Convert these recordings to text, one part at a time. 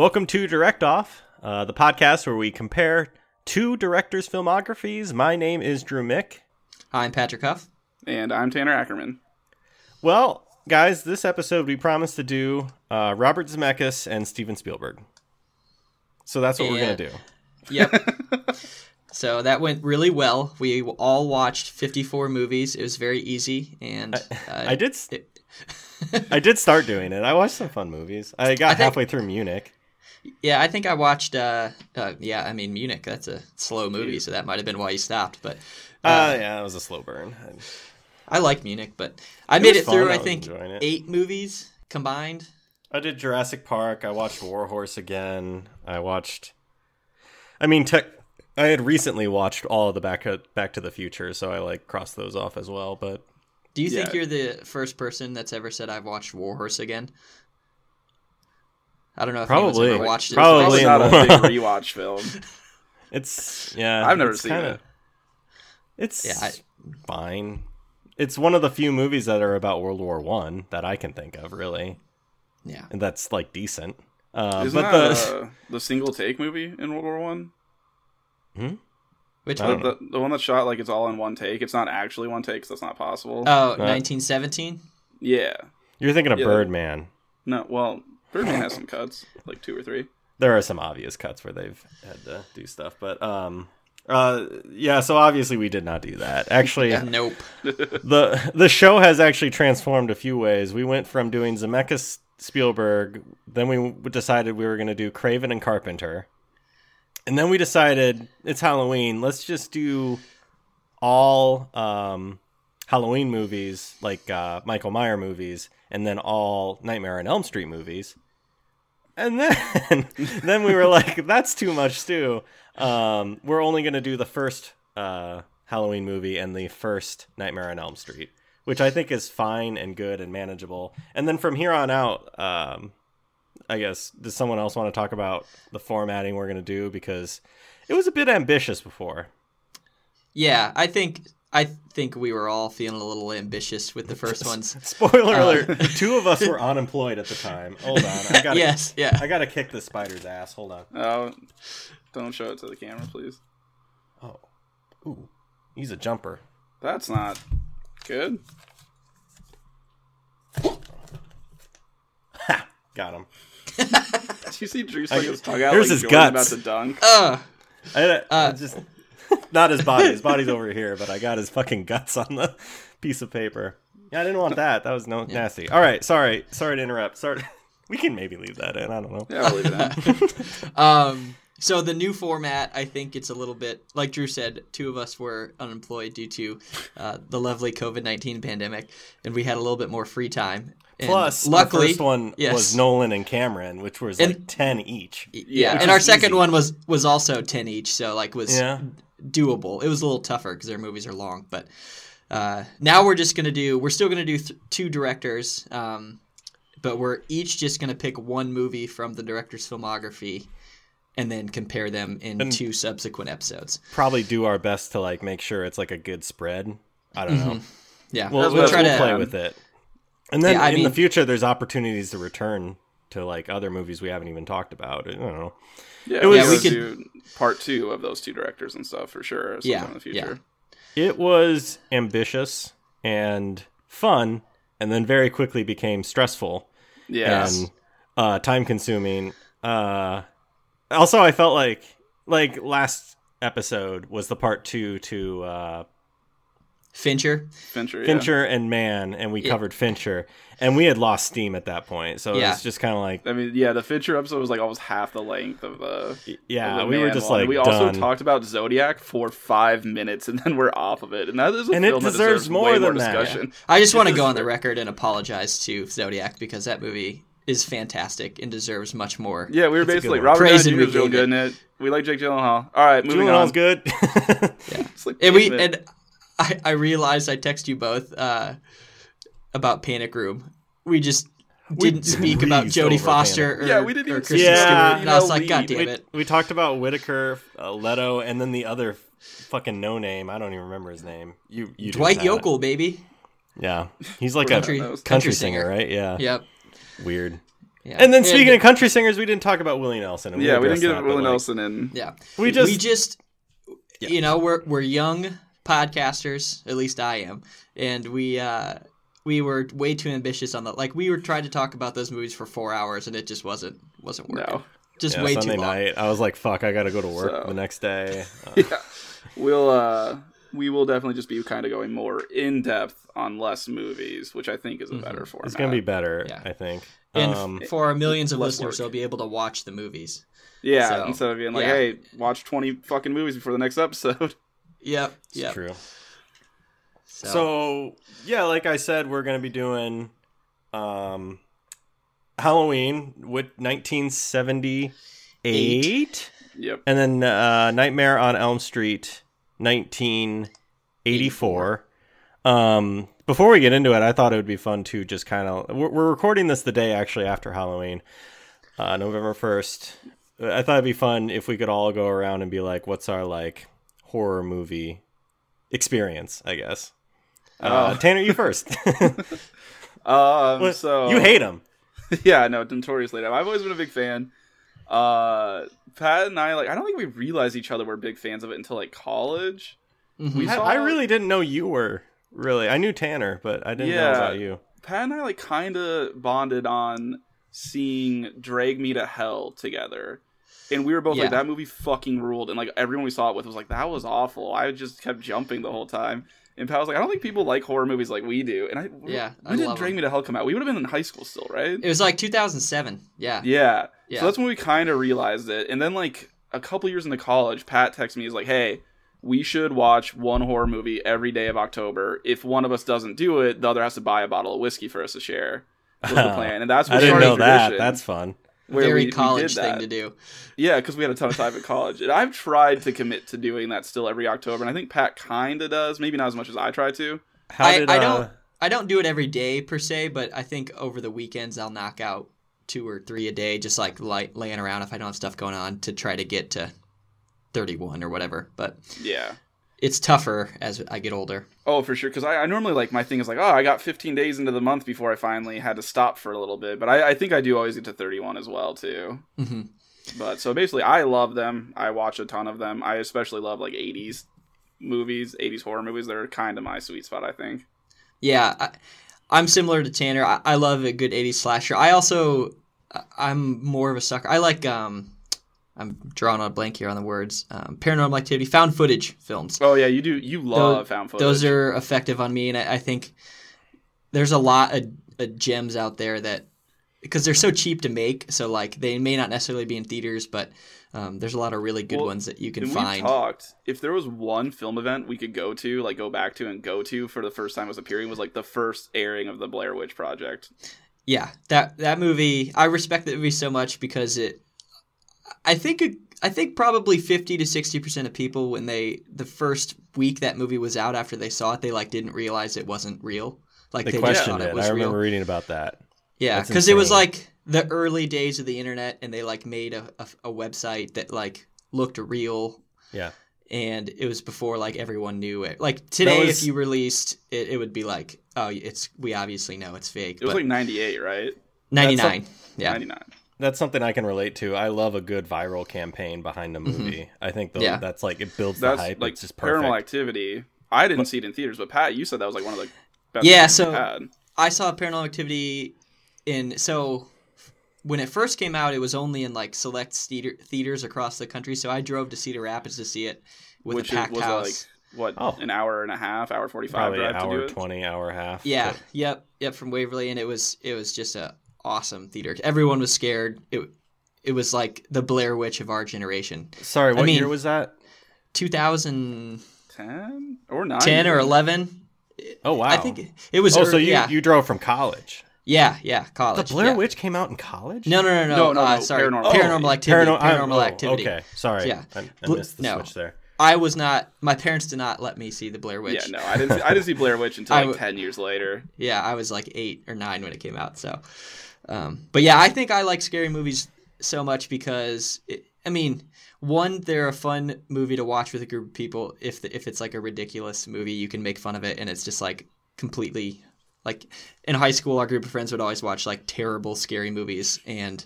Welcome to Direct Off, uh, the podcast where we compare two directors' filmographies. My name is Drew Mick. Hi, I'm Patrick Huff. And I'm Tanner Ackerman. Well, guys, this episode we promised to do uh, Robert Zemeckis and Steven Spielberg. So that's what we're going to do. Yep. so that went really well. We all watched 54 movies. It was very easy, and uh, I did s- it- I did start doing it. I watched some fun movies. I got I think- halfway through Munich. Yeah, I think I watched. Uh, uh, yeah, I mean Munich. That's a slow movie, so that might have been why you stopped. But Uh, yeah, it was a slow burn. I- I like Munich. But I It made was it through. I I think eight movies combined. I did Jurassic Park. I watched War Horse again. I watched. I mean, tech. I had recently watched all of the Back Back to the Future, so I like crossed those off as well. But Do you think you're the first person that's ever said I've watched War Horse again? I don't know if Probably. anyone's ever watched it. Probably. Probably not a big rewatch film. it's yeah. I've never seen kinda- it. It's Yeah, I- fine. It's one of the few movies that are about World War One that I can think of, really, Yeah. and that's like decent. Uh, Isn't but that the uh, the single take movie in World War One? Which I The, one? the, the one that's shot like it's all in one take. It's not actually one take 'cause that's not possible. Oh, 1917? yeah. you're thinking of Yeah. Birdman. No. Well, Birdman has some cuts, like two or three. there are some obvious cuts where they've had to do stuff but um uh yeah so obviously we did not do that actually Nope. the the show has actually transformed a few ways we went from doing zemeckis spielberg then we decided we were going to do craven and carpenter and then we decided it's halloween let's just do all um halloween movies like uh michael meyer movies and then all nightmare on elm street movies. And then then we were like that's too much stew um, we're only going to do the first uh, halloween movie and the first nightmare on elm street which i think is fine and good and manageable. And then from here on out um, i guess does someone else want to talk about the formatting we're going to do? Because it was a bit ambitious before. Yeah, I think I think we were all feeling a little ambitious with the first ones. spoiler Uh, alert two of us were unemployed at the time hold on i gotta, yes, yeah. I gotta kick the spider's ass hold on Oh, don't show it to the camera, please. oh ooh he's a jumper That's not good. got him Did you see Drew stick his tongue out? Here's like his Jordan guts. About to dunk. Ugh. I, I Uh, just not his body. His body's over here, but I got his fucking guts on the piece of paper. Yeah, I didn't want that. That was no nasty. All right, sorry, sorry to interrupt. Sorry, we can maybe leave that in. I don't know. Yeah, I'll leave it in. Um, so the new format, I think it's a little bit like Drew said. Two of us were unemployed due to uh, the lovely COVID nineteen pandemic, and we had a little bit more free time. And Plus, luckily, the first one yes. was Nolan and Cameron, which was And- like ten each. yeah, and our is second one was was also ten each, so like was Yeah, doable. It was a little tougher because their movies are long, but uh, now we're just gonna do. We're still gonna do th- two directors, um, but we're each just gonna pick one movie from the director's filmography, and then compare them in And- two subsequent episodes. probably do our best to like make sure it's like a good spread. I don't know. Yeah, We'll, we'll try we'll to play plan. with it, and then Yeah, in the future, there's opportunities to return to like other movies we haven't even talked about. I don't know. Yeah, It we was- could we do part two of those two directors and stuff for sure. at Yeah, in the future. It was ambitious and fun, and then very quickly became stressful Yes. and uh, time consuming. Uh, also, I felt like like last episode was the part two to uh, Fincher. Fincher. yeah. Fincher and Man, and we Yeah. covered Fincher, and we had lost steam at that point. So Yeah. it's just kind of like, I mean, yeah, the Fincher episode was like almost half the length of the. yeah, of the we were just one. like we done. also talked about Zodiac for five minutes, and then we're off of it. And that is a And it film that deserves deserves more way than more that. discussion. I just want to go on the record and apologize to Zodiac because that movie is fantastic and deserves much more. Yeah, we were It's basically one. Robert Praise Downey and Jr. is real we gave good in it. We like Jake Gyllenhaal. All right, moving Gyllenhaal's on. good. It's like, And we damn and I, I realized I text you both uh, about Panic Room. We just didn't speak about Jodie Foster or, Yeah, we didn't or even Kristen see Stewart. Yeah, and I was like, know, God we- damn we, it. we talked about Whitaker, uh, Leto, and then the other fucking no name. I don't even remember his name. You, you Dwight that. Yoakam, baby. Yeah, he's like Country- a country country, singer. singer, right? Yeah. Yep. Weird. Yeah. And then speaking of country singers, we didn't talk about Willie Nelson. and Yeah, we didn't get that, Willie like, Nelson in. yeah, We just we just you know we're we're young podcasters at least i am and we uh we were way too ambitious on the like we were trying to talk about those movies for four hours and it just wasn't wasn't working No. just yeah, way Sunday too long night. I was like, "Fuck, I gotta go to work So- the next day." Uh, Yeah. We'll uh we will definitely just be kind of going more in depth on less movies, which I think is a better format. it's gonna be better, Yeah. I think. and um, for our millions of listeners work. they'll be able to watch the movies Yeah, So, instead of being like, yeah. "Hey, watch twenty fucking movies before the next episode." yep it's yep true. so, So yeah, like I said, we're gonna be doing um, Halloween with 1978, yep. and then uh, Nightmare on Elm Street 1984. Um, before we get into it, I thought it would be fun to just kind of we're, we're recording this the day actually after Halloween, uh, November 1st. I thought it'd be fun if we could all go around and be like, "What's our like horror movie experience?" I guess. Uh, Oh. Tanner, you first. Um, so you hate him. yeah, no, notoriously. I've always been a big fan. Uh, Pat and I like I don't think we realized each other were big fans of it until like college. mhm. we I, saw- I really didn't know you were. Really, I knew Tanner, but I didn't know about you. Pat and I like kind of bonded on seeing Drag Me to Hell together. And we were both Yeah. like, that movie fucking ruled. And like everyone we saw it with was like, that was awful. I just kept jumping the whole time. And Pat was like, I don't think people like horror movies like we do. And I, Yeah, I did love Drag them. Me to Hell come out? We would have been in high school still, right? it was like 2007 yeah Yeah. Yeah. So that's when we kind of realized it. And then, like, a couple years into college, Pat texts me, he's like, hey, we should watch one horror movie every day of October. If one of us doesn't do it, the other has to buy a bottle of whiskey for us to share. Was the plan. And that's what I didn't know a that. That's fun. Where very we- we college did thing to do Yeah, because we had a ton of time at college. And I've tried to commit to doing that still every October. And I think Pat kind of does. Maybe not as much as I try to. How I, did I uh, don't I don't do it every day per se, but I think over the weekends I'll knock out two or three a day, just like light, laying around if I don't have stuff going on to try to get to 31 or whatever. But Yeah. it's tougher as I get older. Oh, for sure. Because I, I normally like my thing is like, oh, I got 15 days into the month before I finally had to stop for a little bit. But I, I think I do always get to 31 as well too. hmm But so basically, I love them. I watch a ton of them. I especially love like 80s movies, 80s horror movies. They're kind of my sweet spot, I think. Yeah, I, I'm similar to Tanner. I, I love a good 80s slasher. I also I'm more of a sucker. I like um I'm drawing on a blank here on the words. Um, paranormal activity, found footage films. Oh yeah, you do. You love found footage. Those are effective on me, and I, I think there's a lot of, of gems out there that because they're so cheap to make. So like they may not necessarily be in theaters, but um, there's a lot of really good Well, ones that you can find. we talked. If there was one film event we could go to, like go back to and go to for the first time it was appearing, was like the first airing of the Blair Witch Project. Yeah, that that movie, I respect that movie so much because it. I think it, I think probably fifty to sixty percent of people when they the first week that movie was out after they saw it, they like didn't realize it wasn't real. Like They they, questioned it. it was I remember real. reading about that. Yeah, because it was like the early days of the internet, and they like made a, a, a website that like looked real, Yeah. and it was before like everyone knew it. Like today, was- if you released it, it would be like, oh, it's we obviously know it's fake. It was but like 98, right? ninety nine. Yeah, 99. That's something I can relate to. I love a good viral campaign behind a mm-hmm. movie. I think the, Yeah. that's like it builds That's the hype. like it's just perfect. Paranormal Activity. I didn't see it in theaters, but Pat, you said that was like one of the best. Yeah, so- had. I saw Paranormal Activity in so when it first came out, it was only in like select theater, theaters across the country. So I drove to Cedar Rapids to see it with which a packed was house. like what Oh. an hour and a half, hour 45 Probably drive an to do hour it. twenty, hour half. yeah, but- yep, yep, from Waverly, and it was it was just a awesome theater. Everyone was scared. It it was like the Blair Witch of our generation. Sorry, what mean- year was that? 2010 or 9 10 or 11. Oh wow. I think it was. Oh, ear- so you yeah, you drove from college? yeah, yeah, college. The. Blair yeah. Witch came out in college? No, no, no, no. No, no, uh, no, sorry, Paranormal paranormal, Activity. activity. Paranormal, oh, activity. Okay, sorry. Yeah. I, I missed the no. switch there. I was not. My parents did not let me see the Blair Witch. Yeah, no, I didn't. See, I didn't see Blair Witch until like w- 10 years later. Yeah, I was like eight or nine when it came out. So, um, but yeah, I think I like scary movies so much because it, I mean, one, they're a fun movie to watch with a group of people. If the, if it's like a ridiculous movie, you can make fun of it, and it's just like completely like in high school, our group of friends would always watch like terrible, scary movies, and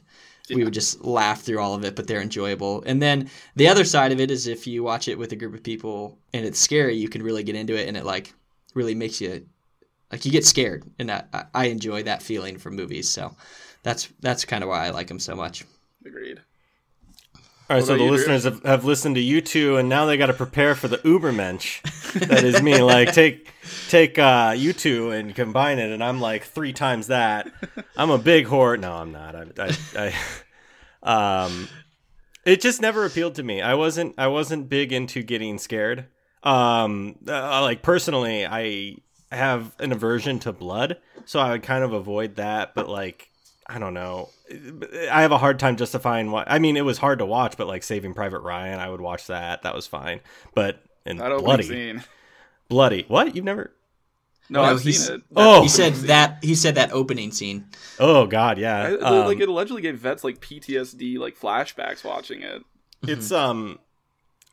we would just laugh through all of it, but they're enjoyable. And then the other side of it is if you watch it with a group of people and it's scary, you can really get into it, and it like really makes you like you get scared, and I, I enjoy that feeling from movies. So that's that's kind of why I like them so much. Agreed. All right, What so the you, listeners have, have listened to you two, and now they got to prepare for the Ubermensch. that is me. Like take take uh, you two and combine it, and I'm like three times that. I'm a big whore. No, I'm not. I, I, I um, it just never appealed to me. I wasn't I wasn't big into getting scared. Um, uh, like personally, I have an aversion to blood, so I would kind of avoid that. But like, I don't know. I have a hard time justifying why. I mean, it was hard to watch, but like Saving Private Ryan, I would watch that. That was fine. But and bloody, scene. bloody. What you've never? No, No, I've he's- seen it. Oh. He said that he said that opening scene. Oh God, yeah. I, Um, like it allegedly gave vets like PTSD, like flashbacks watching it. It's um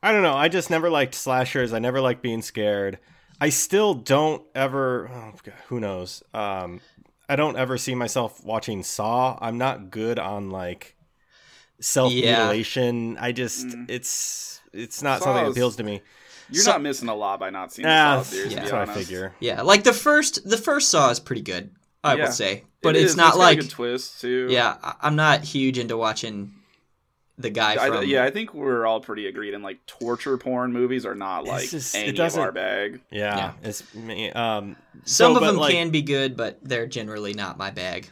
I don't know, I just never liked slashers. I never liked being scared. I still don't ever oh, who knows. Um I don't ever see myself watching Saw. I'm not good on like self mutilation. I just Mm. it's it's not something that appeals to me. You're So- not missing a lot by not seeing Ah, the Saw series. yeah. that's be what I figure. Yeah, like the first the first Saw is pretty good, I Yeah. would say, but It it's is. not got a like good twist too. yeah. I'm not huge into watching the guy I, from yeah, I think we're all pretty agreed in like torture porn movies are not It's like just- it any of our bag. Yeah, Yeah. it's me um Some so, of them like, can be good, but they're generally not my bag.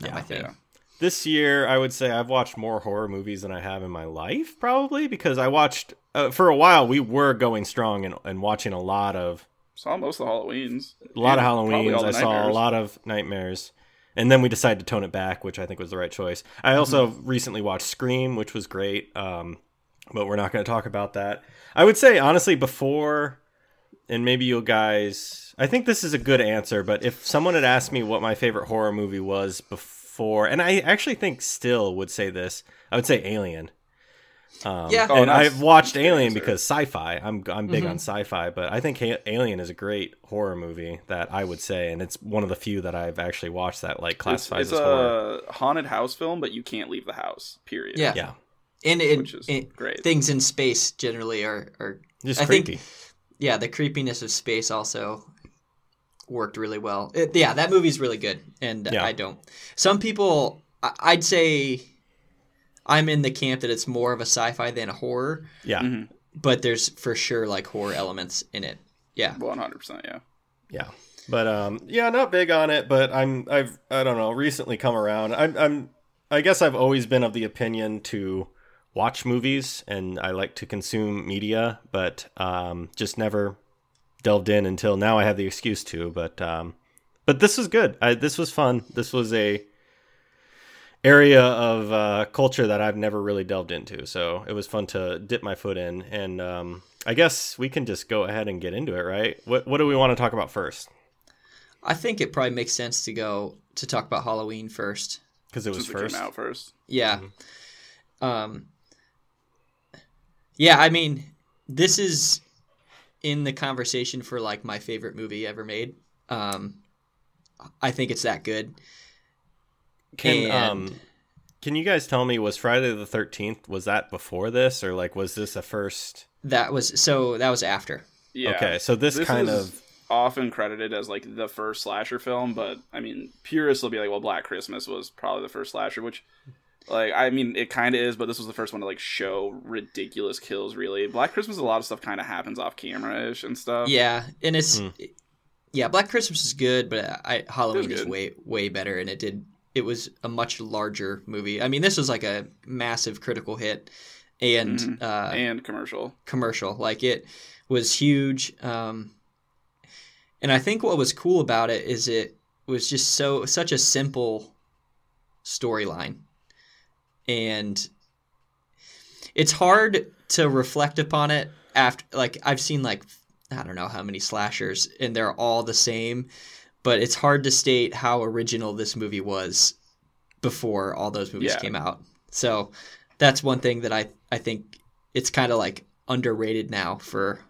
Not Yeah, my thing. yeah. this year i would say i've watched more horror movies than i have in my life probably because i watched uh, for a while we were going strong and, and watching a lot of Saw most of the Halloweens. a lot of And probably all halloweens the i saw a lot of nightmares and then we decided to tone it back which i think was the right choice. I also recently watched scream which was great um, but we're not going to talk about that. I would say honestly before and maybe you guys i think this is a good answer but if someone had asked me what my favorite horror movie was before and i actually think still would say this i would say alien um, Yeah. Oh, and that's- I've watched that's Alien answer. because sci-fi. I'm I'm big on sci-fi, but I think Alien is a great horror movie that I would say, and it's one of the few that I've actually watched that like classifies it's as horror. a haunted house film, but you can't leave the house. Period. Yeah. Yeah, And, and, Which is and great. things in space generally are, are just I think- creepy. yeah, the creepiness of space also worked really well. It, yeah, that movie's really good, and Yeah. I don't. Some people, I, I'd say, I'm in the camp that it's more of a sci-fi than a horror, yeah, Mhm. but there's for sure like horror elements in it. Yeah, One hundred percent. Yeah. yeah. But um, yeah, not big on it. But I'm I've I don't know recently come around. I'm I'm I guess I've always been of the opinion to watch movies and I like to consume media, but um, just never delved in until now. I have the excuse to, but um, but this was good. I, this was fun. This was a area of uh, culture that I've never really delved into, so it was fun to dip my foot in. And um, I guess we can just go ahead and get into it, right? What what do we want to talk about first? I think it probably makes sense to go to talk about Halloween first. Because it was Since it first. came out first. Yeah. Um Yeah, I mean, this is in the conversation for like my favorite movie ever made. Um I think it's that good. Can And- um can you guys tell me was Friday the Thirteenth was that before this or like was this a first? That was so that was after. Yeah. Okay, so this, This kind is of often credited as like the first slasher film, but I mean, purists will be like, well, Black Christmas was probably the first slasher, which, like, I mean, it kind of is, but this was the first one to like show ridiculous kills. Really, Black Christmas, a lot of stuff kind of happens off camera ish and stuff. Yeah, and it's Hmm. yeah, Black Christmas is good, but I Halloween is way way better and it did it was a much larger movie. I mean, this was like a massive critical hit and Mhm. uh and commercial. commercial. Like it was huge. Um, and I think what was cool about it is it was just so such a simple storyline, and it's hard to reflect upon it after. Like I've seen like I don't know how many slashers, and they're all the same, but it's hard to state how original this movie was before all those movies Yeah. came out. So that's one thing that I I think it's kind of like underrated now for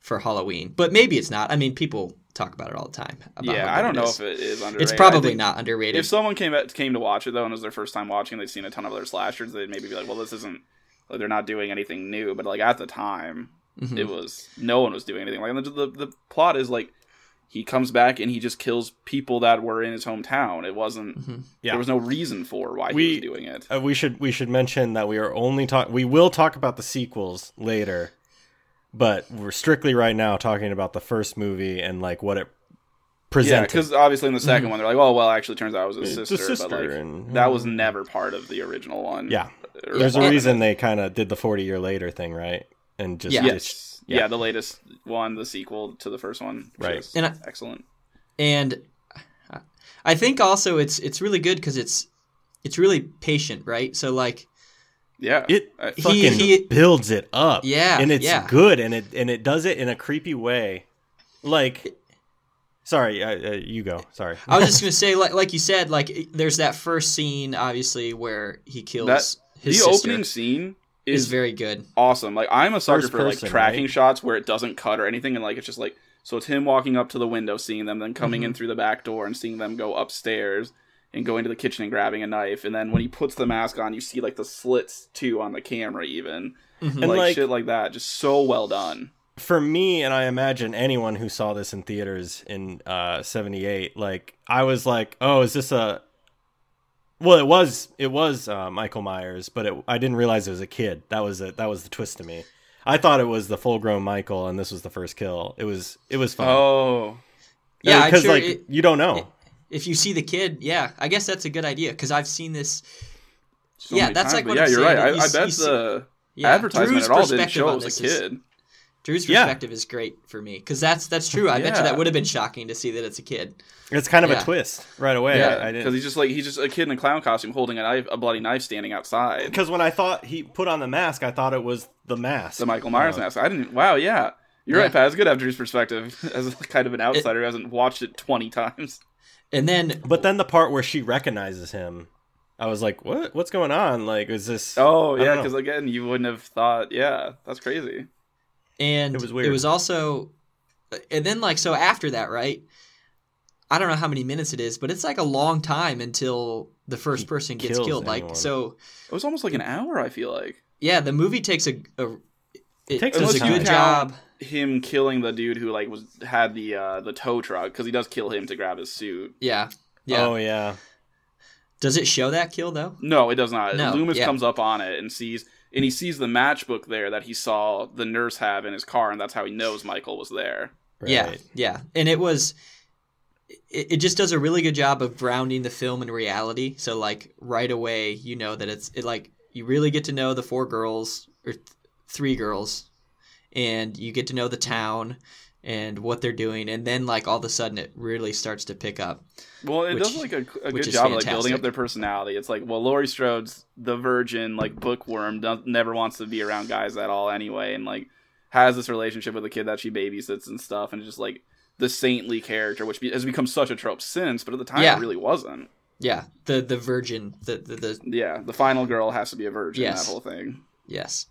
for Halloween. But maybe it's not. I mean, people talk about it all the time. About Yeah, I don't know is. if it is underrated. it's probably not underrated. If someone came came to watch it though and it was their first time watching, they'd seen a ton of other slashers, they'd maybe be like, "Well, this isn't like they're not doing anything new." But like at the time, Mhm. it was no one was doing anything. Like and the, the the plot is like he comes back and he just kills people that were in his hometown. It wasn't Mhm. Yeah. there was no reason for why We- he was doing it. Uh, we should we should mention that we are only talk we will talk about the sequels later, but we're strictly right now talking about the first movie and like what it Yeah, presented. because obviously in the 2nd Mhm. one they're like, "Oh well, actually, turns out it was his sister,", a sister, but like and- that was never part of the original one. yeah, there's a reason they kind of did the forty year later thing, right? And just Yeah. Ditched- Yeah. Yeah. the latest one, the sequel to the first one, Right. And I- excellent. and I think also it's it's really good because it's it's really patient, right? So like Yeah, it I- He- fucking he- builds it up. Yeah, and it's yeah. good, and it and it does it in a creepy way. Like, sorry, uh, uh, you go. Sorry. I was just gonna say, like like you said, like there's that first scene, obviously, where he kills That- his the sister opening scene is is very good. awesome. Like I'm a sucker First for like tracking right? shots where it doesn't cut or anything, and like it's just like so it's him walking up to the window, seeing them, then coming Mm-hmm. in through the back door and seeing them go upstairs and going to the kitchen and grabbing a knife, and then when he puts the mask on, you see like the slits too on the camera, even Mhm. And, like, like- shit like that, just so well done. for me and i imagine anyone who saw this in theaters in uh 78 like i was like oh is this a well it was it was uh, michael myers but it, i didn't realize it was a kid that was a, that was the twist to me i thought it was the full grown michael and this was the first kill it was it was fun Oh, Yeah, I'm because sure like it- you don't know if you see the kid, yeah, I guess that's a good idea because I've seen this. so Yeah, that's times, like what yeah, I'm you're saying, right. I, you I s- bet you see- the Yeah, advertisement Drew's at all didn't perspective show on it was a kid. is- kid. Drew's Yeah. perspective is great for me because that's that's true. I bet you that would have been shocking to see that it's a kid. it's kind of Yeah. a twist right away Yeah, I, I because he's just like he's just a kid in a clown costume holding a knife, a bloody knife, standing outside. because when i thought he put on the mask i thought it was the mask The Michael Myers Uh, mask. I didn't. Wow, yeah, you're Yeah. right, Pat. It's good to have Drew's perspective as kind of an outsider who hasn't watched it twenty times. And then but then the part where she recognizes him i was like what what's going on like is this Oh yeah, because again, you wouldn't have thought. Yeah, that's crazy. And It was weird. It was also, and then like so after that, right? I don't know how many minutes it is, but it's like a long time until the first He person gets killed. anyone. Like so, It was almost like an hour. I feel like yeah, the movie takes a, a it takes does a good time. job. him killing the dude who like was had the uh the tow truck because he does kill him to grab his suit. Yeah, yeah. oh yeah Does it show that kill though? No, it does not. No, Loomis yeah. comes up on it and sees and he sees the matchbook there that he saw the nurse have in his car, and that's how he knows Michael was there. Yeah, yeah, and it was. It, it just does a really good job of grounding the film in reality. So like right away, you know that it's it like you really get to know the four girls or th- three girls, and you get to know the town and what they're doing, and then like all of a sudden it really starts to pick up. Well, it Which- does like a, a good job of like building up their personality. It's like, well, Laurie Strode's the virgin, like bookworm, never wants to be around guys at all anyway, and like has this relationship with a kid that she babysits and stuff, and just like the saintly character, which has become such a trope since, but at the time Yeah. it really wasn't. Yeah, the the virgin, the the, the Yeah, the final girl has to be a virgin. Yes. That whole thing. yes,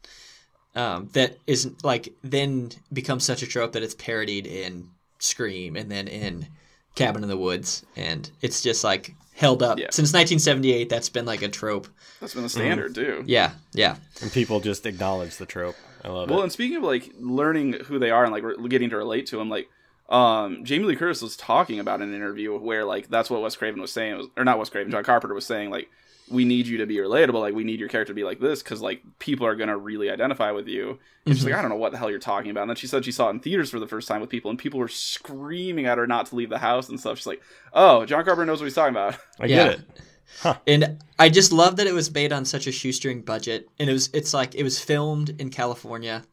um, that isn't like then becomes such a trope that it's parodied in Scream and then in Cabin in the Woods, and it's just like held up Yeah. since 1978. That's been like a trope. That's been the standard too. Yeah, yeah, and people just acknowledge the trope i love Well, it Well, and speaking of like learning who they are and like re- getting to relate to them, like um, Jamie Lee Curtis was talking about in an interview where like that's what Wes Craven was saying, was, or not Wes Craven, John Carpenter was saying like we need you to be relatable, like we need your character to be like this because like people are gonna really identify with you. And she's like, mm-hmm. I don't know what the hell you're talking about. And then she said she saw it in theaters for the first time with people, and people were screaming at her not to leave the house and stuff. She's like, Oh, John Carpenter knows what he's talking about. i yeah. get it And I just love that it was made on such a shoestring budget, and it was it's like it was filmed in California,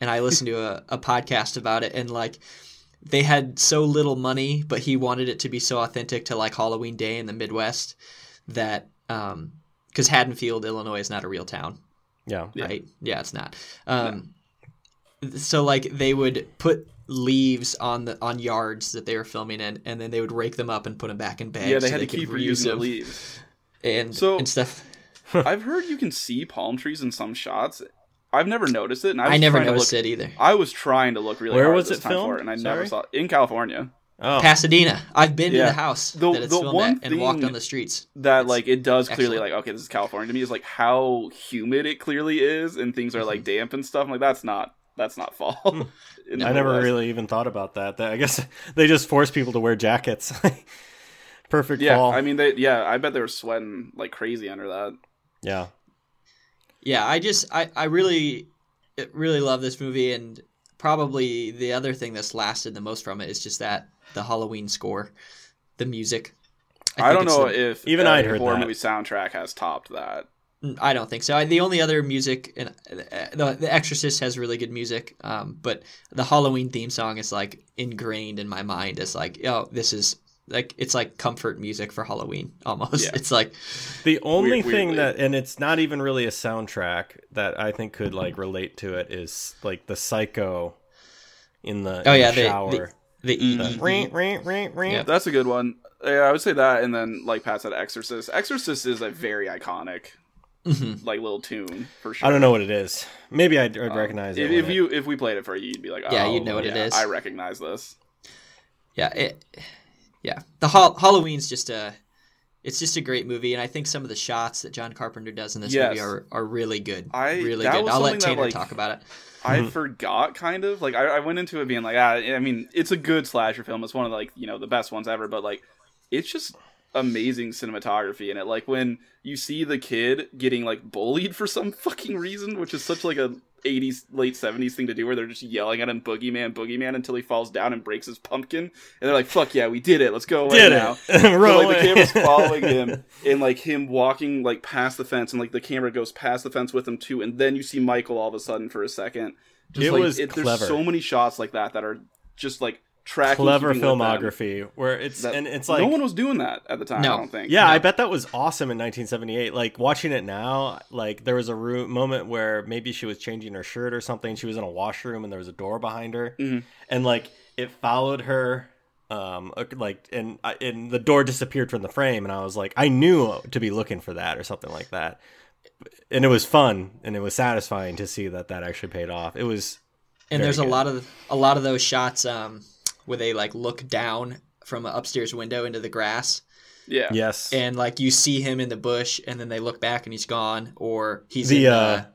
and I listened to a, a podcast about it, and like they had so little money, but he wanted it to be so authentic to like Halloween Day in the Midwest that um because Haddonfield, Illinois, is not a real town, yeah Yeah. right? Yeah, it's not. Um, so like they would put leaves on the on yards that they were filming in, and then they would rake them up and put them back in bags. yeah, they so had to keep reuse reusing the them leaves. and So- and stuff. I've heard you can see palm trees in some shots. I've never noticed it, and I, I never trying to noticed look- it either. I was trying to look really Where hard was this it time for filmed? it, and I never Sorry? saw it in California. Oh, Pasadena. I've been to the house The- that it's the filmed one at and walked on the streets. that It's like it does clearly like okay this is california to me is like how humid it clearly is and things are like Mm-hmm. damp and stuff I'm like that's not that's not fall in I never Midwest. really even thought about that. That- I guess they just force people to wear jackets. Perfect yeah fall. i mean they yeah i bet they were sweating like crazy under that yeah. Yeah, I just I I really really love this movie and probably the other thing that's lasted the most from it is just that the Halloween score, the music. i, think don't know the- if Even a I'd heard horror that. movie soundtrack has topped that I don't think so. I, the only other music, and uh, the, the Exorcist has really good music, um, but the Halloween theme song is like ingrained in my mind as like, oh, this is like it's like comfort music for Halloween almost. Yeah. It's like The only Weird- thing weirdly. that, and it's not even really a soundtrack that I think could like relate to it is like the psycho in the, oh in yeah, the the shower. the, the E- The ring, ring, ring, ring. Yeah. that's a good one yeah i would say that and then like pat said exorcist exorcist is a very iconic Mhm. like little tune for sure I don't know what it is. Maybe I'd, I'd Um, recognize if, it. if when it- you if we played it for you you'd be like oh, Yeah, you'd know what it yeah, is. i recognize this Yeah, it, yeah. The Hall- Halloween's just a, it's just a great movie, and I think some of the shots that John Carpenter does in this Yes. movie are, are really good. I- really good. I'll let something that, Tanner like, talk about it. I Mhm. forgot kind of like I, I went into it being like ah, I mean it's a good slasher film it's one of the, like you know the best ones ever but like it's just amazing cinematography in it like when you see the kid getting like bullied for some fucking reason which is such like a 80s late 70s thing to do where they're just yelling at him boogeyman boogeyman until he falls down and breaks his pumpkin. And they're like fuck yeah we did it. Let's go away did now. it. but, Run like the camera's following him and like him walking like past the fence and like the camera goes past the fence with him too and then you see michael all of a sudden for a second. Just It like was it, there's so many shots like that that are just like tracking Clever keeping with them, filmography where it's that and it's like no one was doing that at the time No. i don't think Yeah, No. I bet that was awesome in 1978. Like watching it now, like there was a room, moment where maybe she was changing her shirt or something. She was in a washroom and there was a door behind her, Mhm. and like it followed her, um, uh, like and and the door disappeared from the frame, and I was like, I knew to be looking for that or something like that, and it was fun and it was satisfying to see that that actually paid off. It was And Very there's a lot of a lot of those shots um, where they like look down from an upstairs window into the grass, yeah yes, and like you see him in the bush, and then they look back and he's gone, or he's The, in uh,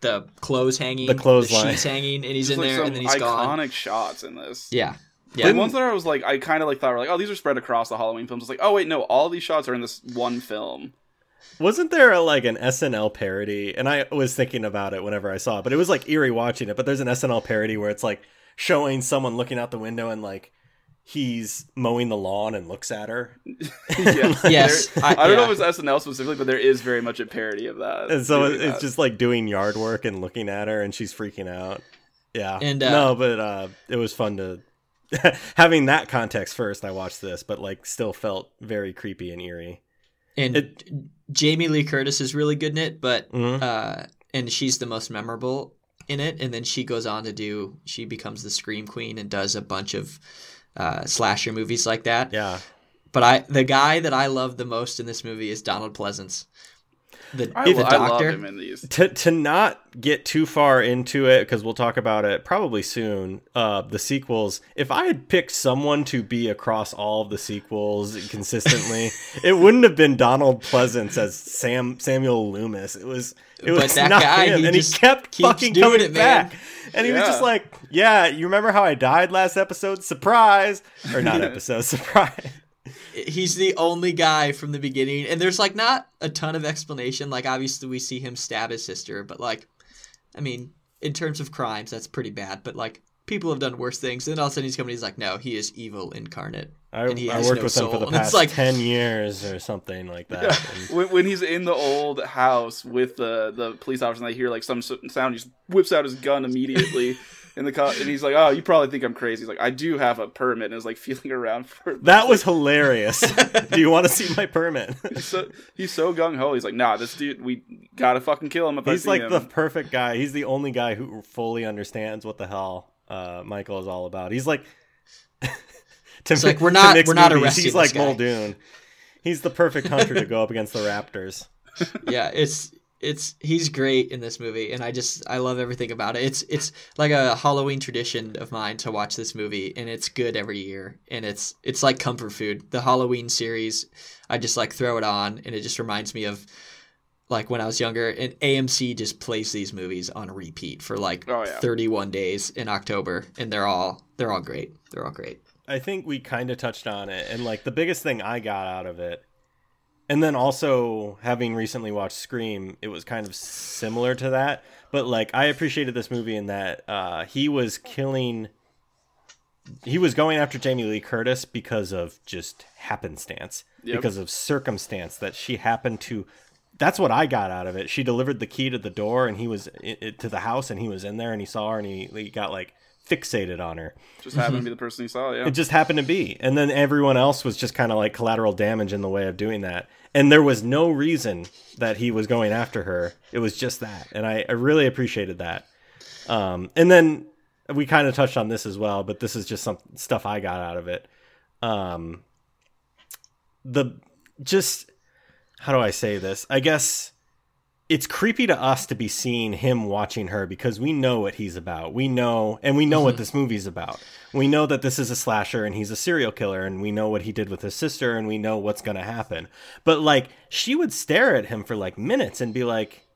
the, the clothes hanging, the clothesline. sheets hanging, and he's Just, in like, there, some and then he's iconic gone. Iconic shots in this Yeah, Yeah. the yeah. ones that I was like, I kind of like thought were like, oh, these are spread across the Halloween films. It's like, oh wait, no, all these shots are in this one film. Wasn't there a, like an SNL parody? And I was thinking about it whenever I saw it, but it was like eerie watching it. But there's an SNL parody where it's like showing someone looking out the window and like he's mowing the lawn and looks at her. yeah. Yes, There- I- I, don't know if it's SNL specifically, but there is very much a parody of that. And so it's that. just like doing yard work and looking at her and she's freaking out. Yeah. And, uh, no, but uh, it was fun to having that context first. I watched this, but like still felt very creepy and eerie. And It- Jamie Lee Curtis is really good in it, but Mhm. uh, and she's the most memorable in it. And then she goes on to do, she becomes the Scream Queen and does a bunch of uh, slasher movies like that. Yeah. But I, the guy that I love the most in this movie is Donald Pleasence, the, I, the lo- I love doctor. him in these. to to not get too far into it because we'll talk about it probably soon uh the sequels if i had picked someone to be across all of the sequels consistently it wouldn't have been donald pleasence as sam samuel loomis. It was it was that not guy, him. he and he kept fucking coming it, back. And he was just like yeah you remember how i died last episode? Surprise. Or not episode surprise He's the only guy from the beginning, and there's like not a ton of explanation. Like obviously we see him stab his sister, but like, I mean, in terms of crimes, that's pretty bad. But like, people have done worse things. And then all of a sudden he's coming. He's like, no, he is evil incarnate. I, And he I has worked no with him for the And it's past like- 10 years or something like that and- when, when he's in the old house with the the police officer, and they hear like some sound, he just whips out his gun immediately. in the co- and he's like, "Oh, you probably think I'm crazy." He's like, "I do have a permit," and is like feeling around for That was hilarious. Do you want to see my permit? He's so, he's so gung ho. He's like, "Nah, this dude, we gotta fucking kill him." If I He's see like him. the perfect guy. He's the only guy who fully understands what the hell uh, Michael is all about. He's like, to, It's like, we're not- mix we're not movies, arresting He's this like guy. Muldoon. He's the perfect hunter to go up against the Raptors. yeah, it's it's he's great in this movie, and I just I love everything about it. It's it's like a Halloween tradition of mine to watch this movie, and it's good every year, and it's it's like comfort food. The Halloween series, I just like throw it on, and it just reminds me of like when I was younger, and AMC just plays these movies on repeat for like Oh, yeah. 31 days in October, and they're all they're all great. They're all great. I think we kind of touched on it, and like the biggest thing I got out of it, and then also having recently watched Scream, it was kind of similar to that. But like I appreciated this movie in that uh, he was killing, he was going after Jamie Lee Curtis because of just happenstance, Yep. because of circumstance that she happened to. That's what I got out of it. She delivered the key to the door, and he was i i- to the house, and he was in there, and he saw her, and he, he got like fixated on her. Just happened to be the person he saw. Yeah. It just happened to be. And then everyone else was just kind of like collateral damage in the way of doing that. And there was no reason that he was going after her. It was just that. And I, I really appreciated that. Um, and then we kind of touched on this as well, but this is just some stuff I got out of it. Um, the just, how do I say this? I guess it's creepy to us to be seeing him watching her because we know what he's about. We know, and we know what mm-hmm. this movie's about. We know that this is a slasher and he's a serial killer, and we know what he did with his sister, and we know what's going to happen. But like, she would stare at him for like minutes and be like,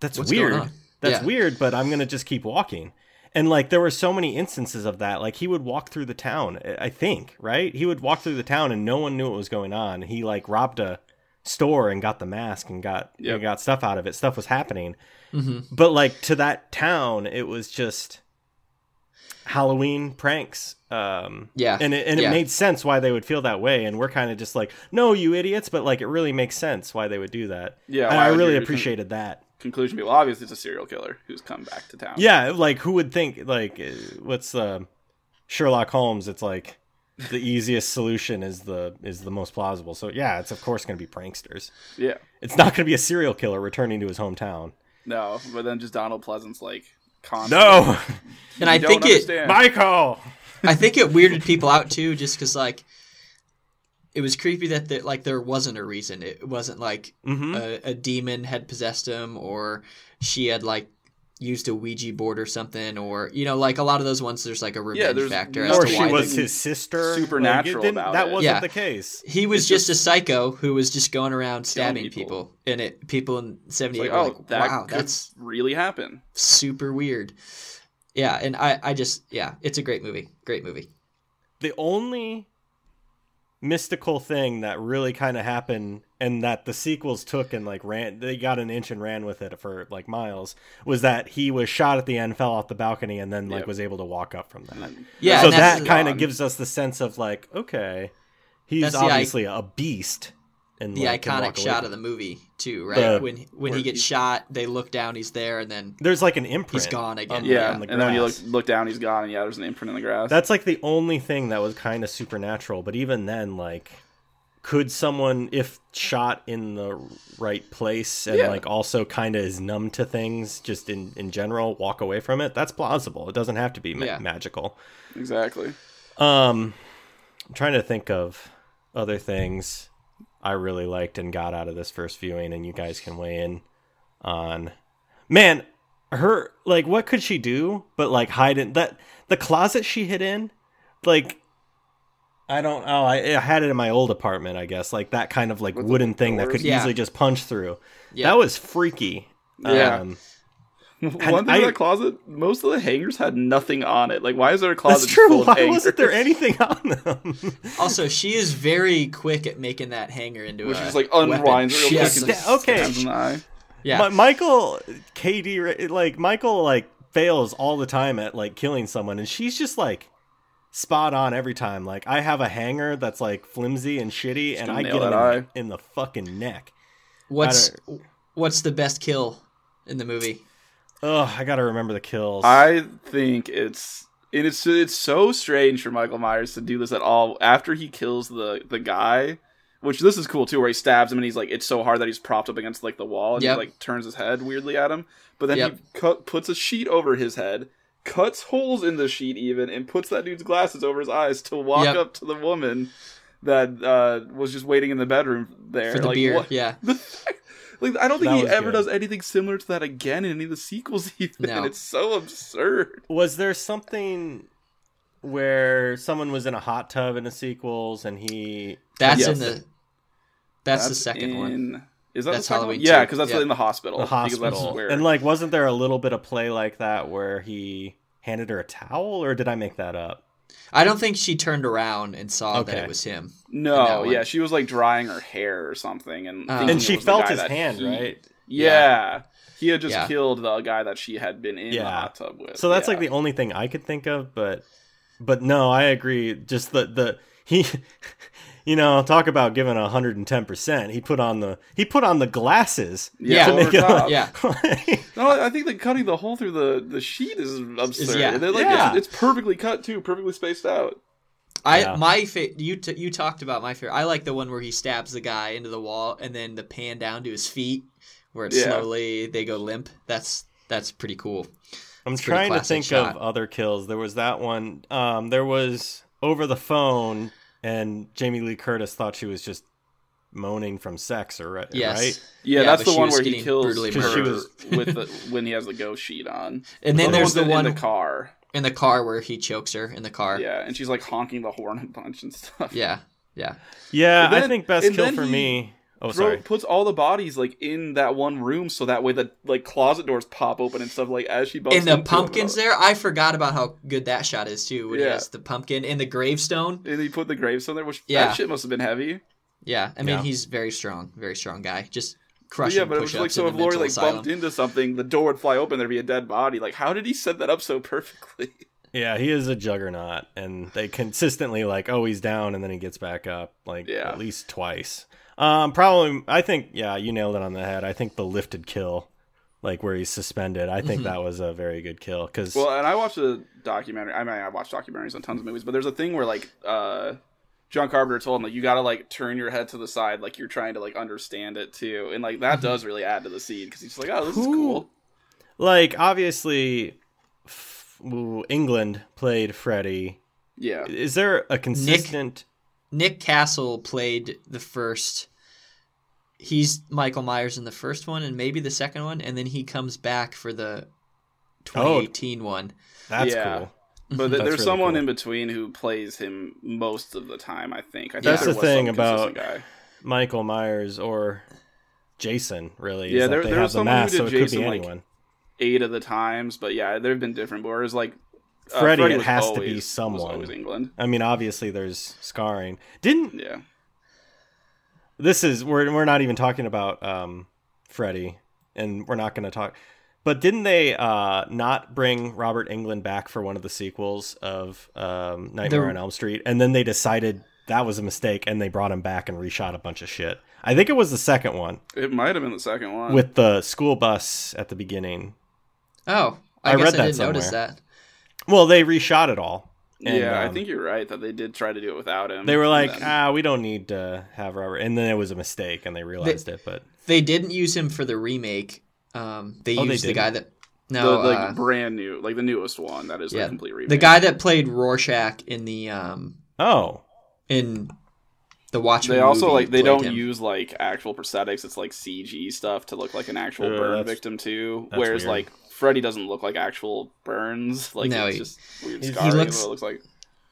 "That's What's weird. That's Yeah. weird." But I'm going to just keep walking. And like, there were so many instances of that. Like, he would walk through the town. I think, right? He would walk through the town, and no one knew what was going on. He like robbed a store and got the mask and got Yep. and got stuff out of it. Stuff was happening. Mm-hmm. But like to that town, it was just Halloween pranks. Um, Yeah. and it, and Yeah. it made sense why they would feel that way. And we're kind of just like, no, you idiots. But like, it really makes sense why they would do that. Yeah, and I really appreciated that. Conclusion well, obviously it's a serial killer who's come back to town. Yeah, like who would think like what's uh, Sherlock Holmes? It's like the easiest solution is the is the most plausible. So yeah, it's of course going to be pranksters. Yeah. It's not going to be a serial killer returning to his hometown. No, but then just Donald Pleasence's like constant. No, And I You don't think it. Michael. I think it weirded people out too, just because like it was creepy that there, like there wasn't a reason. It wasn't like hmm a, a demon had possessed him, or she had like used a Ouija board or something, or you know, like a lot of those ones. There's like a revenge there's factor no- as or she why was his sister. supernatural Like, it about that it. wasn't Yeah. the case. He was just, just- a psycho who was just going around stabbing people. people. and it people in '78 like, oh, like, that "Wow, could that's really happen. super weird." Yeah, and I, I just, yeah, it's a great movie. Great movie. The only mystical thing that really kind of happened and that the sequels took and like ran they got an inch and ran with it for like miles was that he was shot at the end fell off the balcony and then like Yep. was able to walk up from that Yeah, so that kind of gives us the sense of like okay he's That's the obviously a beast and the like, iconic walk away shot from of the movie too, right? The- when when he gets he- shot, they look down, he's there, and then there's like an imprint He's gone again. on- yeah, on the and then when you look look down, he's gone, and yeah, there's an imprint in the grass. That's like the only thing that was kind of supernatural. But even then, like, could someone, if shot in the right place and Yeah. like also kind of is numb to things, just in in general, walk away from it? That's plausible. It doesn't have to be ma- Yeah. magical. exactly. Um, I'm trying to think of other things I really liked and got out of this first viewing, and you guys can weigh in on. Man, her like, what could she do? But like, hide in that the closet she hid in, like. I don't know. I, I had it in my old apartment, I guess, like that kind of like With wooden thing that could Yeah. easily just punch through. Yeah. That was freaky. Yeah. Um, One thing I- in that closet, most of the hangers had nothing on it. Like, why is there a closet that's just true. full Why hangers? wasn't there anything on them? Also, she is very quick at making that hanger into Which a is like unwinds real She quick has and okay. stabs in eye. Yeah, Mi- Michael, KD, like Michael, like fails all the time at like killing someone, and she's just like spot on every time. Like I have a hanger that's like flimsy and shitty, and I get him in, in the fucking neck. what's what's the best kill in the movie? Oh, I gotta remember the kills. I think it's and it's it's so strange for Michael Myers to do this at all after he kills the the guy. Which this is cool too, where he stabs him and he's like, it's so hard that he's propped up against like the wall and Yep. he like turns his head weirdly at him. But then Yep. he cut, puts a sheet over his head, cuts holes in the sheet even, and puts that dude's glasses over his eyes to walk Yep. up to the woman that uh, was just waiting in the bedroom there For the like, beer, what- yeah. Like I don't think That he ever good. does anything similar to that again in any of the sequels. Even No. it's so absurd. Was there something where someone was in a hot tub in the sequels and he? That's Yes. in the. That's, the second one. In- Is that That's the second Halloween one? Yeah, because that's Yeah. in the hospital. The hospital. that's where- And like, wasn't there a little bit of play like that where he handed her a towel, or did I make that up? I don't think she turned around and saw that it was him. in that no, one. yeah, she was like drying her hair or something, and Um, And she felt his that hand, he- right? Yeah. He had just Yeah. killed the guy that she had been in the hot tub with. So that's Yeah. like the only thing I could think of, but but no, I agree. Just the the he, you know, talk about giving hundred and ten percent. He put on the he put on the glasses. Yeah. to make it top. Yeah. No, I think that cutting the hole through the, the sheet is absurd. yeah. Like, Yeah. it's, it's perfectly cut too, perfectly spaced out. I Yeah. my fa- you t- you talked about my favorite. I like the one where he stabs the guy into the wall and then the pan down to his feet, where it Yeah. slowly they go limp. That's that's pretty cool. I'm It's trying to think shot. of other kills. There was that one. Um, there was over the phone, and Jamie Lee Curtis thought she was just moaning from sex, or right? Yes. right? Yeah, Yeah, that's the one where he kills brutally her. She was- with the, when he has the ghost sheet on. And then The there's one's the one in the car. in the car where he chokes her in the car. Yeah, and she's like honking the horn a bunch and stuff. yeah, yeah. Yeah, And I think best kill for he me. Oh, Throw, sorry. puts all the bodies like in that one room so that way the like closet doors pop open and stuff like as she bumps And the into him. pumpkins there, I forgot about how good that shot is too. When he Yeah. has the pumpkin and the gravestone. And he put the gravestone there, which Yeah. that shit must have been heavy. Yeah, I mean Yeah. he's very strong, very strong guy. Just But crushing yeah, but it was like so if the Lori like asylum. bumped into something, the door would fly open, there'd be a dead body. Like, how did he set that up so perfectly? Yeah, he is a juggernaut, and they consistently like, oh, he's down, and then he gets back up, like Yeah. at least twice. Um, probably, I think, yeah, you nailed it on the head. I think the lifted kill, like where he's suspended, I think that was a very good kill because Well, and I watched a documentary. I mean, I watched documentaries on tons of movies, but there's a thing where like uh, John Carpenter told him like you got to like turn your head to the side, like you're trying to like understand it too, and like that does really add to the scene because he's just like, oh, this is cool. like obviously, f- Englund played Freddy. Yeah, Is there a consistent? Nick Castle played the first. He's Michael Myers in the first one and maybe the second one, and then he comes back for the 2018 one. That's Yeah. cool. but th- there's really someone cool. in between who plays him most of the time. I think. I think That's there the thing about- guy. Michael Myers or Jason, really. Yeah, is that there- they there have was the someone who mask, did so it Jason, could be like, anyone. eight of the times, but yeah, there have been different. Whereas like uh, Freddy, it was has to be always- was someone. always Englund. I mean, obviously, there's scarring. Didn't Yeah. this is we're we're not even talking about um Freddy, and we're not going to talk. But didn't they uh not bring Robert Englund back for one of the sequels of um Nightmare The- on Elm Street, and then they decided that was a mistake, and they brought him back and reshot a bunch of shit. I think it was the second one It might have been the second one. with the school bus at the beginning. Oh, I, I guess read I that didn't notice somewhere. that. Well, they reshot it all. And, yeah, I um, think you're right that they did try to do it without him. They were like, then- ah, we don't need to have Robert. And then it was a mistake, and they realized it. But They didn't use him for the remake. Um, they Oh, they used the guy that the no, like uh, brand new, like the newest one that is yeah, the complete remake. the guy that played Rorschach in the um oh, in the Watchmen. They also movie like they don't him. use like actual prosthetics. It's like CG stuff to look like an actual Uh, burn victim too. Whereas weird. like Freddy doesn't look like actual burns. Like No, it's he- just weird he looks- is what it looks like.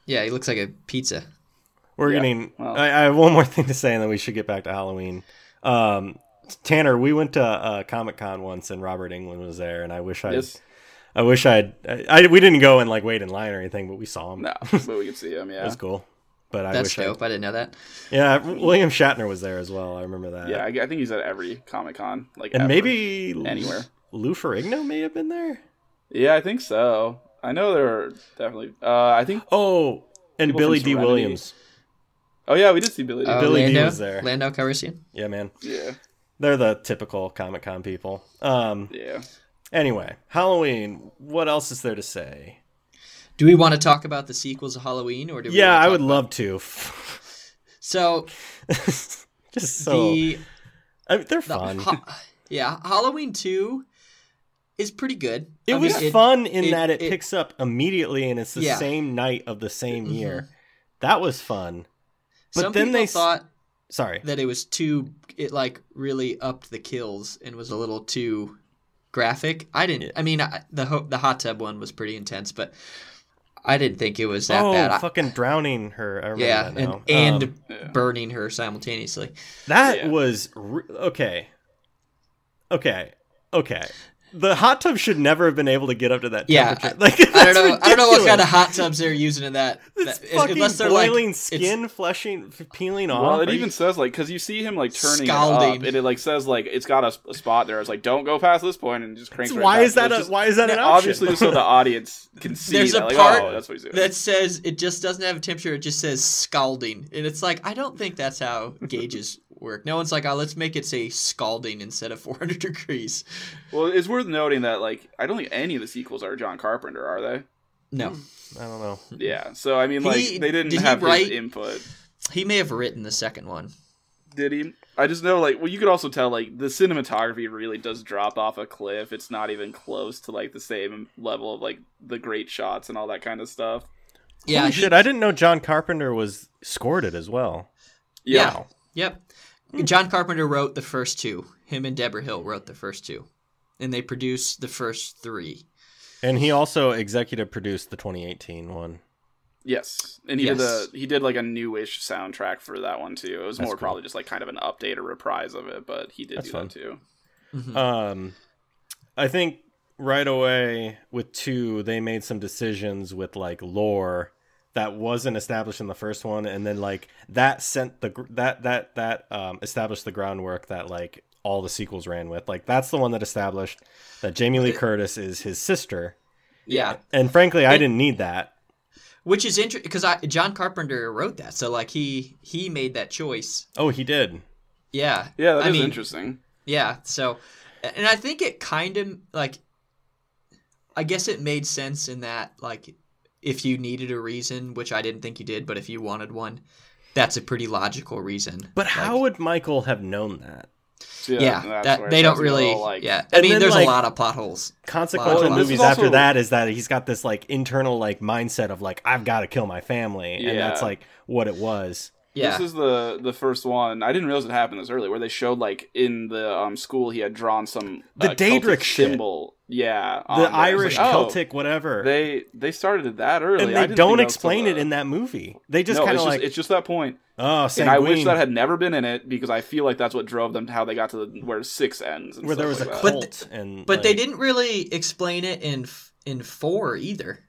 Yeah, he looks like a pizza. we're Yeah, getting. well. I, I have one more thing to say, and then we should get back to Halloween. Um, Tanner, we went to uh, Comic Con once, and Robert Englund was there, and I wish I, Yes, I wish I'd. I, I we didn't go and like wait in line or anything, but we saw him. no, but we could see him. Yeah, It Yeah, was cool. But I That's wish I, dope. I didn't know that. yeah, William Shatner was there as well. I remember that. yeah. I, I think he's at every Comic Con. Like and ever. maybe anywhere. Lou Ferrigno may have been there. Yeah, I think so. I know there are definitely. Uh, I think. Oh, and Billy Dee Williams. Oh yeah, we did see Billy. Uh, Billy D Lando, was there. Lando Calrissian. Yeah, man. yeah, They're the typical Comic Con people. Um. yeah. Anyway, Halloween. What else is there to say? Do we want to talk about the sequels of Halloween, or do we Yeah, wanna I would love to. So Just so the, I mean, they're the fun. Ha- yeah, Halloween two is pretty good. it I was mean, fun in it- that it, it- picks up immediately, and it's the Yeah. same night of the same Mhm. year. That was fun. But Some then people they thought Sorry. that it was too it like really upped the kills and was a little too graphic. I didn't. Yeah. I mean, I, the ho- the hot tub one was pretty intense, but I didn't think it was that oh, bad. I- fucking drowning her. I remember yeah, that and now. and Um, Yeah. burning her simultaneously. that Yeah. was re- okay. Okay. Okay. The hot tub should never have been able to get up to that temperature. I- like, I don't that's know. I don't know what kind of hot tubs they're using in that. It's that- fucking unless they're boiling like skin, fleshing, peeling off. Well, it Are you- even says like because you see him like turning it Scalding. up, and it like says like it's got a, a spot there. It's like don't go past this point, and just cranks. right why is that? A, just- why is that an yeah, option? obviously so the audience can see There's that. a like, part oh, that's what he's doing. that says it just doesn't have a temperature. It just says scalding, and it's like I don't think that's how gauges work. No one's like, oh, let's make it say scalding instead of 400 degrees. Well, it's worth noting that like I don't think any of the sequels are John Carpenter, are they? No, hmm. I don't know. Yeah. So I mean, like He- they didn't did he have write- his input. he may have written the second one. Did he? I just know like well, you could also tell like the cinematography really does drop off a cliff. It's not even close to like the same level of like the great shots and all that kind of stuff. Yeah, Holy he- shit! I didn't know John Carpenter was scored it as well. Yeah. Yep. John Carpenter wrote the first two. Him and Debra Hill wrote the first two, and they produced the first three. And he also executive produced the 2018 one. Yes, and he Yes. did the he did like a newish soundtrack for that one too. It was That's more cool. probably just like kind of an update or reprise of it, but he did That's do fun. that too. Mhm. Um, I think right away with two, they made some decisions with like lore that wasn't established in the first one, and then like that sent the that that that um, established the groundwork that like all the sequels ran with. Like that's the one that established that Jamie Lee Curtis is his sister, yeah, and frankly, I didn't need that. which is interesting because I John Carpenter wrote that, so like he he made that choice. Oh, he did. Yeah, Yeah, that is I mean, interesting. Yeah, so and I think it kind of like I guess it made sense in that like if you needed a reason, which I didn't think you did, but if you wanted one, that's a pretty logical reason. But Like, how would Michael have known that? So, Yeah, that they don't starts to get a really. little, like, yeah, I And mean, then, there's like- a lot of plot holes. consequential Well, movies is after also- that is that he's got this like internal like mindset of like I've got to kill my family, and that's like what it was. Yeah, This is the the first one. I didn't realize it happened this early, where they showed like in the um school he had drawn some The uh, Celtic Daedric shit. symbol. Yeah, The there. Irish like, oh, Celtic whatever, They they started it that early, and I they didn't don't think that was explain it the- in that movie. They just no, kind it's of just like it's just that point. oh, And I wish that had never been in it because I feel like that's what drove them to how they got to the, where six ends. And where there stuff was a like that. But cult, and but they didn't really explain it in f- in four either.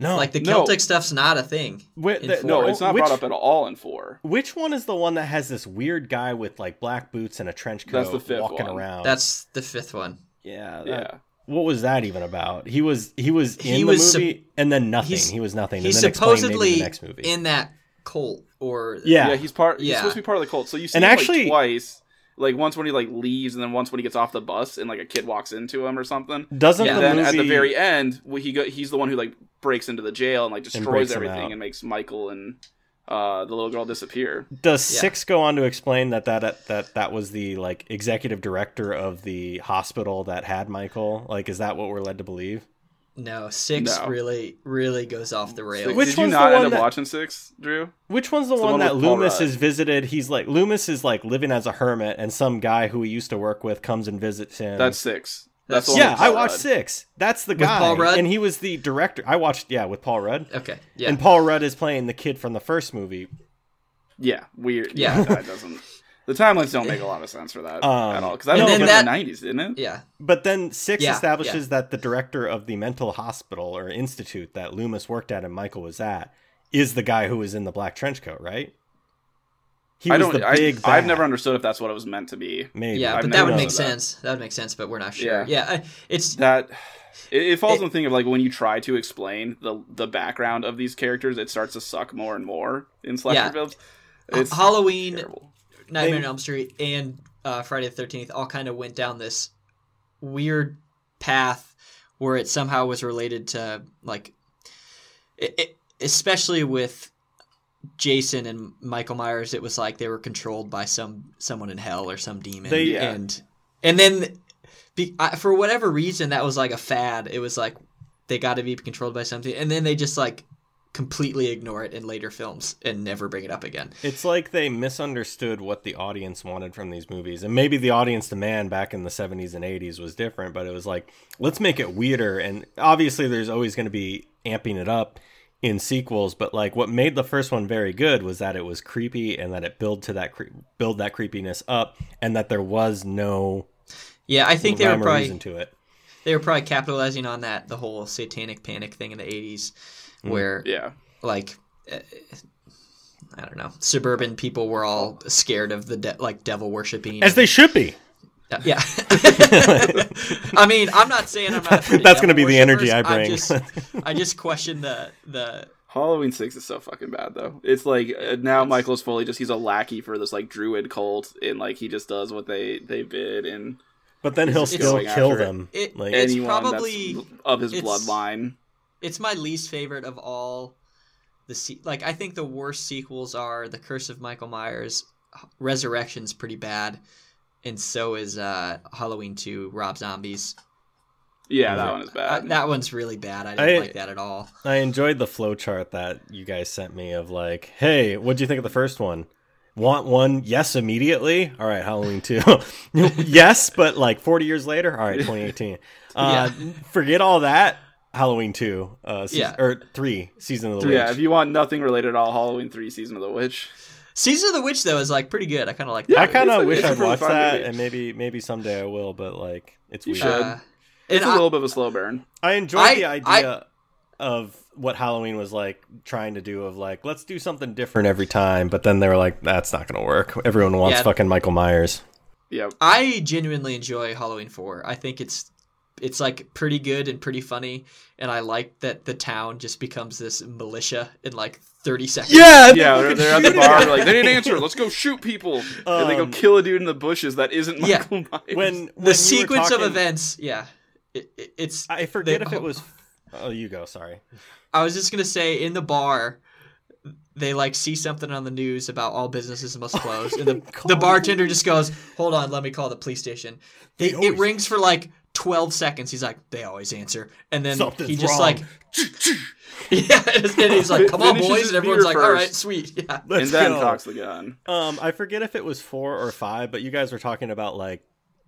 No, like the no. Celtic stuff's not a thing. Whi- in the- no, it's not which, brought up at all in four. Which one is the one that has this weird guy with like black boots and a trench coat That's the fifth walking one. around? That's the fifth one. yeah, that- Yeah, What was that even about? He was he was in He the was sup- movie and then nothing. he was nothing. He's and then explained maybe in supposedly the next movie. in that cult or yeah, yeah, he's part. He's Yeah. supposed to be part of the cult. So you see And him actually- like, twice. Like once when he like leaves, and then once when he gets off the bus, and like a kid walks into him or something. doesn't Yeah. the then movie at the very end, he go, he's the one who like breaks into the jail and like destroys them everything and makes Michael and uh, the little girl disappear. Does Yeah. six go on to explain that that that that was the like executive director of the hospital that had Michael? Like, is that what we're led to believe? No six No. really really goes off the rails. Which Did you one's the not one end up that- watching six, Drew? Which one's the the one, one that with Loomis Rudd. has visited? He's like Loomis is like living as a hermit, and some guy who he used to work with comes and visits him. That's six. That's- That's, yeah. I watched Rudd. six. That's the With guy, Paul Rudd? and he was the director. I watched yeah with Paul Rudd, Okay, yeah, and Paul Rudd is playing the kid from the first movie. Yeah, weird. Yeah. Yeah, that doesn't. The timelines don't make a lot of sense for that Um, at all because that and was then in that- the nineties, didn't it? yeah. But then six Yeah, establishes that the director of the mental hospital or institute that Loomis worked at and Michael was at is the guy who was in the black trench coat, right? He I was don't. the big. I, I've never understood if that's what it was meant to be. Maybe. Yeah, I've but that would make that. sense. That would make sense, but we're not sure. Yeah. Yeah, I, it's That it, it falls It- in the thing of like when you try to explain the the background of these characters, it starts to suck more and more in slasher Yeah. films. It's Halloween, terrible. Nightmare on Elm Street, and uh, Friday the Thirteenth all kind of went down this weird path where it somehow was related to like, it, it, especially with Jason and Michael Myers, it was like they were controlled by some someone in hell or some demon, They- Yeah. and and then be, I, for whatever reason that was like a fad. It was like they got to be controlled by something, and then they just like completely ignore it in later films and never bring it up again. It's like they misunderstood what the audience wanted from these movies. And maybe the audience demand back in the 70s and 80s was different, but it was like, let's make it weirder. And obviously, there's always going to be amping it up in sequels, but like what made the first one very good was that it was creepy and that it built to that cre- build that creepiness up and that there was no Yeah, I think they were probably reason to it. they were probably capitalizing on that the whole satanic panic thing in the 80s where Yeah. like uh, I don't know, suburban people were all scared of the de- like devil worshipping. As they should be. yeah. I mean, I'm not saying I'm not. That's gonna be the energy. I bring. I just, I just question the the. Halloween Six is so fucking bad though. It's like uh, now Michael's fully just he's a lackey for this like druid cult, and like he just does what they they bid, and But then he'll still kill after it. them. It- like It's anyone probably- that's of his it's- bloodline. It's my least favorite of all the se- like. I think the worst sequels are The Curse of Michael Myers, Resurrection's pretty bad, and so is uh, Halloween Two, Rob Zombies. Yeah, that one is Uh, bad. that one's really bad. I didn't I- like that at all. I enjoyed the flowchart that you guys sent me of like, hey, what do you think of the first one? Want one? Yes, immediately. All right, Halloween two. yes, but like forty years later. All right, 2018. Uh, Forget all that. Halloween two. Uh, se- Yeah. or three. Season of the witch. yeah, if you want nothing related at all, Halloween Three: Season of the Witch. Season of the Witch though is like pretty good. I kind of like Yeah, I kind of wish it's a I'd watched that, movie. and maybe maybe someday I will. But like, it's You weird. Uh, It's and a I- little bit of a slow burn. I enjoyed I- the I- idea of what Halloween was like trying to do of like let's do something different every time, but then they were like that's not going to work. Everyone wants Yeah. fucking Michael Myers. Yeah, I genuinely enjoy Halloween 4. I think it's it's like pretty good and pretty funny and I like that the town just becomes this militia in like 30 seconds. Yeah, yeah, they're, they're at the bar. They're like, they didn't answer. Let's go shoot people, and they go Um, kill a dude in the bushes that isn't Yeah. Michael Myers. when, when The sequence talking- of events, yeah. It, it- it's I forget they- if it was. Oh, you go. Sorry. I was just going to say in the bar they like see something on the news about all businesses must close and the, the bartender just goes, "Hold on, let me call the police station." They It, always- it rings for like 12 seconds. He's like, "They always answer." And then Something's he just wrong. like Yeah, and he's like, "Come on, boys," and everyone's like, "All first. right, sweet." Yeah. Let's and then go. cocks the gun. Um, I forget if it was four or five, but you guys were talking about like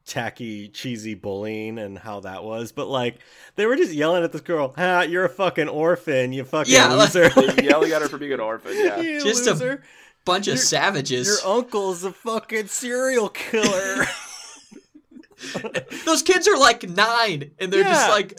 tacky, cheesy bullying and how that was. But like, they were just yelling at this girl, "Ha, you're a fucking orphan, you fucking Yeah, loser." They're yelling at her for being an orphan. Yeah, You Just a- Bunch of Your- savages. Your uncle's a fucking serial killer. Those kids are like nine, and they're Yeah. just like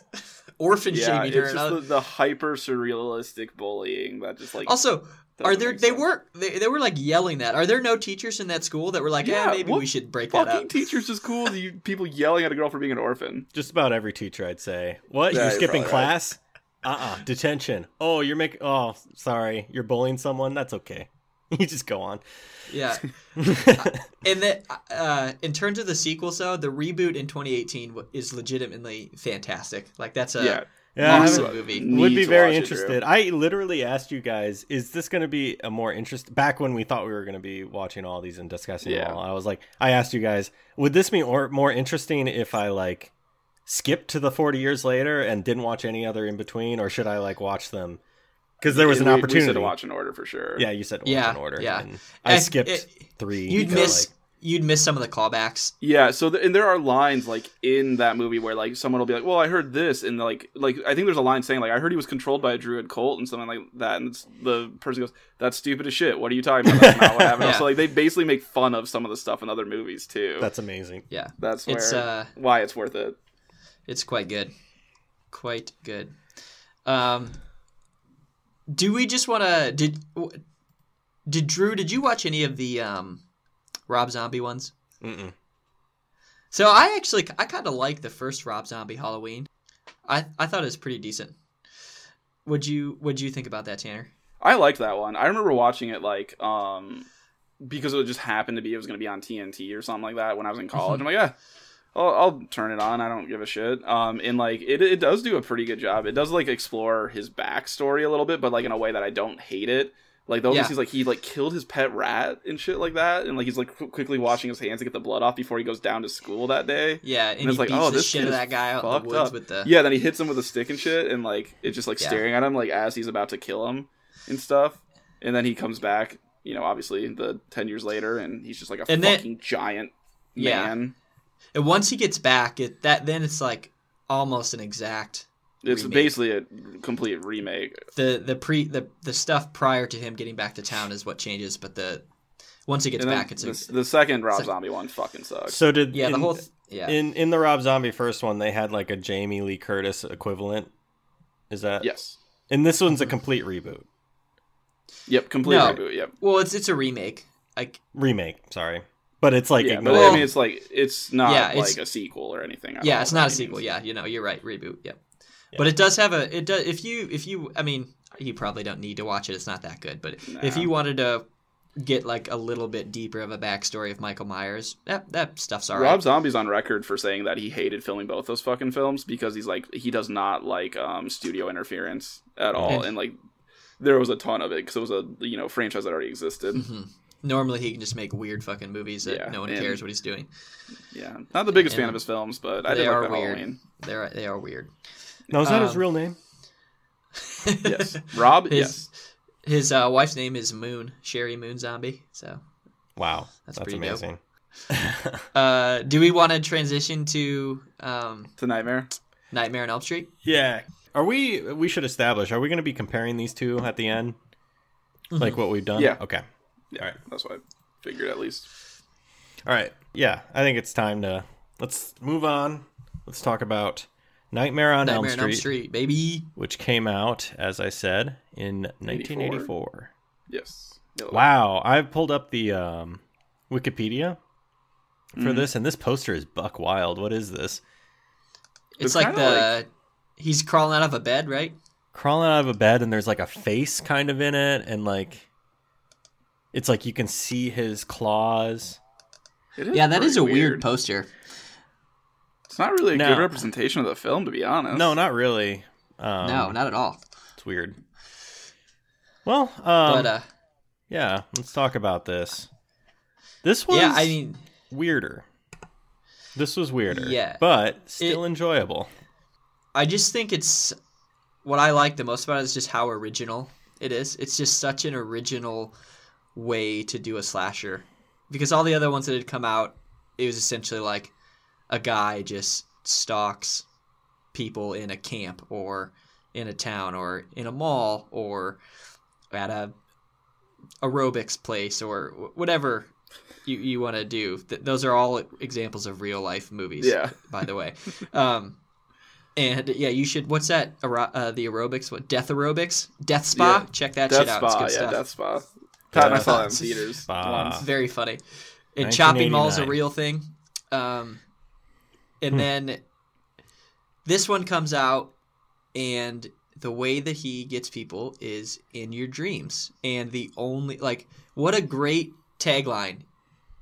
orphan yeah. shaming It's her. just the, the hyper surrealistic bullying that just like. also, are there? They sense. were they, they were like yelling that. Are there no teachers in that school that were like, yeah, Yeah, maybe we should break that Fucking up? teachers is cool. You people yelling at a girl for being an orphan. just about every teacher, I'd say. What? Yeah, you're you're skipping probably right. class? Uh-uh. Detention. Oh, you're making. Oh, sorry. You're bullying someone. That's okay. You just go on. Yeah. and that uh, in terms of the sequels, though, the reboot in 2018 is legitimately fantastic. Like that's a yeah, Yeah, I awesome haven't- movie. Would be very watch it, interested. I literally asked you guys, is this going to be a more interest? Back when we thought we were going to be watching all these and discussing Yeah. them all, I was like, I asked you guys, would this be or, more interesting if I like skipped to the 40 years later and didn't watch any other in between, or should I like watch them? Because there was an We- opportunity. We said to watch in order for sure. Yeah, you said watch Yeah, in order. yeah. and I If- skipped it- three. You'd because, miss like, you'd miss some of the callbacks. Yeah, so th- and there are lines like in that movie where like someone will be like, "Well, I heard this," and like like I think there's a line saying like, "I heard he was controlled by a druid cult" and something like that, and it's, the person goes, "That's stupid as shit. What are you talking about? That's not what happened." Yeah. So like they basically make fun of some of the stuff in other movies too. that's amazing. Yeah, That's where it's uh why it's worth it. it's quite good, quite good. Um, do we just want to did did Drew? Did you watch any of the um Rob Zombie ones? Mm-mm. So I actually I kind of like the first Rob Zombie Halloween. I I thought it was pretty decent. Would you Would you think about that, Tanner? I liked that one. I remember watching it like um because it just happened to be it was going to be on TNT or something like that when I was in college. I'm like, yeah, I'll, I'll turn it on. I don't give a shit. Um, and like it, it does do a pretty good job. It does like explore his backstory a little bit, but like in a way that I don't hate it. Like those Yeah. scenes, like he like killed his pet rat and shit like that, and like he's like qu- quickly washing his hands to get the blood off before he goes down to school that day. Yeah, and, And it's like, beats oh, the this shit of that guy out in the woods up. with the Yeah, then he hits him with a stick and shit, and like it's just like Yeah. staring at him like as he's about to kill him. and stuff, and then he comes back. You know, obviously the ten years later, and he's just like a And fucking giant Yeah. Man. And once he gets back, it that then it's like almost an exact It's remake. basically a complete remake. the the pre the the stuff prior to him getting back to town is what changes, but the once he gets And then back, it's a, the, the second Rob it's a- Zombie one fucking sucks. So did yeah. The in, whole th- yeah. in in the Rob Zombie first one, they had like a Jamie Lee Curtis equivalent. Is that yes. And this one's a mm-hmm. complete reboot, Yep. Complete No. reboot. Yep. well, it's it's a remake. Like remake. Sorry, but it's like yeah, but I mean, it's like it's not Yeah, like it's- a sequel or anything. at yeah, it's not a any sequel. means. Yeah, you know, you're right. Reboot. Yep. Yeah. But it does have a it does if you if you I mean you probably don't need to watch it. It's not that good. But if you wanted to get like a little bit deeper of a backstory of Michael Myers, that that stuff's alright. Rob Zombie's on record for saying that he hated filming both those fucking films because he's like he does not like um, studio interference at all, And- and like there was a ton of it because it was a you know franchise that already existed. Mhm. Normally he can just make weird fucking movies that Yeah, no one and- cares what he's doing. Yeah, not the biggest fan of his films, but I they did like are that weird. Halloween. They're they are weird. no, is that his um, real name? Yes, Rob. His- yes, His uh, wife's name is Moon Sheri Moon Zombie. So, Wow, That's that's, pretty dope. amazing. uh, do we want to transition to um, to Nightmare. Nightmare on Elm Street? yeah, are we? We should establish. Are we going to be comparing these two at the end, like what we've done? Yeah. Okay. Yeah, All right. that's what I figured at least. All right. Yeah, I think it's time to let's move on. Let's talk about Nightmare on, Elm, Nightmare on Street, Elm Street, baby. which came out, as I said, in 1984. Yes. Yeah, Wow, I've pulled up the um, Wikipedia for Mhm. this, and this poster is buck wild. What is this? It's, It's like kinda the he's crawling out of a bed, right? Crawling out of a bed, and there's like a face kind of in it, and like it's like you can see his claws. It is Yeah, that is a pretty weird, poster. It's not really a No. good representation of the film, to be honest. No, not really. Um, no, not at all. it's weird. Well, um, but uh, yeah, let's talk about this. This was yeah, I mean, weirder. This was weirder. Yeah. but still enjoyable. I just think it's what I like the most about it is just how original it is. It's just such an original way to do a slasher. Because all the other ones that had come out, it was essentially like a guy just stalks people in a camp or in a town or in a mall or at a aerobics place or whatever you, you want to do. Th- those are all examples of real life movies. Yeah. By the way, um, and yeah, you should. What's that? Uh, the aerobics? What? Death aerobics? Death Spa? Yeah. Check that Death shit out. It's Spa. Yeah, stuff. Death Spa. Pat and I Death saw that in theaters Spa. once. Very funny. And chopping mall's a 1989. real thing. Um, and Hmm. then this one comes out, and the way that he gets people is in your dreams. And the only like, what a great tagline!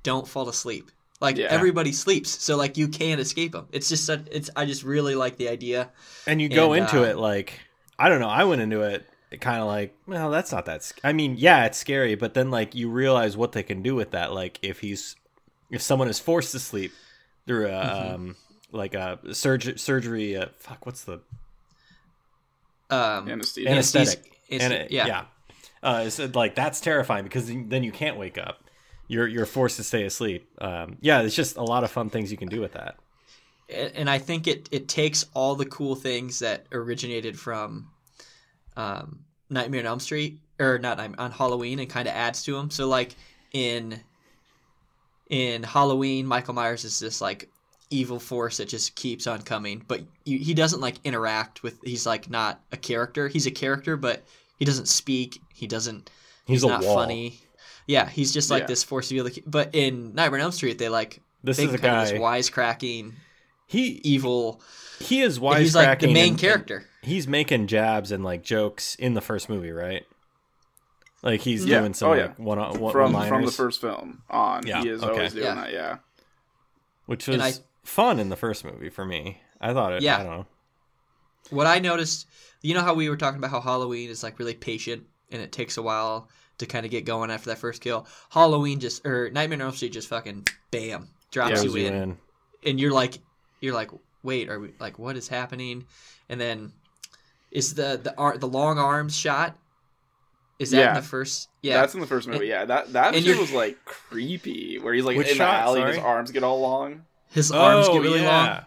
Don't fall asleep. Like Yeah. everybody sleeps, so like you can't escape them. It's just such, it's. I just really like the idea. And you go And, into uh, it like I don't know. I went into it kind of like, well, that's not that. Sc-. I mean, yeah, it's scary, but then like you realize what they can do with that. Like if he's if someone is forced to sleep through a Mm-hmm. um like a surgery surgery. Uh, fuck, what's the Um, Anesthesia. anesthetic? Anesthesia- And yeah. yeah. Uh, it's like that's terrifying because then you can't wake up. You're you're forced to stay asleep. Um, yeah, it's just a lot of fun things you can do with that. and and I think it it takes all the cool things that originated from um, Nightmare on Elm Street or not on Halloween and kind of adds to them. So like in in Halloween, Michael Myers is this like evil force that just keeps on coming, but you, he doesn't like interact with. He's like not a character. He's a character, but he doesn't speak. He doesn't. He's, He's, a not wall. funny. Yeah, he's just like Yeah. this force of evil. But in Nightmare on Elm Street, they like This make is a him kind of guy. wisecracking He evil. he is wisecracking. He's like the main and- and- character. he's making jabs and like jokes in the first movie, right? Like he's Yeah. doing some Oh, yeah. like one one from liners, from the first film on. Yeah, He is okay. always doing Yeah. that. Yeah. which and was fun in the first movie for me. I thought it. Yeah. I don't know. What I noticed, you know how we were talking about how Halloween is like really patient and it takes a while to kind of get going after that first kill. Halloween just or Nightmare on Elm Street just fucking bam drops Throws you you in, in. and you're like you're like wait are we like what is happening? And then is the the ar- the long arms shot Is that Yeah. in the first? Yeah. That's in the first movie. Yeah, that that and shit was like creepy, where he's like in shot? the alley, and his arms get all long. His arms oh, get really yeah. long,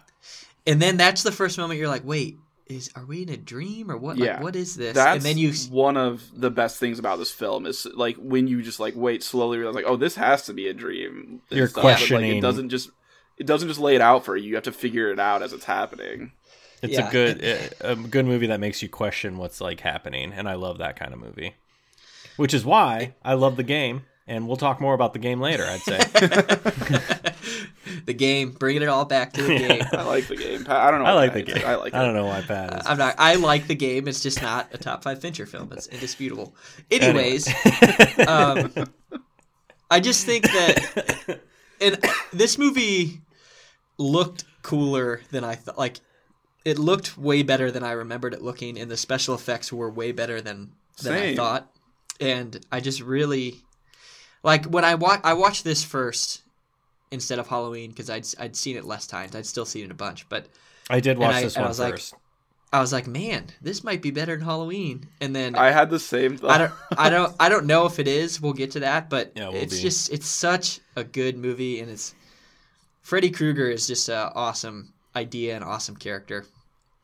and then that's the first moment you're like, "Wait, is are we in a dream or what? Yeah. Like, what is this?" That's and then you, one of the best things about this film is like when you just like wait slowly realize like oh this has to be a dream. You're stuff, but, like, questioning- it doesn't just it doesn't just lay it out for you. You have to figure it out as it's happening. It's Yeah, a good a, a good movie that makes you question what's like happening, and I love that kind of movie. Which is why I love the game, and we'll talk more about the game later. I'd say. the game, bringing it all back to the game. I like the game. Pat- I don't know. I what like the game. hates. I like it. I don't know why Pat is. I'm not. I like the game. It's just not a top five Fincher film. It's indisputable. Anyways, um, I just think that, and this movie looked cooler than I thought. Like, it looked way better than I remembered it looking, and the special effects were way better than than I thought. And I just really like when I watch. I watched this first instead of Halloween because I'd I'd seen it less times. I'd still seen it a bunch, but I did watch I- this and I one was like, first. I was like, man, this might be better than Halloween. And then I had the same thought. I don't, I don't, I don't know if it is. We'll get to that, but Yeah, we'll it's be. just, it's such a good movie, and it's Freddy Krueger is just an awesome idea and awesome character,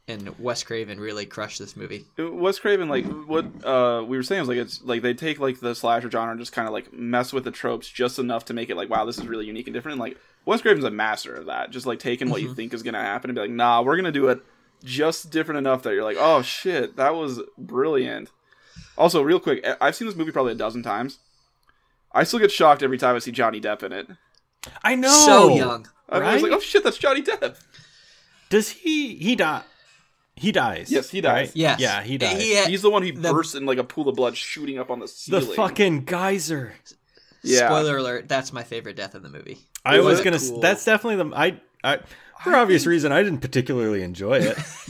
and Wes Craven really crushed this movie. Wes Craven, like what uh, we were saying, was like it's like they take like the slasher genre and just kind of like mess with the tropes just enough to make it like, wow, this is really unique and different. And like Wes Craven's a master of that, just like taking what you think is gonna happen and be like, nah, we're gonna do it just different enough that you're like, oh shit, that was brilliant. Also, real quick, I- I've seen this movie probably a dozen times. I still get shocked every time I see Johnny Depp in it. I know. So young. I'm always like, Right? oh shit, that's Johnny Depp. Does he? He die? He dies. Yes, he dies. right? Yes. Yeah, he dies. He had- He's the one who The- bursts in like a pool of blood shooting up on the ceiling. the fucking geyser. Yeah. Spoiler alert. That's my favorite death in the movie. I Was was gonna. cool? That's definitely the. I. I for obvious reason, I didn't particularly enjoy it,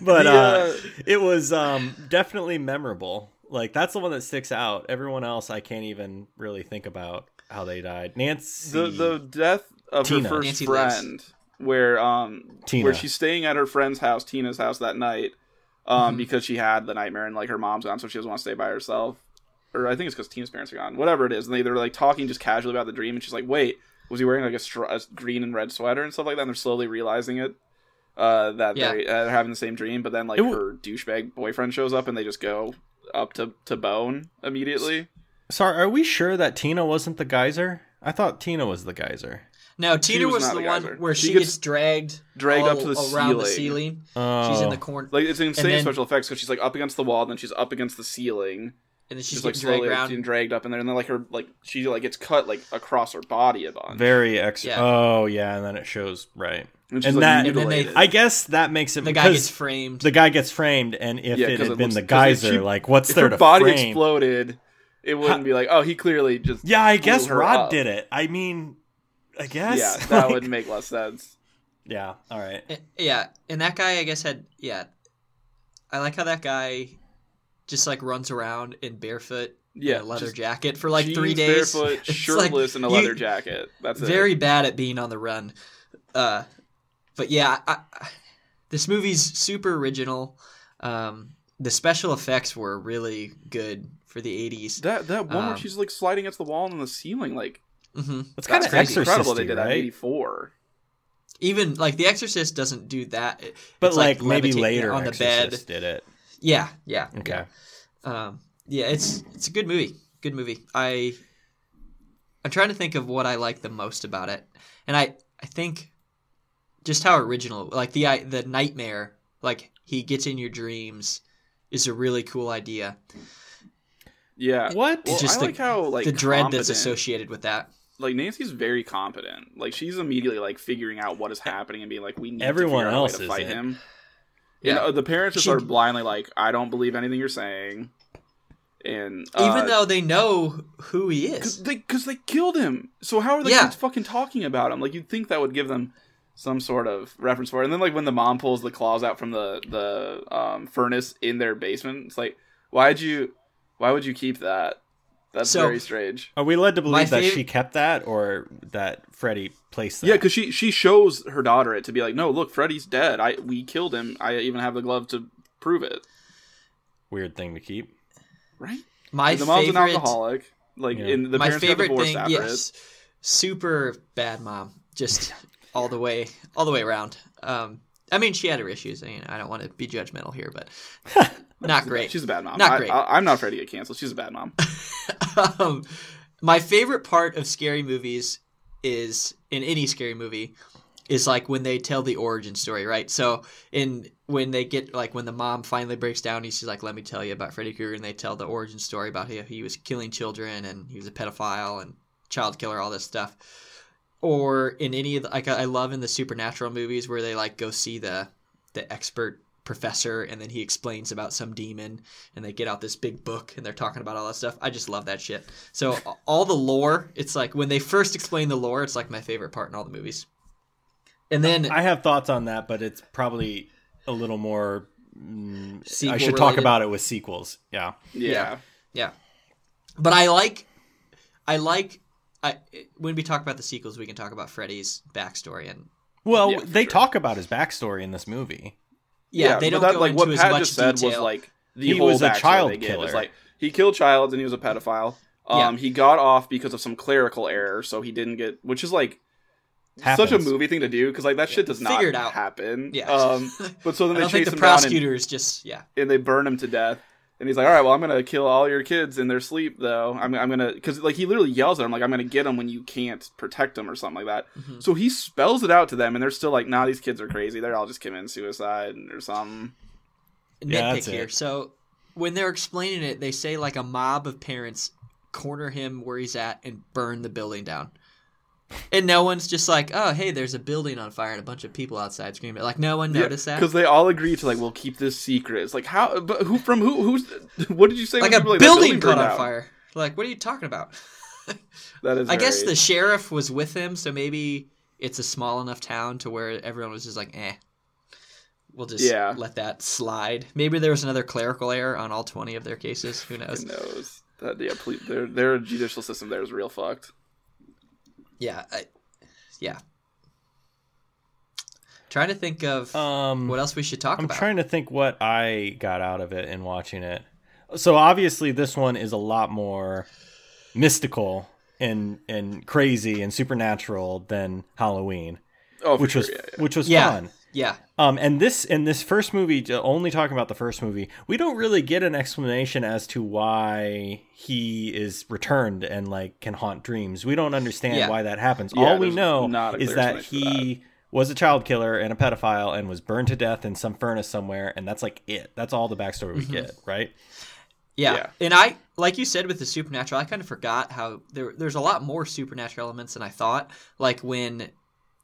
but The, uh, uh, it was um, definitely memorable. Like that's the one that sticks out. Everyone else, I can't even really think about how they died. Nancy, the the death of Tina. her first Nancy lives. friend, where um Tina. where she's staying at her friend's house, Tina's house that night, um Mm-hmm. because she had the nightmare and like her mom's gone, so she doesn't want to stay by herself. Or I think it's because Tina's parents are gone. Whatever it is, and they they're like talking just casually about the dream, and she's like, "Wait, was he wearing like a, str- a green and red sweater and stuff like that?" And they're slowly realizing it. Uh, that Yeah. they, uh, they're having the same dream, but then like w- her douchebag boyfriend shows up and they just go up to, to bone immediately. Sorry, are we sure that Tina wasn't the geyser? I thought Tina was the geyser. No, Tina was was, the the one where She she, gets gets, dragged, dragged up to the around the ceiling. ceiling. Oh, She's in the corner, Like it's insane then- special effects because she's like up against the wall, and then she's up against the ceiling. And then she's She's like getting dragged slowly around. getting dragged up in there, and then like her like she like gets cut like across her body a bunch. very ex. Yeah. Oh yeah, and then it shows right. and and like that- And then they- I guess that makes it the guy gets framed. the guy gets framed, and if Yeah, it 'cause had it been looks- the 'cause if geyser, she- like what's if there her to body frame? exploded, it wouldn't be like oh he clearly just Yeah, I guess Rod up. did it. I mean, I guess. yeah that Like- would make less sense. Yeah. All right. Eh, yeah, and that guy, I guess, had yeah. I like how that guy just like runs around in barefoot, Yeah, in a leather jacket for like three days, barefoot, It's shirtless, like, in a you- leather jacket. That's it. very bad at being on the run. Uh, but yeah, I, I, this movie's super original. Um, the special effects were really good for the '80s. that that one where Um, she's like sliding against the wall and on the ceiling like hmm It's kind of exorcist incredible they did that in '84. Even like The Exorcist doesn't do that. It- But it's, like, maybe later on the Exorcist bed. did it. Yeah, yeah, Okay. yeah. Um, yeah, it's it's a good movie. Good movie. I I'm trying to think of what I like the most about it, and I I think just how original, like the i- the nightmare, like he gets in your dreams, is a really cool idea. Yeah. What? Well, just I the- like how like the dread that's associated with that. like Nancy's very competent. Like she's immediately like figuring out what is happening and being like, we need Everyone to figure out a way else to fight isn't. him. Yeah. You know, the parents just She- are blindly like, I don't believe anything you're saying, and Even uh, though they know who he cause is. they because they killed him. So how are the Yeah. kids fucking talking about him? Like you'd think that would give them some sort of reference for it. And then like when the mom pulls the claws out from the the um, furnace in their basement, it's like, why'd you? Why would you keep that? That's So- very strange. Are we led to believe that fav- she kept that, or that Freddy placed that? Yeah, because she she shows her daughter it to be like, no, look, Freddy's dead. I we killed him. I even have the glove to prove it. weird thing to keep. Right? My the mom's favorite, an alcoholic. Like Yeah. in the my parents got favorite divorced thing, after yes, super bad mom, just all the way, all the way around. Um, I mean, she had her issues. I, mean, I don't want to be judgmental here, but not great. She's a bad mom. Not I, great. I, I'm not afraid to get canceled. She's a bad mom. um, my favorite part of scary movies is in any scary movie is like when they tell the origin story, right? So in when they get like when the mom finally breaks down, she's like, "Let me tell you about Freddy Krueger," and they tell the origin story about how he was killing children and he was a pedophile and child killer, all this stuff. Or in any of the, like I love in the supernatural movies where they like go see the the expert professor and then he explains about some demon and they get out this big book and they're talking about all that stuff. I just love that shit. So all the lore, it's like when they first explain the lore, it's like my favorite part in all the movies. And then I have thoughts on that, but it's probably a little more. Mm, I Sequel should talk about it with sequels. Yeah. Yeah. Yeah. But I like, I like, I when we talk about the sequels, we can talk about Freddy's backstory and Well, Yeah, they sure. talk about his backstory in this movie. Yeah, they but don't that, go like into what as Pat much just said detail. was like the He whole was a child they gave. Killer. like he killed child and he was a pedophile. Um, he got off because of some clerical error, so he didn't get, which is like such a movie thing to do because like that shit does not Figure out. happen. yeah, Um, but so then I they don't think chase the him down and, prosecutors just yeah. and they burn him to death. And he's like, "All right, well, I'm gonna kill all your kids in their sleep, though. I'm, I'm gonna, because like he literally yells at him, like, I'm gonna get them when you can't protect them or something like that. Mhm. So he spells it out to them, and they're still like, Nah, these kids are crazy. They're all just committing suicide or something. Yeah, nitpick here. it. So when they're explaining it, they say like a mob of parents corner him where he's at and burn the building down. And no one's just like, oh, hey, there's a building on fire and a bunch of people outside screaming. Like, no one noticed that. because they all agree to like, we'll keep this secret. It's like how, but who from who? Who's what did you say? Like a people were building, caught on fire. Like, what are you talking about? That is. I guess the sheriff was with him, so maybe it's a small enough town to where everyone was just like, eh. We'll just Yeah. let that slide. Maybe there was another clerical error on all 20 of their cases. Who knows? Who knows that? Yeah, please, their their judicial system there is real fucked. Yeah, I, yeah. Trying to think of Um, what else we should talk about. I'm trying to think what I got out of it in watching it. So obviously, this one is a lot more mystical and and crazy and supernatural than Halloween, Oh, which sure, was yeah, yeah. which was Yeah. fun. yeah, Um, and this in this first movie, j- only talking about the first movie, we don't really get an explanation as to why he is returned and like can haunt dreams. We don't understand Yeah. why that happens. Yeah, All we know is that explanation for he was a child killer and a pedophile and was burned to death in some furnace somewhere, and that's like it. That's all the backstory we Mm-hmm. get, right? yeah, Yeah. And I, like you said with the supernatural, I kind of forgot how there. There's a lot more supernatural elements than I thought. Like when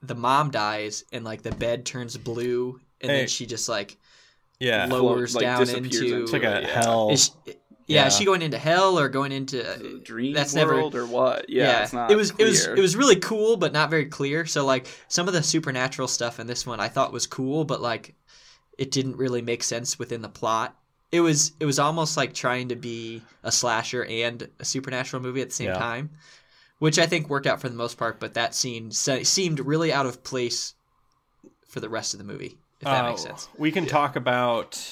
the mom dies and like the bed turns blue, and Hey. then she just like Yeah, lowers like, down disappears into- it's like a yeah. hell. is she, yeah, Yeah. is she going into hell or going into a uh, dream that's never- world or what? Yeah, it's not. it was it was it was really cool, but not very clear. So like some of the supernatural stuff in this one, I thought was cool, but like it didn't really make sense within the plot. It was it was almost like trying to be a slasher and a supernatural movie at the same Yeah. time, which I think worked out for the most part. But that scene se- seemed really out of place for the rest of the movie. If that makes Uh, sense. We can talk about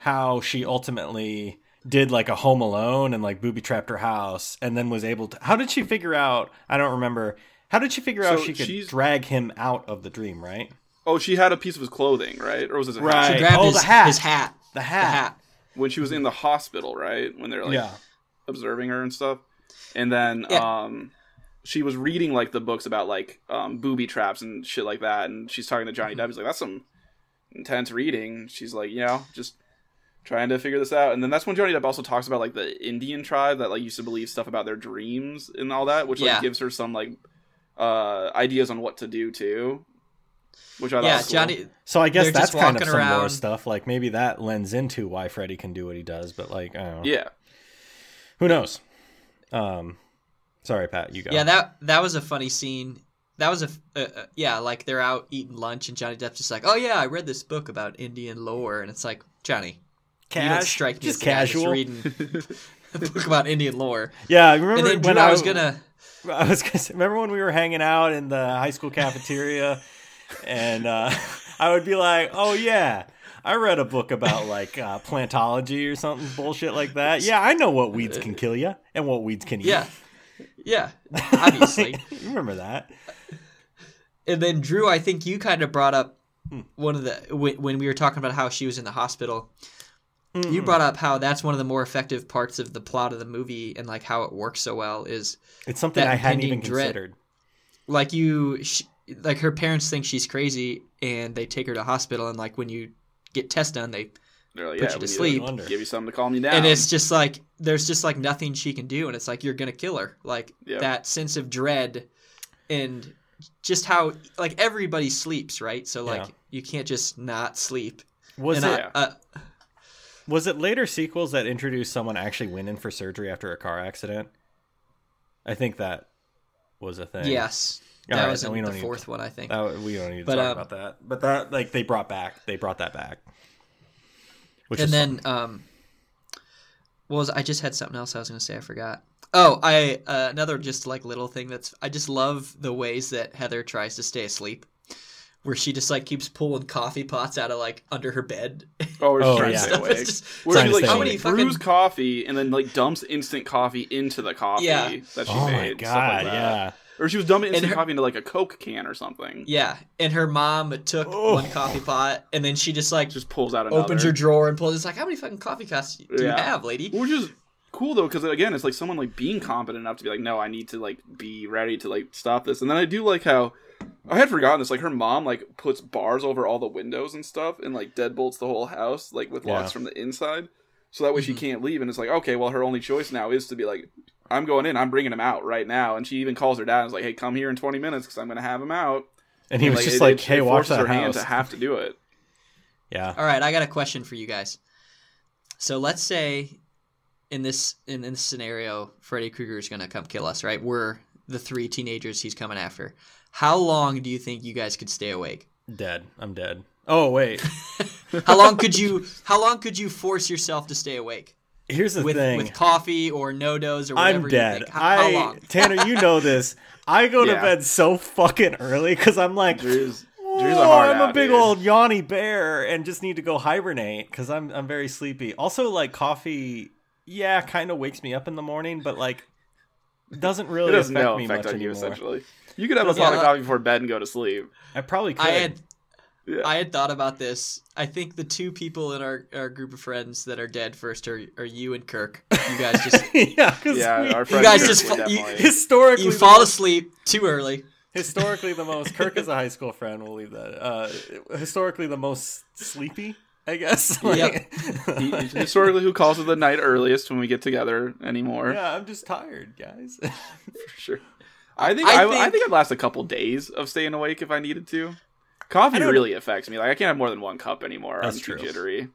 how she ultimately did like a home alone and like booby trapped her house and then was able to how did she figure out I don't remember how did she figure out she could she's- drag him out of the dream, right? Oh, she had a piece of his clothing, right? Or was it a Right. hat? She grabbed Oh, his, the hat. his hat. The The hat. hat. when she was in the hospital, right? When they're like yeah. observing her and stuff. And then Yeah. um she was reading like the books about like um booby traps and shit like that and she's talking to Johnny Mm-hmm. Depp. He's like, That's some intense reading. She's like, you know, just trying to figure this out. And then that's when Johnny Depp also talks about like the Indian tribe that like used to believe stuff about their dreams and all that, which like Yeah. gives her some like uh ideas on what to do too. Which I thought Yeah, was cool. Johnny. So I guess that's kind of walking some more around. stuff. Like maybe that lends into why Freddy can do what he does, but like I don't know. Yeah. Who knows? Um sorry Pat, you go. Yeah, that that was a funny scene. That was a uh, uh, yeah, like they're out eating lunch and Johnny Depp's just like, "Oh yeah, I read this book about Indian lore," and it's like, Johnny, you don't Cash, strike me just as the casual. reading a book about Indian lore. Yeah, I remember And then when Drew, I I was gonna, I was gonna say, remember when we were hanging out in the high school cafeteria, and uh, I would be like, "Oh yeah, I read a book about like uh, plantology or something bullshit like that. Yeah, I know what weeds can kill you and what weeds can eat. Yeah, yeah, obviously. you remember that? and then Drew, I think you kind of brought up Hmm. one of the when, we were talking about how she was in the hospital. Mm-hmm. You brought up how that's one of the more effective parts of the plot of the movie and like how it works so well is It's something I hadn't even dread. considered. like you sh like her parents think she's crazy and they take her to hospital and like when you get tests done they They're like, Put yeah, you to sleep. Wonder. give you something to calm you down. and it's just like there's just like nothing she can do and it's like you're gonna kill her like Yep. that sense of dread and just how like everybody sleeps right so like Yeah. you can't just not sleep Was and it I- uh, was it later sequels that introduced someone actually went in for surgery after a car accident? I think that was a thing. yes All that right, was then we the don't need fourth one i think That, we don't need to But, talk um, about that. But that like they brought back they brought that back. Which and is then um what was I just had something else I was gonna say I forgot. Oh, I uh, another just like little thing that's I just love the ways that Heather tries to stay asleep, where she just like keeps pulling coffee pots out of like under her bed. oh, we're Oh, yeah. Stuff. It's just- Where Trying she to like stay how many How many brews coffee and then like dumps instant coffee into the coffee Yeah. that she Oh made. my god, like that. yeah. Or she was dumping instant her- coffee into like a Coke can or something. yeah, and her mom took Oh. one coffee pot and then she just like Just pulls out another. opens her drawer and pulls. It's like how many fucking coffee cups do you have, lady? Which is cool though, because again, it's like someone like being competent enough to be like, no, I need to like be ready to like stop this. And then I do like how I had forgotten this. Like her mom like puts bars over all the windows and stuff, and like deadbolts the whole house like with locks Yeah. from the inside, so that way she mm-hmm. can't leave. And it's like, okay, well, her only choice now is to be like. I'm going in. I'm bringing him out right now, and she even calls her dad and is like, "Hey, come here in 20 minutes because I'm going to have him out." And he was Like, just it- like, it- "Hey, it watch forces that her hand house." to have to do it. Yeah. All right, I got a question for you guys. So let's say in this in this scenario, Freddy Krueger is going to come kill us, right? We're the three teenagers he's coming after. How long do you think you guys could stay awake? Dead. I'm dead. Oh wait. How long could you How long could you force yourself to stay awake Here's the with thing. with coffee or no dose or whatever? I'm you dead. think? How, how I long? Tanner, you know this. I go to bed so fucking early because I'm like, Drew's, oh, Drew's a hard I'm a big dude. old yawny bear and just need to go hibernate because I'm I'm very sleepy. Also, like coffee, yeah, kind of wakes me up in the morning, but like doesn't really It has affect no me effect much on you, essentially. You could have a Yeah, of coffee before bed and go to sleep. I probably could. I had Yeah. I had thought about this. I think the two people in our, our group of friends that are dead first are, are you and Kirk. You guys just yeah, because Yeah, our you guys just fa- you- historically you fall most- asleep too early. historically the most Kirk is a high school friend. We'll leave that. Uh, historically the most sleepy, I guess. Yep. Historically, who calls it the night earliest when we get together anymore? yeah, I'm just tired, guys. For sure. I think I I, I, think- think I'd last a couple days of staying awake if I needed to. Coffee really affects me. Like I can't have more than one cup anymore. That's I'm too true. jittery.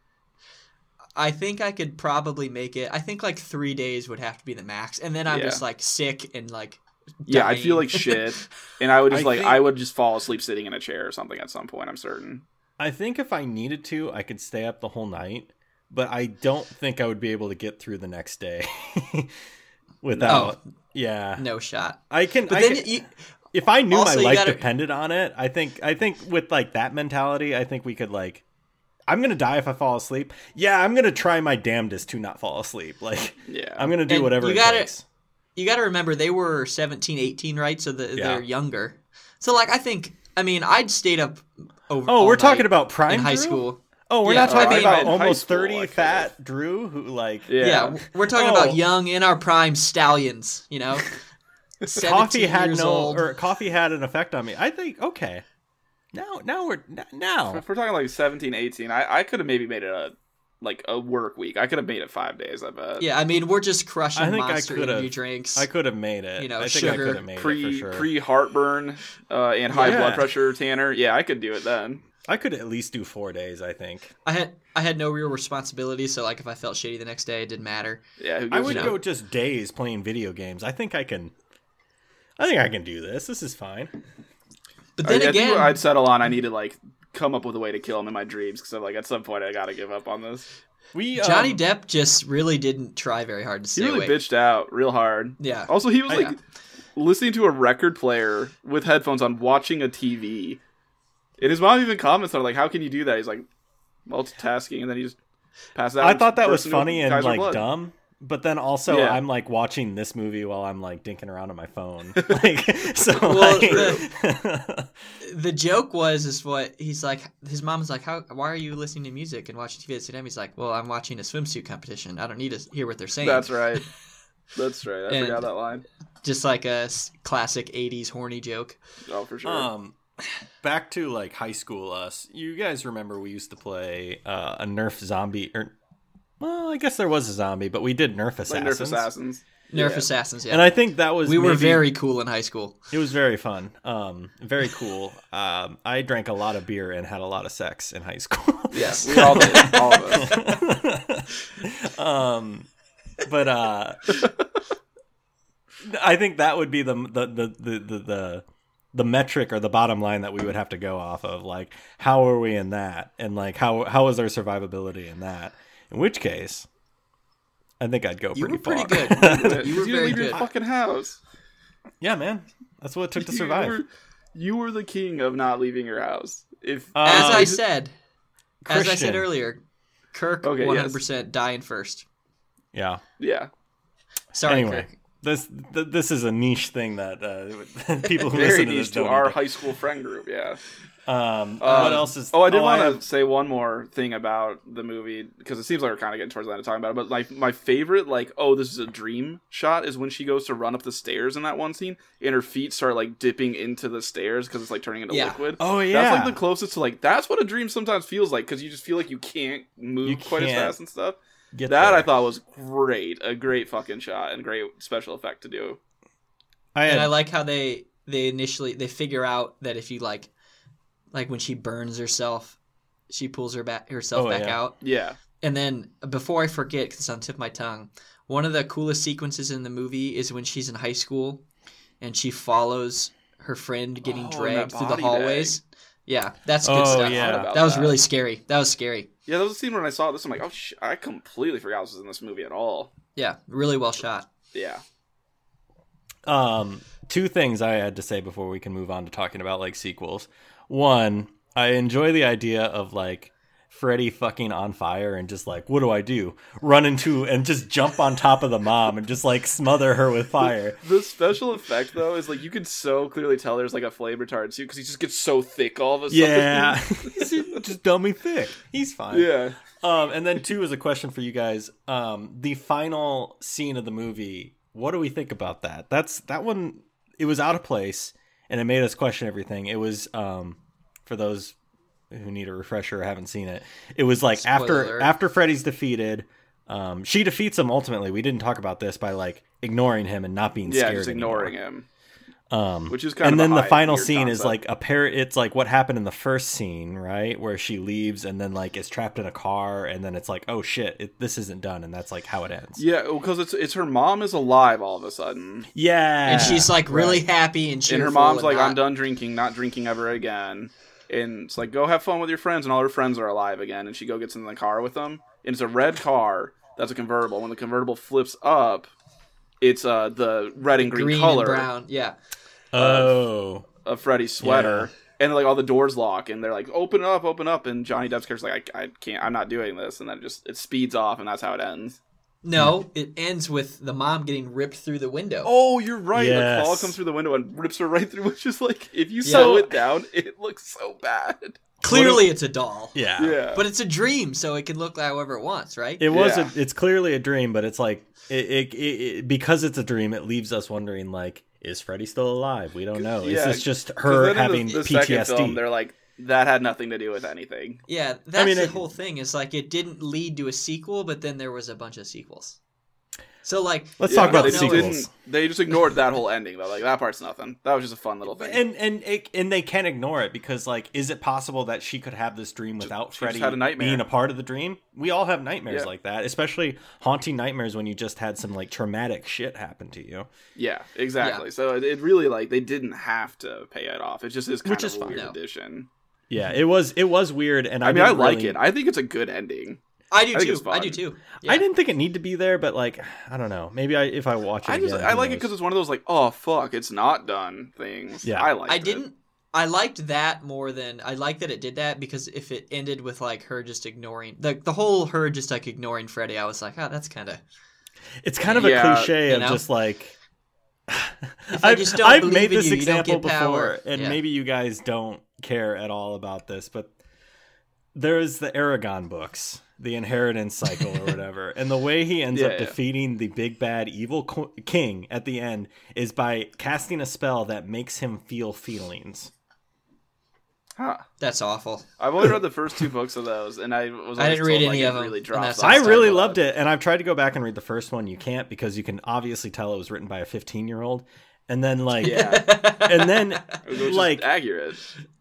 I think I could probably make it. I think like three days would have to be the max, and then I'm Yeah. just like sick and like. Yeah, I'd feel like shit, and I would just I like think- I would just fall asleep sitting in a chair or something at some point. I'm certain. I think if I needed to, I could stay up the whole night, but I don't think I would be able to get through the next day without. Oh. Yeah, no shot. I can. But I then can- you, if I knew also my life gotta- depended on it, I think. I think with like that mentality, I think we could like. I'm gonna die if I fall asleep. Yeah, I'm gonna try my damnedest to not fall asleep. Like Yeah, I'm gonna do And whatever you it gotta- takes. you got to remember they were 17, 18, right? So the, Yeah. they're younger. So like I think I mean I'd stayed up over. Oh, all we're talking about prime in high Drew? school. Oh, we're Yeah, not I talking mean, about almost school, thirty I could've- fat Drew who like yeah. Yeah, we're talking about Oh. young in our prime stallions. You know, coffee had years no old. or coffee had an effect on me. I think okay. Now now we're n- now. If we're talking like 17, 18, I, I could have maybe made it a like a work week. I could have made it five days. I bet. Yeah, I mean we're just crushing I think I monster could've- energy drinks. I could have made it. You know, I think I sugar. could have made it Pre for sure. pre heartburn uh, and high Yeah. blood pressure, Tanner. Yeah, I could do it then. I could at least do four days. I think I had I had no real responsibility, so like if I felt shitty the next day, it didn't matter. Yeah, who I would a know. go just days playing video games. I think I can. I think I can do this. This is fine. But I, then I think again, what I'd settle on. I need to like come up with a way to kill him in my dreams because I'm like at some point I got to give up on this. We Johnny um, Depp just really didn't try very hard to He stay really awake. bitched out real hard. Yeah. Also, he was I- like listening to a record player with headphones on, watching a TV. And his mom even comments on like, "How can you do that?" He's like, multitasking, and then he just passes out. I thought that was funny and like blood. dumb. But then also, Yeah. I'm like watching this movie while I'm like dinking around on my phone. Like, so Well, like, the joke was is what he's like. His mom's like, "How? Why are you listening to music and watching TV at the same time?" He's like, "Well, I'm watching a swimsuit competition. I don't need to hear what they're saying." That's right. That's right. I forgot that line. Just like a classic '80s horny joke. Oh, for sure. um, back to like high school us. You guys remember we used to play uh, a Nerf zombie or. Well, I guess there was a zombie, but we did Nerf like assassins. Nerf assassins. Nerf Yeah. assassins. Yeah, And I think that was we were very cool in high school. It was very fun. Um, very cool. Um, I drank a lot of beer and had a lot of sex in high school. Yes. We all did. all of us. um, but uh, I think that would be the the, the the the the the metric or the bottom line that we would have to go off of. Like, how are we in that, and like how how is our survivability in that? In which case, I think I'd go You pretty were pretty far. good. You were You didn't very leave your fucking house. yeah, man, that's what it took to You survive. were, you were the king of not leaving your house. If Uh, As I said, as I said earlier, Kirk 100% dying first. Yeah. yeah, Sorry, anyway, Kirk. this th- this is a niche thing that uh, people who very listen to niche this to don't our need high school friend group. Yeah. To- Um, Um, what else is? Oh, I did want to have- say one more thing about the movie because it seems like we're kind of getting towards the end of talking about it. But like my favorite, like, oh, this is a dream shot is when she goes to run up the stairs in that one scene, and her feet start like dipping into the stairs because it's like turning into Yeah. liquid. Oh yeah, That's like the closest to like that's what a dream sometimes feels like because you just feel like you can't move You quite as can't fast and stuff. Get that there. I thought was great, a great fucking shot and great special effect to do. I had, and I like how they they initially they figure out that if you like like when she burns herself, she pulls her back herself Oh, back yeah. out. Yeah, And then before I forget, because it's on the tip of my tongue, one of the coolest sequences in the movie is when she's in high school and she follows her friend getting Oh, dragged through the body hallways. Yeah, that's good Oh, stuff. yeah. That was that. really scary. That was scary. yeah. That was a scene when I saw this. I'm like, oh, sh- I completely forgot this was in this movie at all. Yeah, really well shot. Yeah, um two things I had to say before we can move on to talking about like sequels. One, I enjoy the idea of like Freddy fucking on fire and just like, what do I do? Run into and just jump on top of the mom and just like smother her with fire. The special effect though is like you can so clearly tell there's like a flame retardant suit because he just gets so thick all of a sudden. Yeah, he's just dummy thick. He's fine. yeah. Um, and then two is a question for you guys. Um, the final scene of the movie. What do we think about that? That's that one. It was out of place, and it made us question everything. It was um, for those who need a refresher or haven't seen it. It was like Spoiler after after Freddy's defeated. Um, she defeats him ultimately. We didn't talk about this by like ignoring him and not being Yeah, scared. just anymore. ignoring him, Um, which is kind and of. then the final weird scene is like a pair. It's like what happened in the first scene, right, where she leaves and then like is trapped in a car, and then it's like, oh shit, it, this isn't done, and that's like how it ends. Yeah, because it's it's her mom is alive all of a sudden, Yeah, and she's like really right. happy and cheerful. and her mom's like, not- "I'm done drinking, not drinking ever again." And it's like, "Go have fun with your friends," and all her friends are alive again. And she go gets in the car with them, and it's a red car that's a convertible. When the convertible flips up, it's uh the red and green, green color and brown. Yeah, Oh, of Freddy's sweater. And like all the doors lock, and they're like, "Open up, open up!" And Johnny Depp's character's like, "I, I can't, I'm not doing this," and then it just it speeds off, and that's how it ends. No, it ends with the mom getting ripped through the window. Oh, you're right. Yes. The claw comes through the window and rips her right through. Which is like, if you Yeah. slow it down, it looks so bad. Clearly, it's a doll. yeah, Yeah, But it's a dream, so it can look however it wants, right? It was. Yeah. A, it's clearly a dream, but it's like it, it, it, it because it's a dream. It leaves us wondering, like, is Freddy still alive? We don't know. is this just her having the, the PTSD? film, they're like, that had nothing to do with anything. Yeah, that's mean, the it- whole thing. Is like it didn't lead to a sequel, but then there was a bunch of sequels. So like, Let's Yeah, talk about they the just sequels. didn't- They just ignored that whole ending though. Like that part's nothing. That was just a fun little thing. and and it, and they can't ignore it because like is it possible that she could have this dream without she Freddy had a nightmare. being a part of the dream? We all have nightmares Yeah. like that, especially haunting nightmares when you just had some like traumatic shit happen to you. yeah, exactly. So it, it really like they didn't have to pay it off. It just is kind Which of is a fine. weird No. addition. Yeah, it was it was weird, and I, I mean, I like really- it. I think it's a good ending. I do I too. I do too. I didn't think it need to be there, but like I don't know. Maybe I if I watch it I just again, I who like it because it's one of those like oh fuck it's not done things. Yeah. I like. I didn't. I liked that more than I like that it did that because if it ended with like her just ignoring the the whole her just like ignoring Freddy, I was like, oh, that's kind of It's kind of a Yeah, cliche you of know? just like. I I've, just don't I've made in this you, you example get power. before, and Yeah. maybe you guys don't care at all about this, but there's the Eragon books, the inheritance cycle or whatever, and the way he ends Yeah, up yeah. defeating the big bad evil co- king at the end is by casting a spell that makes him feel feelings. Huh. that's awful. I've only read the first two books of those, and I was. I didn't read told, any like, of it 'em, Really and drops I really loved it, and I've tried to go back and read the first one. You can't because you can obviously tell it was written by a 15 year old, and then like, Yeah, and then like accurate.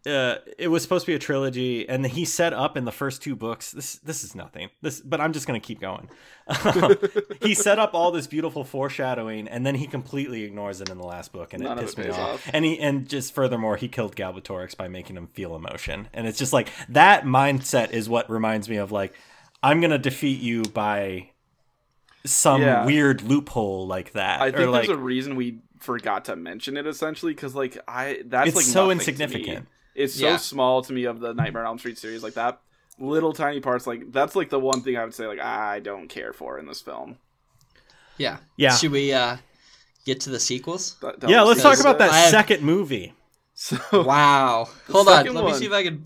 uh, it was supposed to be a trilogy, and he set up in the first two books. This this is nothing. This, but I'm just gonna keep going. he set up all this beautiful foreshadowing, and then he completely ignores it in the last book, and None it pissed it me off. off. And he and just furthermore, he killed Galbatorix by making him feel emotion, and it's just like that mindset is what reminds me of like I'm gonna defeat you by some Yeah. weird loophole like that. I think like, there's a reason we forgot to mention it essentially because like I that's It's like so nothing to me. insignificant. It's so Yeah. small to me of the Nightmare on Elm Street series like that little tiny parts like that's like the one thing I would say like I don't care for in this film. Yeah. Yeah. Should we uh get to the sequels? That- that yeah, let's talk about I that have- second movie. So Wow. Hold on. second Let me see if I can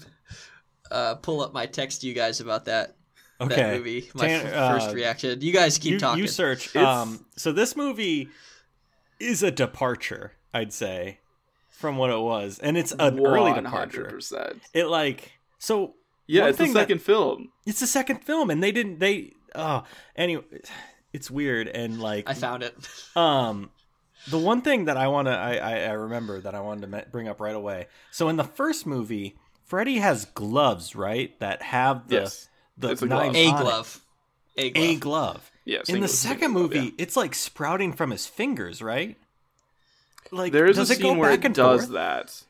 uh, pull up my text to you guys about that Okay, that movie. My Tan- f- uh, first reaction. You guys keep you, talking. you search. Um, so this movie is a departure, I'd say, from what it was, and it's an early departure. 100%. It like so. Yeah, one it's the thing that- second film. It's the second film, and they didn't. They oh, anyway, it's weird and like I found it. um. The one thing that I want to, I, I, I remember that I wanted to bring up right away. So in the first movie, Freddy has gloves, right? That have the Yes. the It's a glove. A glove. A glove. A glove. Yeah, in the second glove, movie, yeah. it's like sprouting from his fingers, right? Like There is does a it go scene where back it and does forth? that.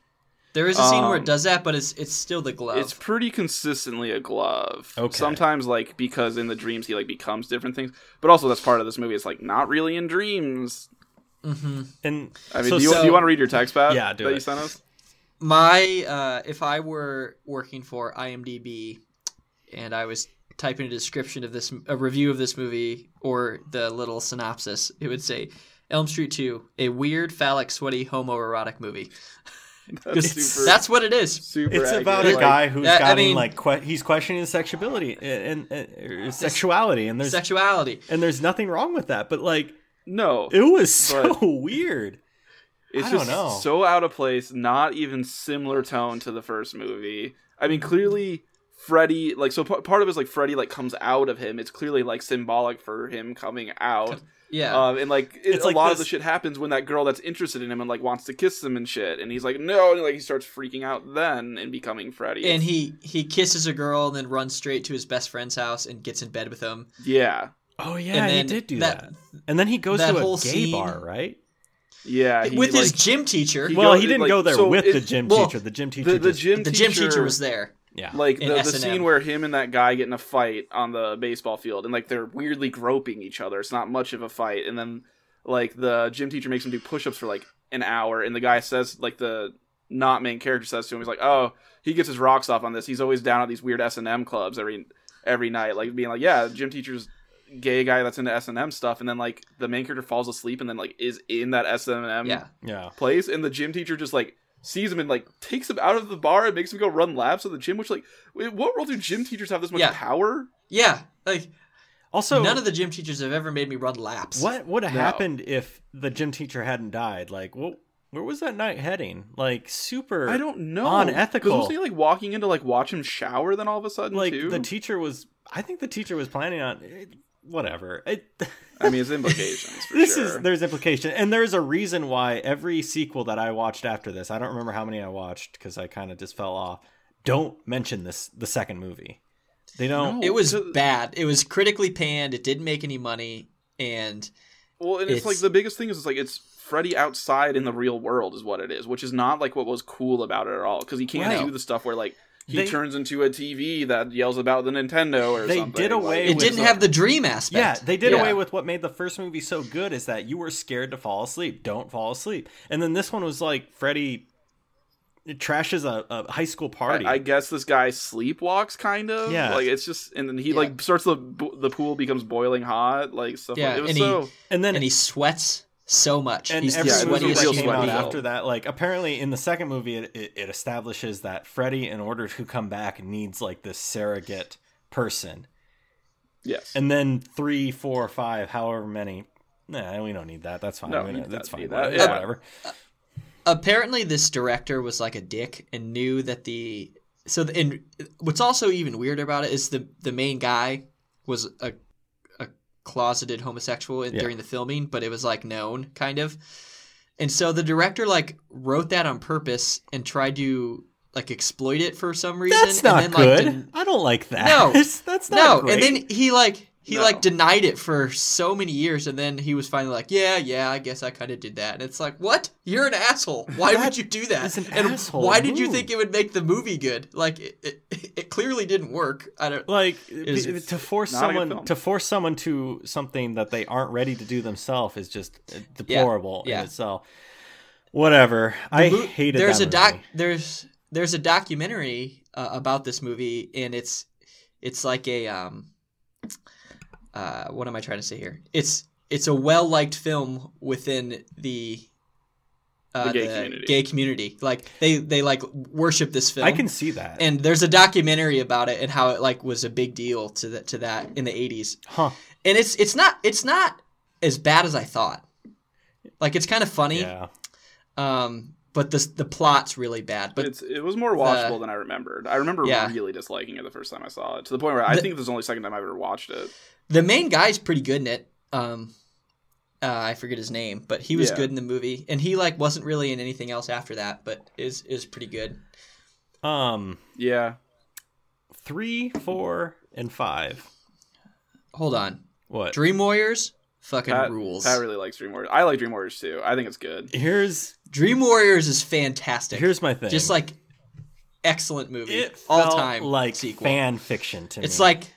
There is a scene where Um, it does that, but it's it's still the glove. It's pretty consistently a glove. Okay. Sometimes like because in the dreams he like becomes different things, but also that's part of this movie. It's like not really in dreams. hmm And I mean, so- do, you, so- do you want to read your text, Pat? Yeah, do that you sent us. My uh, if I were working for IMDb and I was typing a description of this, a review of this movie or the little synopsis, it would say Elm Street Two, a weird, phallic, sweaty, homoerotic movie. That's super. That's what it is. super. it's accurate. about a guy who's Yeah, I got mean- like que- he's questioning his sexuality uh, and, uh, and, and sexuality, and there's Sexuality. and there's nothing wrong with that. But like, No, it was so weird. it's I don't just know. so out of place. Not even similar tone to the first movie. I mean, clearly. Freddy, like, so p- part of it is like Freddy, like, comes out of him. It's clearly like symbolic for him coming out. Yeah. Um, and like, it, It's a like lot of the shit happens when that girl that's interested in him and like wants to kiss him and shit, and he's like, no, and like he starts freaking out then and becoming Freddy. and he he kisses a girl and then runs straight to his best friend's house and gets in bed with him. yeah, Oh yeah, and he did do that- that. And then he goes that to a whole gay scene- bar, right? yeah, he, with his gym teacher. He well, goes- he didn't like, go there so with it- the gym well, teacher. The gym teacher the, the just gym the gym teacher was there. Yeah. like the, the scene where him and that guy get in a fight on the baseball field and like they're weirdly groping each other it's not much of a fight and then like the gym teacher makes him do push-ups for like an hour and the guy says like the not main character says to him he's like oh he gets his rocks off on this he's always down at these weird s&m clubs every every night like being like yeah gym teacher's gay guy that's into s&m stuff and then like the main character falls asleep and then like is in that s&m Yeah. yeah. place and the gym teacher just like sees him and like takes him out of the bar and makes him go run laps at the gym which like wait, what world do gym teachers have this much Yeah. power Yeah. Like Also, none of the gym teachers have ever made me run laps. what would have No. happened if the gym teacher hadn't died? Like, well, where was that night heading? Like, super. i don't know Unethical. 'Cause wasn't he like walking in to like watch him shower then all of a sudden like too the teacher was. I think the teacher was planning on. It, whatever. It, i mean it's implications for this sure is there's implication, and there's a reason why every sequel that I watched after this. I don't remember how many I watched because I kind of just fell off. Don't mention this the second movie. They don't. No. It was bad. It was critically panned. It didn't make any money, and well and it's, it's- like the biggest thing is it's like it's freddy outside in the real world is what it is which is not like what was cool about it at all because he can't Right. do the stuff where like he They- turns into a tv that yells about the nintendo or They something did away like, it with didn't the- have the dream aspect. Yeah, they did Yeah. away with what made the first movie so good is that you were scared to fall asleep. Don't fall asleep. And then this one was like Freddy it trashes a, a high school party. I, I guess this guy sleepwalks, kind of. Yeah. like it's just, and then he Yeah. like starts the the pool becomes boiling hot, like stuff. Yeah, like, it was and he- and then and he sweats so much. and He's every yeah, it was a movie that came out after that, like apparently in the second movie, it, it, it establishes that Freddy, in order to come back, needs like this surrogate person, Yes, and then three, four, five, however many. Nah, we don't need that. That's fine. No, We you that's fine. that, Whatever. yeah. whatever. apparently this director was like a dick and knew that the so the, and what's also even weirder about it is the the main guy was a a closeted homosexual in, Yeah. during the filming but it was like known kind of and so the director like wrote that on purpose and tried to like exploit it for some reason That's not and then, good. like, I don't like that. No. that's not no great. and then he like he No. like denied it for so many years and then he was finally like yeah yeah i guess i kind of did that and it's like what you're an asshole why would you do that? an and asshole why did you think it would make the movie good like it, it, it clearly didn't work i don't like is to force not a good someone to force someone to something that they aren't ready to do themselves is just uh, deplorable yeah. in itself. Whatever. I Mo- hated there's that a doc movie. there's there's a documentary uh, about this movie and it's it's like a um uh what am i trying to say here it's it's a well liked film within the uh, The gay community. gay community like they they like worship this film I can see that. and there's a documentary about it and how it like was a big deal to that to that in the 80s huh. and it's it's not it's not as bad as i thought like it's kind of funny Yeah. um but the the plot's really bad but it's it was more watchable than I remembered. I remember Yeah. really disliking it the first time I saw it, to the point where I The- think it was the only second time I've ever watched it. The main guy's pretty good in it um uh, I forget his name, but he was Yeah. good in the movie, and he like wasn't really in anything else after that, but is is pretty good. Um, Yeah, three, four, and five. Hold on, What? Dream Warriors fucking Pat, rules. I really likes Dream Warriors. I like Dream Warriors too. I think it's good. Here's Dream Warriors is fantastic. here's my thing. just like excellent movie, it all felt time like sequel. fan fiction to It's me. It's like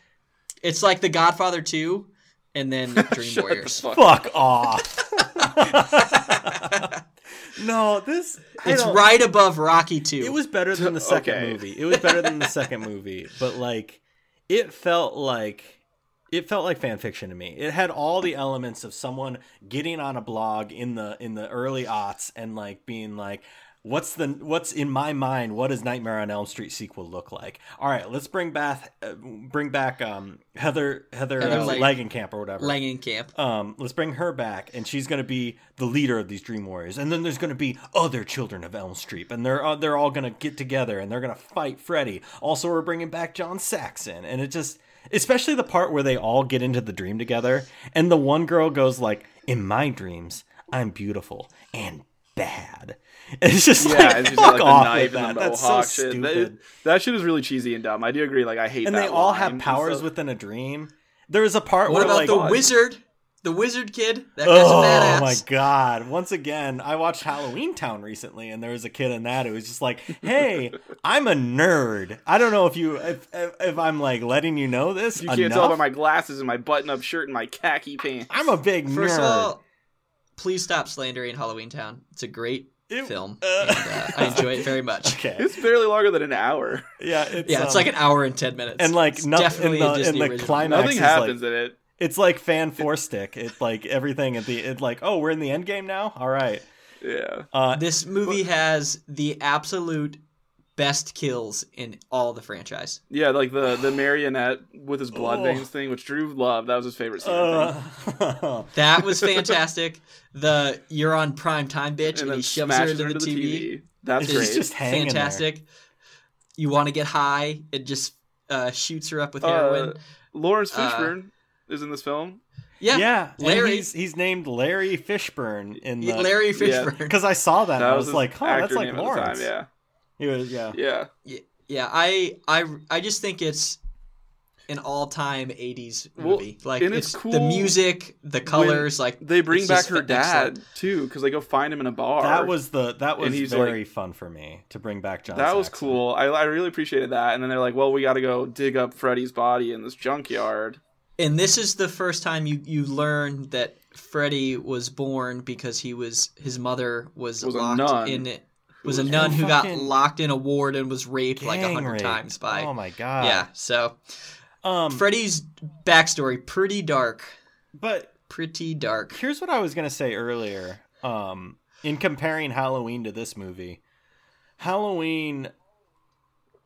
it's like The Godfather two, and then Dream Shut the Warriors. fuck fuck off. no, this I It's don't- right above Rocky two. It was better than the second Okay. movie. It was better than the second movie, but like it felt like it felt like fan fiction to me. It had all the elements of someone getting on a blog in the in the early aughts and like being like what's the what's in my mind what does Nightmare on Elm Street sequel look like? All right, let's bring back uh, bring back um Heather Heather, Heather uh, Langenkamp or whatever. Langenkamp. um, let's bring her back, and she's going to be the leader of these Dream Warriors. And then there's going to be other children of Elm Street, and they're uh, they're all going to get together and they're going to fight Freddy. Also, we're bringing back John Saxon, and it just, especially the part where they all get into the dream together, and the one girl goes like, "In my dreams, I'm beautiful and bad." And it's just Yeah, like, and she's fuck got like the off knife with that. and the That's oh, so shit. stupid. That, that shit is really cheesy and dumb. I do agree. Like I hate and that they all have powers stuff. within a dream. There was a part What where about like, the wizard? The wizard kid? That guy's Oh a badass. my god! Once again, I watched Halloween Town recently, and there was a kid in that who was just like, "Hey, I'm a nerd. I don't know if you if if, if I'm like letting you know this. You can't tell by my glasses and my button-up shirt and my khaki pants. I'm a big First nerd. of all, please stop slandering Halloween Town. It's a great It- film, uh, and uh, I enjoy it very much. okay, It's barely longer than an hour. yeah, it's, Yeah, it's um, like an hour and ten minutes. and like it's no, in the a in the climax Nothing is happens like in it. it's like fan four stick. It's like everything at the it like oh we're in the end game now. All right, Yeah. uh, This movie has the absolute best kills in all the franchise. Yeah, like the the marionette with his blood Oh. veins thing, which Drew loved. That was his favorite scene. Uh, That was fantastic. the you're on prime time bitch, and, and he shoves her smashes into her the, TV. That's It's great. just hanging there. fantastic. You want to get high? It just uh, shoots her up with Uh, heroin. Lawrence uh, Fishburne is in this film. yeah, yeah, Larry. he's he's named Larry Fishburne in the Larry Fishburne. because I saw that, and That I was, was like, oh, that's like name at Lawrence. time. Yeah. He was, yeah. Yeah. Yeah, I I I just think it's an all-time 80s Well, movie. like and it's, it's the music, the colors, like They bring back just her excellent. dad too, because they go find him in a bar. That was the that was And he's very fun for me to bring back John. that was cool. I, I really appreciated that. And then they're like, "Well, we got to go dig up Freddy's body in this junkyard." And this is the first time you you learn that Freddy was born because he was his mother was, Was a locked nun. in was a nun who got locked in a ward and was raped like a hundred times by. Oh my god. yeah. So Um. Freddy's backstory pretty dark, but pretty dark. here's what I was gonna say earlier. Um, in comparing Halloween to this movie, Halloween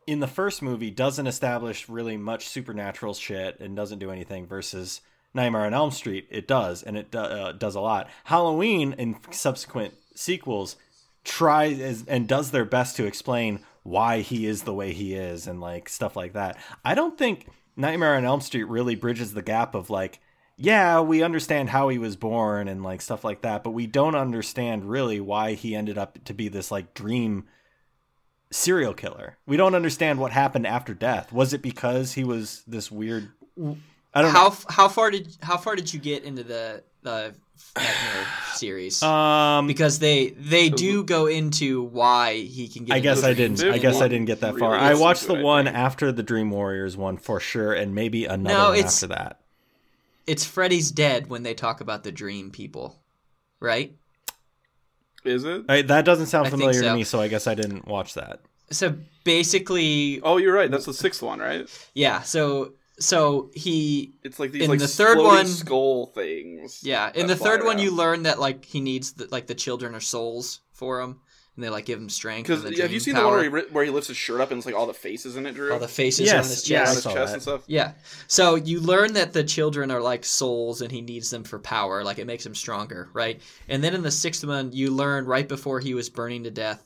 in the first movie doesn't establish really much supernatural shit and doesn't do anything versus Nightmare on Elm Street. It does, and it uh, does a lot. Halloween in subsequent sequels tries and does their best to explain why he is the way he is and like stuff like that. I don't think Nightmare on Elm Street really bridges the gap of like yeah, we understand how he was born and like stuff like that, but we don't understand really why he ended up to be this like dream serial killer. We don't understand what happened after death. Was it because he was this weird I don't How how far did how far did you get into the the Nightmare series? Um because they they do go into why he can get. I into guess the I didn't. I guess I didn't get that far. I watched the one after the Dream Warriors one for sure, and maybe another No, one it's- after that. It's Freddy's dead when they talk about the dream people, right? Is it? I, that doesn't sound familiar so. to me, so I guess I didn't watch that. So basically, Oh, you're right. That's the sixth one, right? yeah. So so he It's like these In like the third floating one- skull things. yeah. In the third fly one, you learn that like he needs the, like the children are souls for him, and they like give him strength. Because and the have you dream seen the one where he, where he lifts his shirt up and it's like all the faces in it, Drew? all the faces Yes, on his yeah, on chest? his chest that. and stuff. Yeah. So you learn that the children are like souls and he needs them for power. Like it makes him stronger, right? And then in the sixth one, you learn right before he was burning to death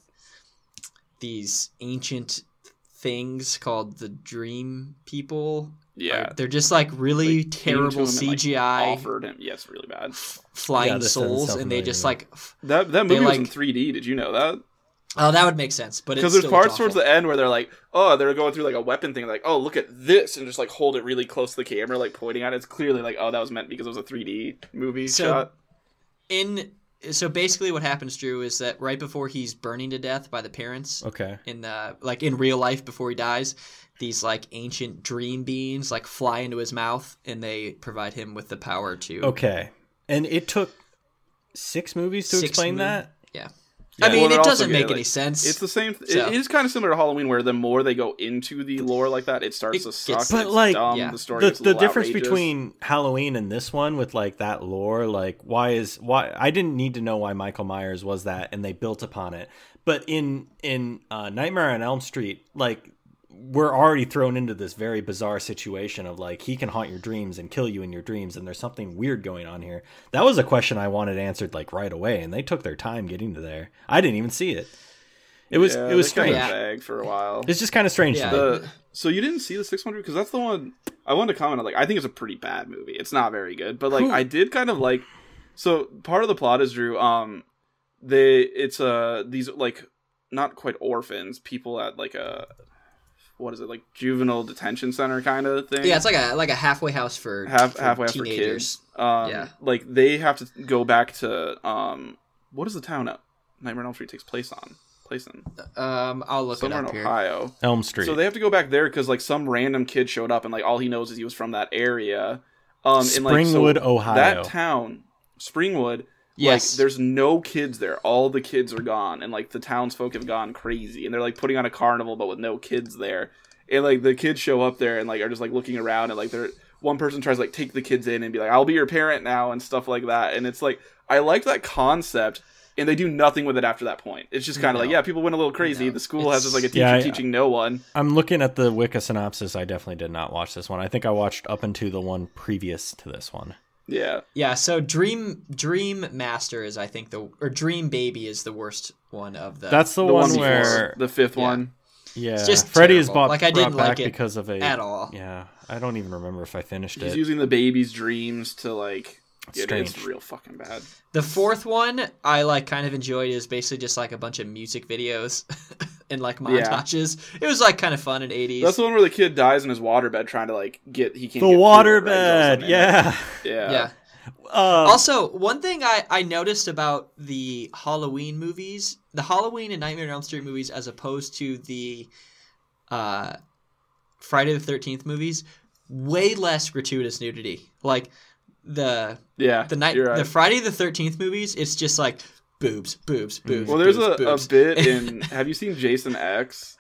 these ancient things called the dream people. Yeah. Are- They're just like really Like, terrible him and, like, CGI offered him. Yeah, really bad. flying Yeah, souls and they just like f- That that They, movie was in 3D. Did you know that? oh that would make sense but Because there's still parts towards the end where they're like, oh, they're going through like a weapon thing, like, oh, look at this, and just like hold it really close to the camera, like pointing at it. It's clearly like, oh, that was meant because it was a 3D movie So- shot. in so basically what happens Drew is that right before he's burning to death by the parents Okay. in the like in real life before he dies these like ancient dream beings like fly into his mouth and they provide him with the power to Okay. And it took six movies to Six explain mov- that? yeah, Yeah. i mean Well, it they're also doesn't gay, make like, any sense It's the same. So- it is kind of similar to Halloween, where the more they go into the lore like that, it starts It to suck. gets- But, it's like, dumb, yeah. the story the, gets a the difference outrageous. between Halloween and this one with like that lore, like why is why I didn't need to know why Michael Myers was that, and they built upon it. But in in uh, Nightmare on Elm Street, like we're already thrown into this very bizarre situation of like he can haunt your dreams and kill you in your dreams, and there's something weird going on here. That was a question I wanted answered like right away, and they took their time getting to there. I didn't even see it. It was Yeah, it was they kinda strange. vague for a while. It's just kind of strange. Yeah. The, so you didn't see the 600 because that's the one I wanted to comment on. Like, I think it's a pretty bad movie. It's not very good, but like Who- I did kind of like. So part of the plot is Drew. Um, they it's uh these like not quite orphans, people at like a what is it like juvenile detention center kind of thing. yeah it's like a like a halfway house for, half for halfway house for kids. Um, Yeah. like they have to go back to um, what is the town that Nightmare on Elm Street takes place on? Place in um i'll look somewhere it in up here Ohio. Elm Street. So they have to go back there because like some random kid showed up and like all he knows is he was from that area. Um, and, like, so Springwood, Ohio. That town, Springwood. Yes. Like, there's no kids there. All the kids are gone, and like the townsfolk have gone crazy, and they're like putting on a carnival, but with no kids there. And like the kids show up there and like are just like looking around, and like they're one person tries to like take the kids in and be like, "I'll be your parent now" and stuff like that. And it's like I like that concept. And they do nothing with it after that point. It's just kind of like, yeah, people went a little crazy. No. The school has just like a teacher Yeah, I- teaching no one. I'm looking at the Wicca synopsis. I definitely did not watch this one. I think I watched up into the one previous to this one. Yeah. yeah so dream dream master is i think the or dream baby is the worst one of the That's the, the one one where, the fifth Yeah. one. yeah, just Freddy is bought, Like, I didn't brought like back it because of a at all. Yeah, I don't even remember if I finished He's it. He's using the baby's dreams to like get it. It's Strange. real fucking bad. The fourth one I like kind of enjoyed is basically just like a bunch of music videos and like Yeah. montages. It was like kind of fun in eighties. That's the one where the kid dies in his waterbed trying to like get he can't the get through waterbed, right? Yeah. yeah, yeah. Uh, Also, one thing I, I noticed about the Halloween movies, the Halloween and Nightmare on Elm Street movies, as opposed to the uh, Friday the Thirteenth movies, way less gratuitous nudity. Like the yeah. the night right. the Friday the Thirteenth movies, it's just like boobs, boobs, boobs. Well, there's boobs, a, boobs. a bit in. Have you seen Jason X?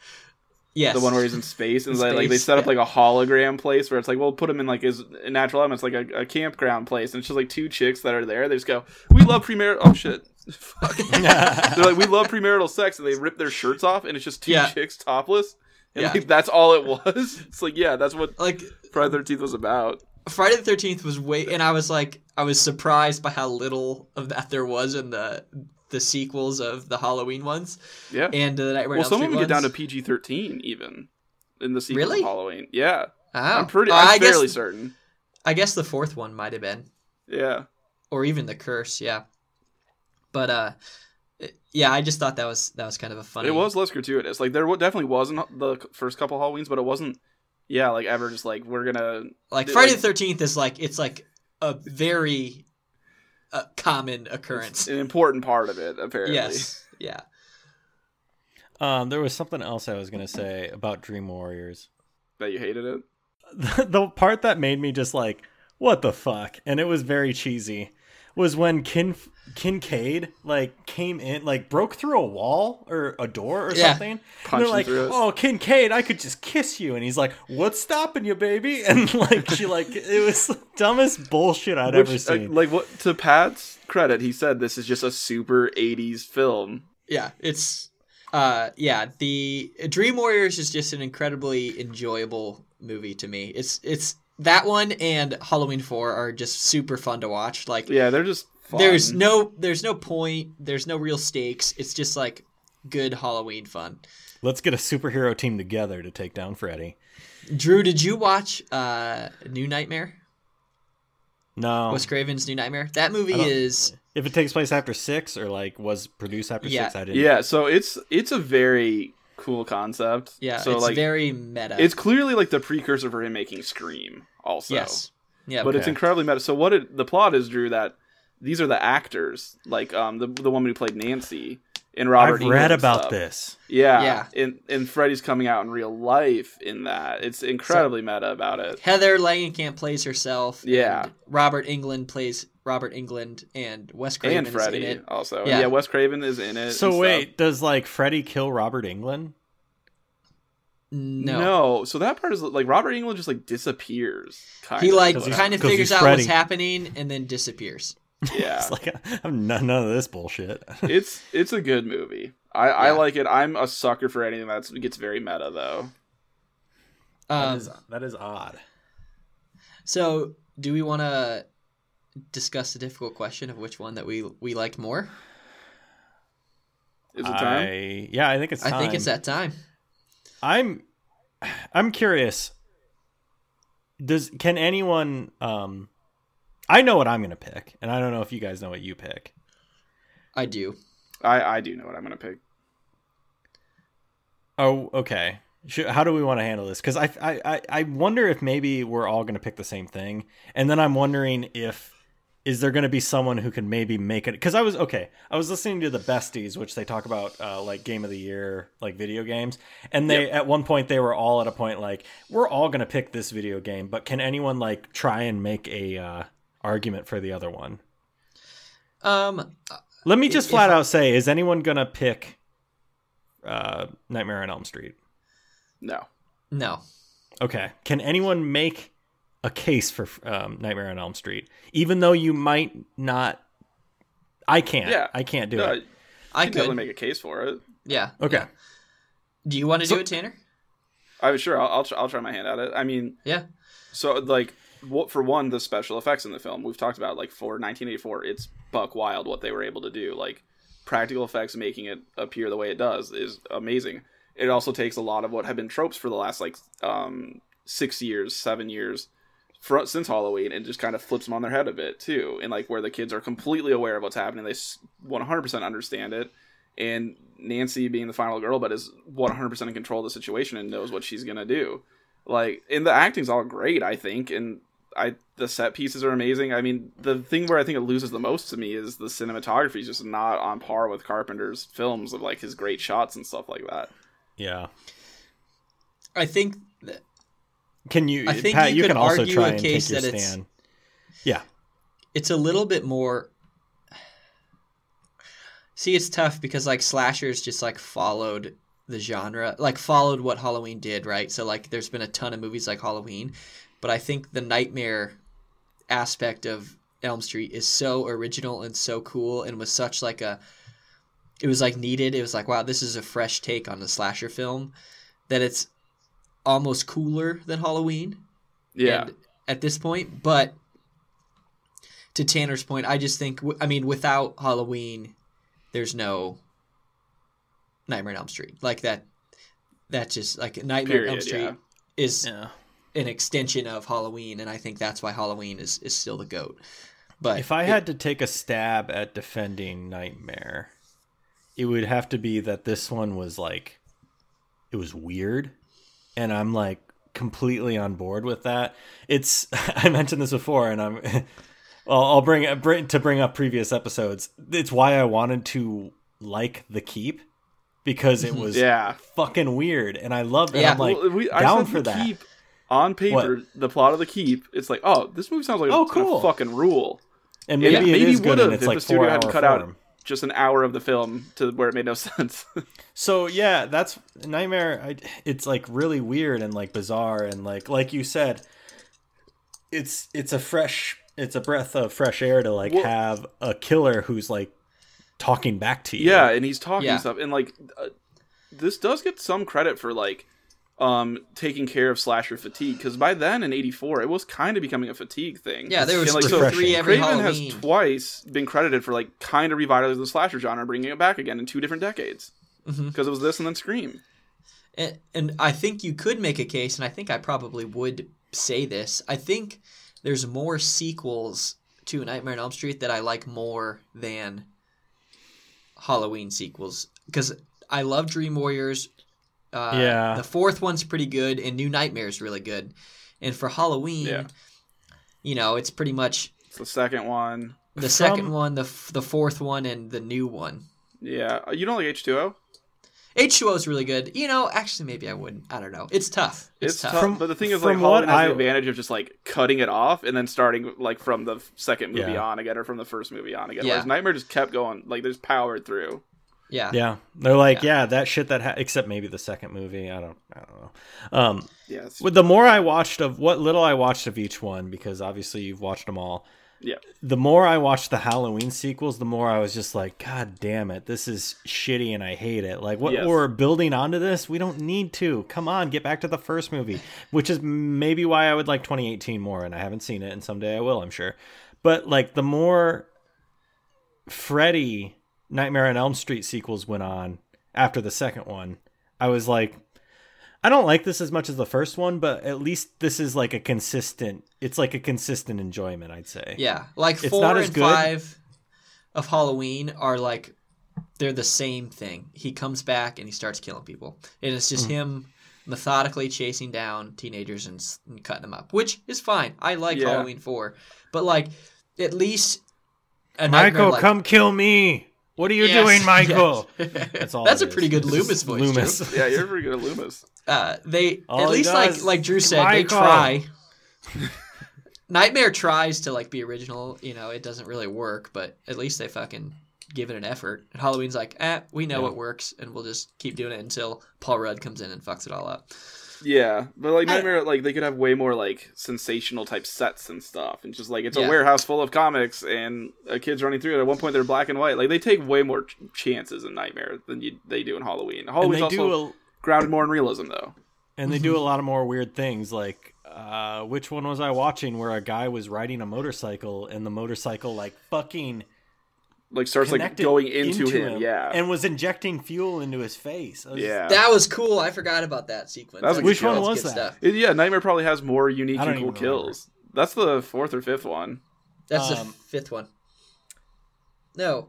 yes, The one where he's in space, and In like, like they set up yeah. like a hologram place where it's like, well, put him in like his natural elements, like a, a campground place, and it's just like two chicks that are there. They just go, "We love premarital." Oh shit! Fuck. They're like, "We love premarital sex," and they rip their shirts off, and it's just two Yeah. chicks topless, and Yeah. like that's all it was. It's like, yeah, that's what like Friday Thirteenth was about. Friday the Thirteenth was way, and I was like, I was surprised by how little of that there was in the the sequels of the Halloween ones Yeah. and the Nightmare well, some of them get down to. PG thirteen even in the sequel Really? of Halloween. Yeah, Oh. I'm pretty. Uh, I'm I fairly guess, certain. I guess the fourth one might have been, Yeah. or even the Curse. Yeah, but uh, yeah, I just thought that was that was kind of a funny. It was less gratuitous. Like there definitely wasn't the first couple Halloweens, but it wasn't. Yeah, like ever just like we're gonna. like Friday like- the Thirteenth is like it's like a very uh, common occurrence. An important part of it, apparently. Yes, yeah. Um, there was something else I was gonna say about Dream Warriors. That you hated it. the, the part that made me just like, what the fuck? And it was very cheesy. Was when Kin Kincaid like came in, like broke through a wall or a door or Yeah. something. And they're like, through "Oh, Kincaid, I could just kiss you," and he's like, "What's stopping you, baby?" And like she like it was the dumbest bullshit I'd ever Which, uh, seen. like what to Pat's credit, he said this is just a super '80s film. Yeah, it's uh yeah, the Dream Warriors is just an incredibly enjoyable movie to me. It's it's that one and Halloween 4 are just super fun to watch. Like Yeah, they're just. Fun. there's no there's no point, there's no real stakes. It's just like good Halloween fun. Let's get a superhero team together to take down Freddy. Drew, did you watch uh New Nightmare? No, Wes Craven's New Nightmare? That movie is if it takes place after six or like was produced after Yeah. six, I didn't. Yeah, so it's it's a very cool concept. yeah, So it's like very meta. it's clearly like the precursor for him making Scream. Also. yes. Yeah, but it's incredibly meta. So what it, the plot is, Drew, that these are the actors, like um the the woman who played Nancy in Robert. I've Englund read about stuff. this. Yeah, Yeah. And and Freddy's coming out in real life in that. It's incredibly meta about it. Heather Langenkamp plays herself. Yeah. and Robert Englund plays Robert Englund, and Wes Craven and is Freddy also. Yeah. Yeah. Wes Craven is in it. So wait, does like Freddy kill Robert Englund? No, no. So that part is like Robert Englund just like disappears. Kind he of. like 'Cause kind of figures he's out what's happening and then disappears. yeah. It's like I'm none, none of this bullshit. it's it's a good movie. I, I like it. I'm a sucker for anything that gets very meta though. Um, is, that is odd. so, do we want to discuss the difficult question of which one that we we liked more? Is it time? I, yeah, I think it's. Time. I think it's that time. I'm, I'm curious. Does can anyone? Um, I know what I'm gonna pick, and I don't know if you guys know what you pick. I do. I I do know what I'm gonna pick. Oh, okay. Should, how do we want to handle this? Because I, I, I- I wonder if maybe we're all going to pick the same thing, and then I'm wondering if is there going to be someone who can maybe make it? Because I was okay. I was listening to the Besties, which they talk about uh, like game of the year, like video games, and they at one point they were all at a point like we're all going to pick this video game, but can anyone like try and make a uh, argument for the other one? Um, Let me just If flat I- out say: Is anyone going to pick uh, Nightmare on Elm Street? No. no. Okay. Can anyone make a case for um, Nightmare on Elm Street, even though you might not? I can't. Yeah. I can't do No, it. I can could. definitely make a case for it. yeah. Okay. yeah. Do you want to So- do it, Tanner? I sure I'll I'll, try, I'll try my hand at it. I mean, Yeah. so like what for one, the special effects in the film we've talked about like for 1984, it's buck wild what they were able to do. Like practical effects making it appear the way it does is amazing. It also takes a lot of what have been tropes for the last like um six years, seven years. For, since Halloween, and just kind of flips them on their head a bit too, and like where the kids are completely aware of what's happening, they 100% understand it, and Nancy being the final girl, but is 100% in control of the situation and knows what she's gonna do. Like, and the acting's all great, I think, and I the set pieces are amazing. I mean, the thing where I think it loses the most to me is the cinematography is just not on par with Carpenter's films of like his great shots and stuff like that. Yeah. I think that Can you, I think Pat? you You, can also argue try a and case take your that it's- stand. Yeah. it's a little bit more See, it's tough because like slashers just like followed the genre, like followed what Halloween did, right? So like there's been a ton of movies like Halloween, but I think the nightmare aspect of Elm Street is so original and so cool and was such like a it was like needed. It was like wow, this is a fresh take on the slasher film that it's almost cooler than Halloween. Yeah. And at this point, but to Tanner's point, I just think I mean without Halloween there's no Nightmare on Elm Street. Like that that just like Nightmare on Elm Street yeah. is Yeah. an extension of Halloween and I think that's why Halloween is is still the goat. But If I it- had to take a stab at defending Nightmare, it would have to be that this one was like it was weird and I'm like completely on board with that. It's I mentioned this before and I'm well, I'll bring, bring to bring up previous episodes. It's why I wanted to like The Keep because it mm-hmm. was Yeah. fucking weird and I love it. Yeah. I'm like well, we, I down for that. Keep on paper, the plot of the keep. It's like, oh, this movie sounds like Oh, cool. fucking rule. And And maybe, maybe it is good and it's if like the studio had hour cut out form. Just an hour of the film to where it made no sense. So yeah, that's Nightmare. I, it's like really weird and like bizarre and like like you said, it's it's a fresh it's a breath of fresh air to like Well- have a killer who's like talking back to you. yeah, and he's talking Yeah. stuff, and like uh, this does get some credit for like um taking care of slasher fatigue because by then in '84 it was kind of becoming a fatigue thing. yeah, there was And, like, so refreshing. three every Craven Halloween. has twice been credited for like kind of revitalizing the slasher genre, bringing it back again in two different decades. Because Mhm. it was this and then Scream. And, and I think you could make a case, and I think I probably would say this. I think there's more sequels to Nightmare on Elm Street that I like more than Halloween sequels because I love Dream Warriors. Uh, Yeah. The fourth one's pretty good, and New Nightmare is really good. And for Halloween, Yeah. you know, it's pretty much It's the second one. the From- second one, the f- the fourth one, and the new one. Yeah, Uh, you don't like H2O? H2O is really good. You know, actually, maybe I wouldn't. I don't know. It's tough. It's, It's tough. tough, From- but the thing is, like, from Halloween what has I- the advantage of just like cutting it off and then starting like from the second movie Yeah. on again, or from the first movie on again. Yeah. Whereas Nightmare just kept going, like, there's powered through. Yeah. yeah. They're like, Yeah. yeah, that shit that ha-, except maybe the second movie. I don't, I don't know. Um, Yeah, with the more I watched of what little I watched of each one, because obviously you've watched them all. yeah. the more I watched the Halloween sequels, the more I was just like, God damn it, this is shitty and I hate it. Like, what Yes. we're building onto this, we don't need to. Come on, get back to the first movie, which is maybe why I would like 2018 more, and I haven't seen it, and someday I will, I'm sure. But like, the more Freddy Nightmare on Elm Street sequels went on after the second one, I was like, I don't like this as much as the first one, but at least this is like a consistent. It's like a consistent enjoyment, I'd say. Yeah, like It's four not as and good. five of Halloween are like they're the same thing. He comes back and he starts killing people, and it's just mm. him methodically chasing down teenagers and, and cutting them up, which is fine. I like Yeah. Halloween four, but like at least a nightmare Michael, like, come kill me. What are you Yes, doing, Michael? yes. That's all. That's it a pretty good It's Loomis voice, Loomis. Yeah, you're pretty good at Loomis. uh, they All at least like does, like Drew said, they try. Nightmare tries to like be original. You know, it doesn't really work, but at least they fucking give it an effort. And Halloween's like, eh, we know Yeah. what works, and we'll just keep doing it until Paul Rudd comes in and fucks it all up. Yeah, but like Nightmare, like they could have way more like sensational type sets and stuff, and just like it's Yeah. a warehouse full of comics and a kid's running through it. At one point, they're black and white. Like they take way more ch- chances in Nightmare than you, they do in Halloween. Halloween's they also do a, grounded more in realism, though. and they do a lot of more weird things. Like, uh, which one was I watching where a guy was riding a motorcycle and the motorcycle like fucking Like starts like going into, him, yeah, and was injecting fuel into his face. I was just- yeah. That was cool. I forgot about that sequence. That was a That's Which one was that? It- yeah, Nightmare probably has more unique I and cool even remember. kills. That's the fourth or fifth one. That's Um, the fifth one. No,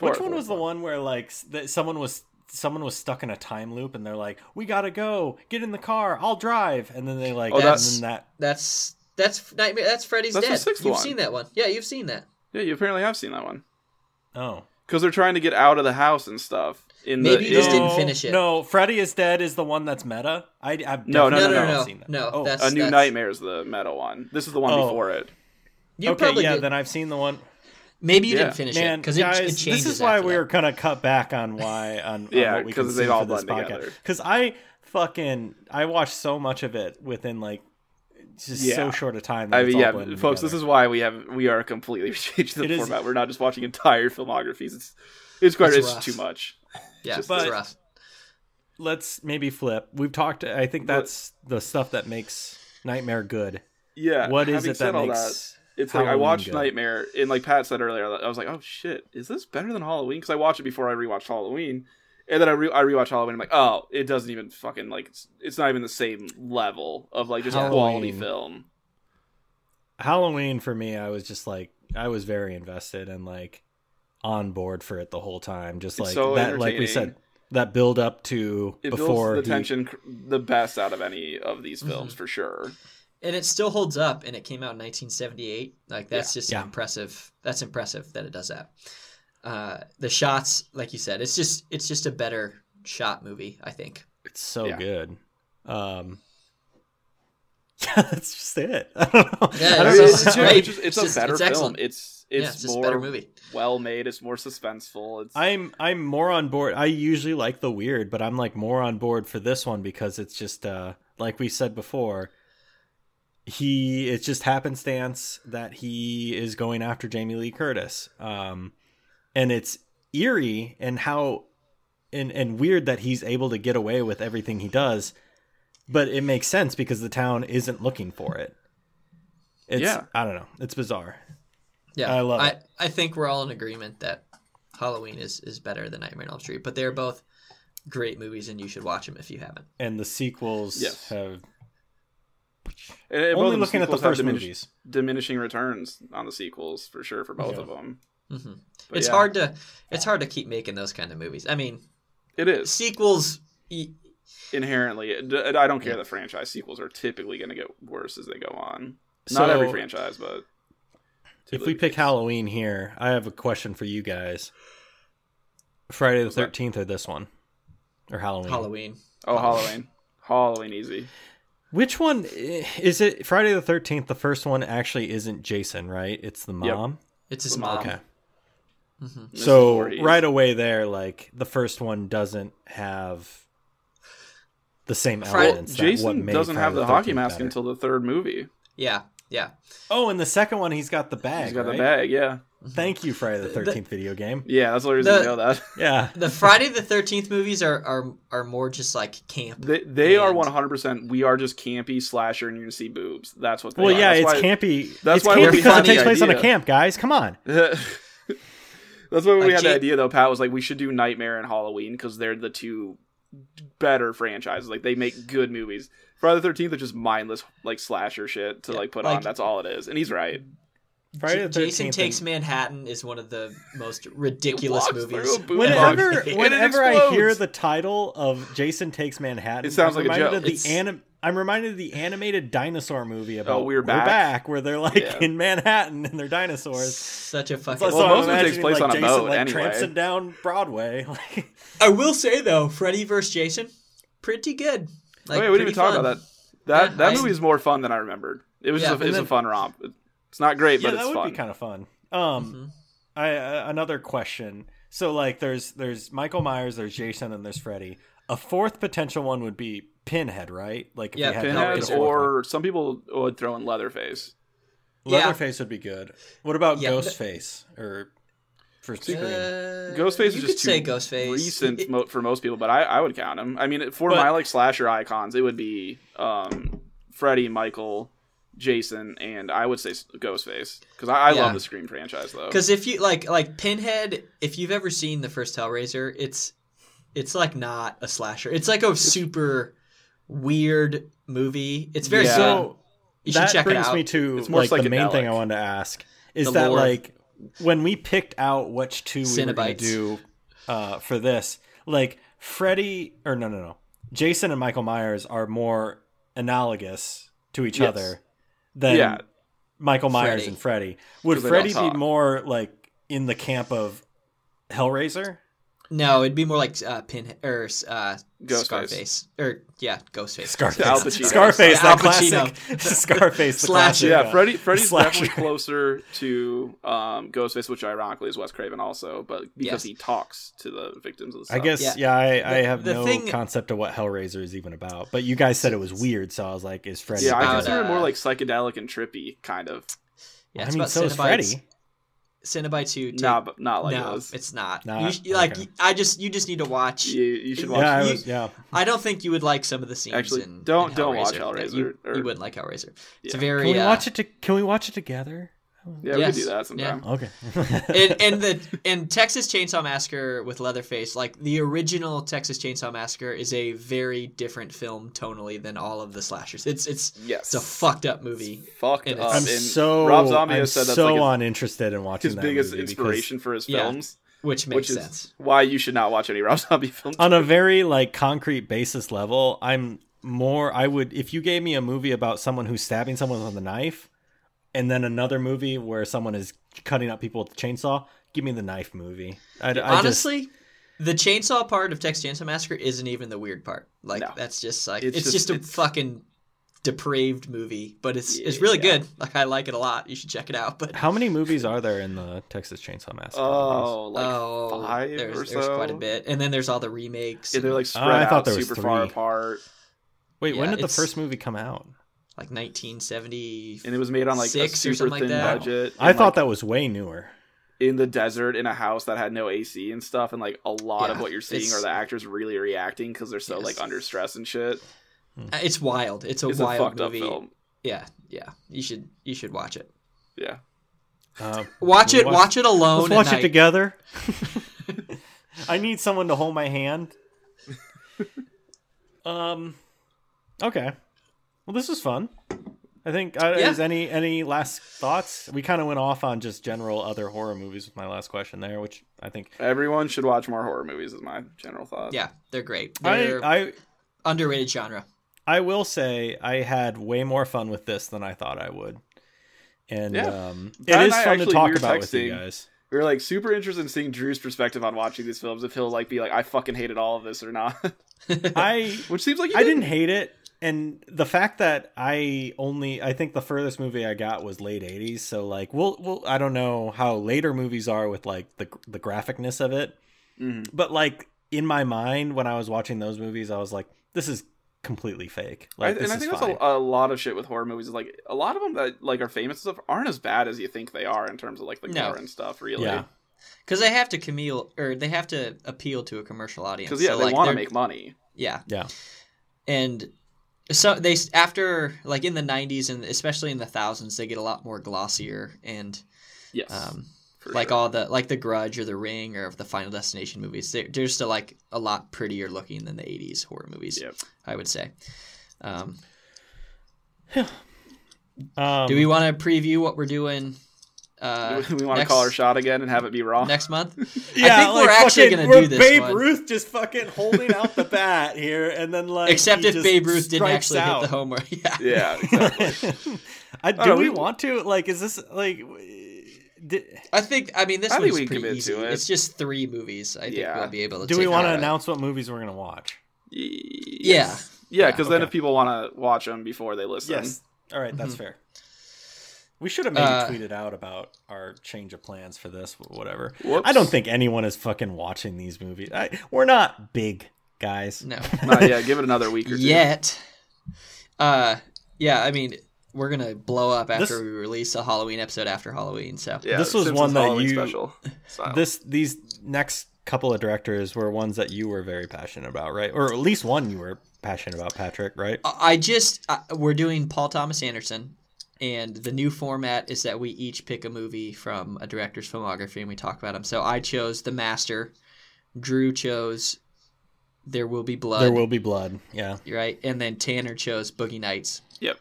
Which one one fourth was the one where like that someone was someone was stuck in a time loop and they're like, "We gotta go, get in the car, I'll drive," and then they like, Oh, and that's- then that that's that's Nightmare. That's Freddy's That's the Dead. sixth you've one. seen that one. Yeah, you've seen that. Yeah, you apparently have seen that one oh because they're trying to get out of the house and stuff. In Maybe the, you just in- didn't finish it. No, Freddy is Dead is the one that's meta. I I've No, no, definitely no, no, seen that. no, oh, that's- A New Nightmare is the meta one. This is the one Oh. before it. You okay, probably yeah. did. Then I've seen the one. Maybe you Yeah. didn't finish Man, it because it, it changes. this is why we that. were gonna cut back on why on, on Yeah, what we 'cause can they all for this blend podcast. together. Because I fucking I watched so much of it within like just so short a time. That I mean, all yeah, blended folks, this is why we have we are completely changing It the is- format. We're not just watching entire filmographies. It's it's quite It's it's, too much. Yeah, just- it's But- rough. let's maybe flip. We've talked. I think But- that's the stuff that makes Nightmare good. Yeah. What is it that all makes? It's like I watched good? Nightmare, and like Pat said earlier, I was like, "Oh shit, is this better than Halloween?" Because I watched it before I rewatched Halloween, and then I re- I rewatched Halloween. I'm like, "Oh, it doesn't even fucking like it's, it's not even the same level of like just quality film." Halloween for me, I was just like I was very invested and like on board for it the whole time. Just like so that, like we said, that build up to It before builds the he- tension cr- the best out of any of these Mm-hmm. films for sure. and it still holds up and it came out in 1978 like that's just Yeah. impressive that's impressive that it does that uh, the shots like you said it's just it's just a better shot movie i think It's so Yeah. good. Um, yeah, that's just it. I don't know. Yeah, don't it's know. it's, great. just, it's It's just- a better it's film. excellent. It's yeah it's it's more better movie well made. It's more suspenseful. It's I'm I'm more on board. I usually like the weird, but I'm like more on board for this one because it's just uh like we said before. He it's just happenstance that he is going after Jamie Lee Curtis. Um and it's eerie and how and and weird that he's able to get away with everything he does, but it makes sense because the town isn't looking for it. It's Yeah. I don't know. It's bizarre. yeah I love I, it. I think we're all in agreement that halloween is is better than nightmare on elm street but they're both great movies and you should watch them if you haven't And the sequels Yes. have and- and both only of the looking at the sequels have first diminished- movies. diminishing returns on the sequels for sure for both Yeah. of them. Hmm But it's yeah, hard to it's hard to keep making those kind of movies i mean It is sequels y- inherently. I don't care that franchise sequels are typically going to get worse as they go on. Not every franchise, but If we pick Halloween here, I have a question for you guys. Friday the Thirteenth or this one, or Halloween? halloween oh Halloween, Halloween easy. Which one is it? Friday the Thirteenth. The first one actually isn't Jason, right? It's the Yep. mom. it's his mom mom. Okay. Mhm. So right away there, like the first one doesn't have the same Friday- elements. that what Jason doesn't Friday have the 13th hockey mask better. until the third movie. Yeah, yeah. Oh, and the second one, he's got the bag. He's got right? the bag. Yeah, Thank you, Friday the Thirteenth video game. yeah. That's the reason The- you know that. Yeah. The Friday the Thirteenth movies are, are are more just like camp. They they are one hundred percent. We are just campy slasher, and you're gonna see boobs. That's what. They Well, are. yeah, That's it's why- campy. that's it's why campy because it takes the place on a camp, guys. Come on. That's why we Like had the idea though. Pat was like, we should do Nightmare and Halloween because they're the two better franchises. Like they make good movies. Friday the Thirteenth is just mindless like slasher shit to Yeah, like put like- on. That's all it is, and he's right. Friday the J- Jason 13th Takes and- Manhattan is one of the most ridiculous movies. through Whenever, box. And it whenever I hear the title of Jason Takes Manhattan, It sounds I'm like a joke. Of the anim- I'm reminded of the animated dinosaur movie about Oh, We're Back. where they're like Yeah. in Manhattan and they're dinosaurs. Such a fucking. So, Well, I'm most of it takes place like, on a Jason, boat like, anyway. trampsing down Broadway. Like, I will say though, Freddy vs. Jason, pretty good. Like, oh yeah, we didn't pretty even talk about that. That Yeah, that I- movie is more fun than I remembered. It was Yeah, just a, and it's then- a fun romp. It's not great, but yeah, but that it's would fun. be kind of fun. Um, Mhm. I uh, another question. So like, there's there's Michael Myers, there's Jason, and there's Freddy. A fourth potential one would be Pinhead, right? Like if Yeah, we had Pinhead get a Pinhead, fourth one. or some people would throw in Leatherface. Yeah. Leatherface would be good. What about Yeah, but- Ghostface or for Scream? Uh, Ghostface you is could just too say Ghostface. recent It- mo- for most people, but I, I would count him. I mean, for But- my like slasher icons, it would be um, Freddy, Michael, Jason, and I would say s- Ghostface because I, I Yeah. love the Scream franchise though. Because if you like like Pinhead, if you've ever seen the first Hellraiser, it's it's like not a slasher. It's like a super weird movie. It's very Yeah. So You should that check it brings out. me to It's more like the main thing. I wanted to ask is The that lore. like when we picked out which two we were going to do uh, for this, like Freddy or no no no, Jason and Michael Myers are more analogous to each Yes. other than Yeah. Michael Myers Freddy. and Freddy. Would Freddy be more like in the camp of Hellraiser? No, it'd be more like uh, Pin or uh, Ghostface. Scarface or yeah, Ghostface. Scarface. Al Pacino. Scarface, Al that Pacino. classic. Scarface, the Slasher. classic, Yeah, Freddy. Freddy's slasher. definitely closer to um, Ghostface, which ironically is Wes Craven also, but because Yes. he talks to the victims of the I guess Yeah. yeah, I, I have the no thing- concept of what Hellraiser is even about. But you guys said it was weird, so I was like, is Freddy? Yeah, I about, consider it more uh, like psychedelic and trippy, kind of. Yeah, I it's mean, about so is Freddy. Cenobites Two. take Nah, but not like no, those. it's not. Not? you, like Okay. I just you just need to watch. You, you should watch. Yeah, I was. Yeah, I don't think you would like some of the scenes. Actually, in, don't- in don't watch that Hellraiser, You, or- you wouldn't like Hellraiser. It's a Yeah. very can we uh, watch it? To, can we watch it together? Yeah, we Yes. could do that sometime. Okay. and, and the and Texas Chainsaw Massacre with Leatherface, like the original Texas Chainsaw Massacre, is a very different film tonally than all of the slashers. It's it's Yes. it's a fucked up movie. Fucked and up. I'm and so Rob Zombie I'm has said that's so like uninterested in watching his that biggest movie because inspiration for his Yeah. films, Which makes which is sense. why you should not watch any Rob Zombie films. On a very like concrete basis level, I'm more. I would if you gave me a movie about someone who's stabbing someone with a knife, and then another movie where someone is cutting up people with a chainsaw. Give me the knife movie. I, I just, Honestly, the chainsaw part of Texas Chainsaw Massacre isn't even the weird part. Like No. that's just like It's it's, just- just, a it's- fucking depraved movie, but it's it's really Yeah. good. Like I like it a lot. You should check it out. But how many movies are there in the Texas Chainsaw Massacre? oh, like oh, five there's, or there's so. quite a bit, and then there's all the remakes. Yeah, they're like oh, spread Oh, I thought out there was super far three. apart, Wait, when yeah, did the first movie come out? Like 1970. and it was made on like a Six or super something like thin that. budget. I thought like, that was way newer. in the desert in a house that had no AC and stuff, and like a lot of what you're seeing are the actors really reacting because they're so Yes. like under stress and shit. Uh, It's wild. It's a It's a wild fucked movie. up film. Yeah, yeah. You should you should watch it. Yeah. Uh, Watch it. watch- Watch it alone. let's watch it together. I need someone to hold my hand. um. Okay. Well, this was fun. I think. Uh, Yeah. Is any any last thoughts? We kind of went off on just general other horror movies with my last question there, which I think Everyone should watch more horror movies. Is my general thought. Yeah, they're great. I They're I underrated genre. I will say I had way more fun with this than I thought I would, and Yeah. um, it Pat and is I fun to talk we were about with you guys. We were like super interested in seeing Drew's perspective on watching these films. If he'll like be like, I fucking hated all of this or not. I Which seems like you I didn't hate it, and the fact that I only I think the furthest movie I got was late '80s. So like, we'll, we'll I don't know how later movies are with like the the graphicness of it, Mhm. but like in my mind when I was watching those movies, I was like, this is completely fake. I, Like, this and I is think fine. that's a, a lot of shit with horror movies. Is like a lot of them that like are famous and stuff aren't as bad as you think they are in terms of like the No. gore and stuff. Really, Yeah. Because they have to Camille or they have to appeal to a commercial audience. because yeah, So, they like, want to make money. Yeah, yeah. and so they after like in the '90s and especially in the thousands, they get a lot more glossier and Yes, um, like sure. all the like the Grudge or the Ring or the Final Destination movies. They're, they're just like a lot prettier looking than the '80s horror movies. Yep. I would say. Um, Um, do we want to preview what we're doing? Uh, we want to call our shot again and have it be wrong. next month. Yeah, I think we're actually gonna do this Babe one. Ruth just fucking holding out the bat here, and then like Except if Babe Ruth didn't actually out. hit the homer. Yeah. yeah, exactly. I, do know, we we- want to like? Is this like? Did, I think. I mean, this I one's pretty easy. to it. It's just three movies. I think Yeah. we'll be able to. do we want to announce what movies we're gonna watch? Yeah. yeah, because then okay. if people want to watch them before they listen, yes, All right, that's Mhm. fair. We should have maybe Uh, tweeted out about our change of plans for this, whatever. Whoops. I don't think anyone is fucking watching these movies. I, we're not big guys. No. Not yet. Give it another week or two. Yet. Uh, yeah. I mean, we're gonna blow up after This- we release a Halloween episode after Halloween. So. Yeah, This was Simpsons one that Halloween you- special. style. This these next couple of directors were ones that you were very passionate about, right? Or at least one you were passionate about, Patrick, right? I just uh, we're doing Paul Thomas Anderson, and the new format is that we each pick a movie from a director's filmography and we talk about them. So I chose The Master, Drew chose There Will Be Blood, There will be blood. Yeah. right, and then Tanner chose Boogie Nights. Yep.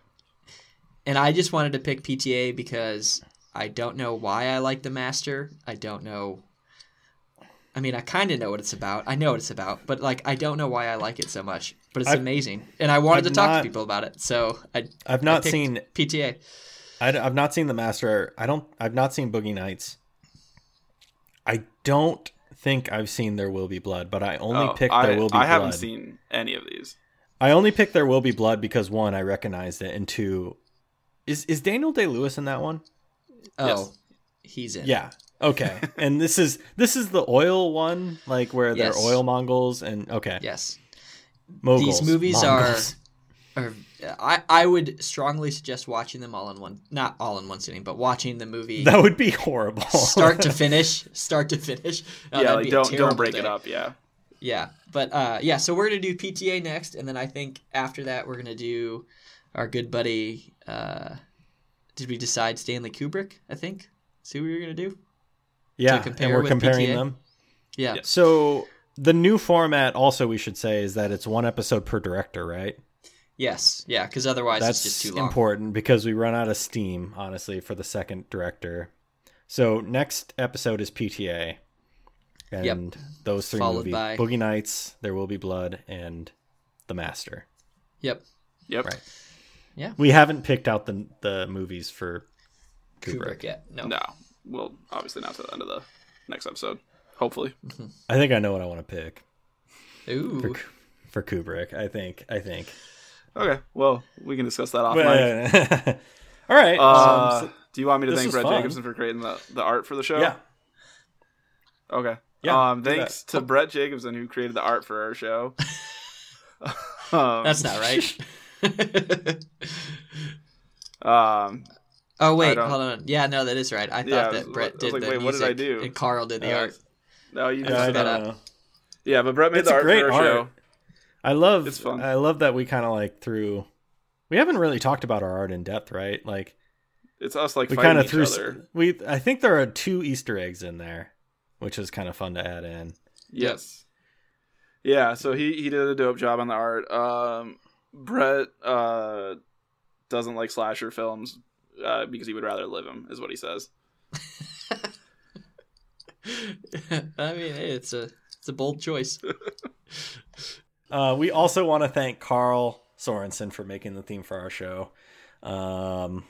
And I just wanted to pick PTA because I don't know why I like The Master. I don't know. I mean, I kind of know what it's about. I know what it's about, but like, I don't know why I like it so much. But it's I've- amazing, and I wanted I've to talk not- to people about it. So I I've not picked seen PTA. I, have not seen the master. I don't. I've not seen Boogie Nights. I don't think I've seen There Will Be Blood, but I only Oh, picked I, There Will Be I Blood. haven't seen any of these. I only picked There Will Be Blood because one, I recognized it, and two, is is Daniel Day Lewis in that one? Oh, Yes. he's in. Yeah. Okay. and this is this is the oil one, like where they're oil Mongols and okay. Yes. Moguls, These movies Mongols. are. I I would strongly suggest watching them all in one, not all in one sitting, but watching the movie That would be horrible. start to finish, start to finish. Oh, yeah, like don't don't break day. it up. Yeah. Yeah, but uh, yeah, so we're gonna do PTA next, and then I think after that we're gonna do our good buddy. Uh, did we decide Stanley Kubrick? I think. See what we were gonna do. yeah, and compare we're with comparing PTA? them. Yeah. Yes. So the new format, also, we should say, is that it's one episode per director, right? Yes. Yeah. Because otherwise That's it's just too long. important because we run out of steam, honestly, for the second director. So next episode is PTA, and Yep. those three Followed movies: by- Boogie Nights, There Will Be Blood, and The Master. Yep. Yep. Right. Yeah. We haven't picked out the the movies for Kubrick. Kubrick. Yeah. No. No. Well, obviously not to the end of the next episode. Hopefully. I think I know what I want to pick Ooh. for, for Kubrick. I think. I think. Okay. Well, we can discuss that off mic. All right. Uh, um, so- do you want me to thank Brett fun. Jacobson for creating the, the art for the show? yeah. Okay. Yeah, Um, thanks that. to Brett Jacobson who created the art for our show. um, That's not right. Um, oh wait, hold on. Yeah, no, that is right. I thought Yeah, that Brett did like, the wait, what did music I do? and Carl did the uh, art. No, you Yeah, I that don't up. know. yeah, but Brett made It's the art great for our art. show. I love. It's fun. I love that we kind of like threw. We haven't really talked about our art in depth, right? Like It's us like we fighting kind of each threw. other. We I think there are two Easter eggs in there, which is kind of fun to add in. Yes. Yeah, so he he did a dope job on the art. Um, Brett uh doesn't like slasher films uh, because he would rather live them, is what he says. I mean, hey, it's a it's a bold choice. Uh, we also want to thank Carl Sorensen for making the theme for our show. Um,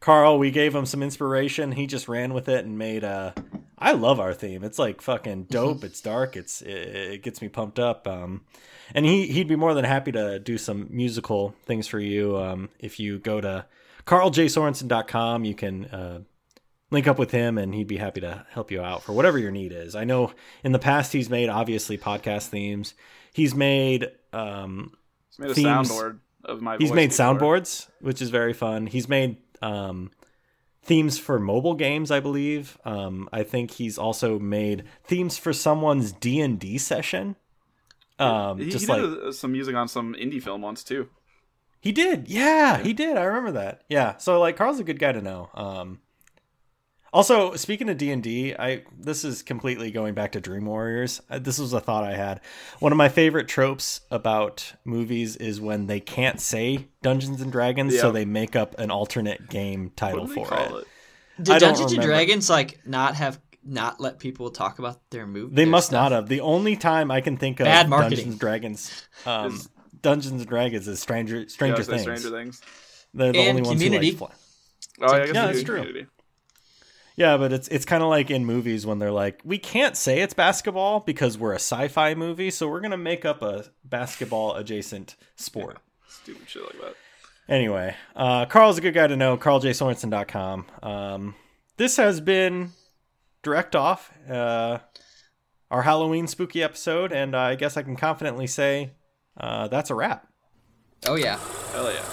Carl, we gave him some inspiration. He just ran with it and made a. I love our theme. It's like fucking dope. it's dark. It's it, it gets me pumped up. Um, and he he'd be more than happy to do some musical things for you. Um, if you go to carljsorensen.com, you can uh, link up with him, and he'd be happy to help you out for whatever your need is. I know in the past he's made obviously podcast themes. He's made um, He's made a Themes. soundboard of my he's made before. soundboards, which is very fun. He's made um, themes for mobile games, I believe. Um, I think he's also made themes for someone's D and D session. Um, He, just he like did uh, some music on some indie film once too. he did, yeah, he did. I remember that. Yeah, so like Carl's a good guy to know. Um, also, speaking of D and D, I this is completely going back to Dream Warriors. Uh, This was a thought I had. One of my favorite tropes about movies is when they can't say Dungeons and Dragons, so they make up an alternate game title What do they for call it. it? Did I Dungeons and. Dragons like not have not let people talk about their movie? They their must stuff? not have. The only time I can think of Bad marketing. Dungeons and Dragons, um, Is- Dungeons and Dragons is Stranger Stranger Yeah, Things. Stranger Things. They're the And only ones Community. who like fly. Oh, yeah, I guess Yeah, we that's true. Community. Yeah, but it's it's kind of like in movies when they're like, we can't say it's basketball because we're a sci-fi movie, so we're gonna make up a basketball adjacent sport. Stupid shit like that. Anyway, uh, Carl's a good guy to know. CarlJSorensen.com. Um, this has been direct off uh, our Halloween spooky episode, and I guess I can confidently say uh, that's a wrap. Oh yeah. Hell yeah.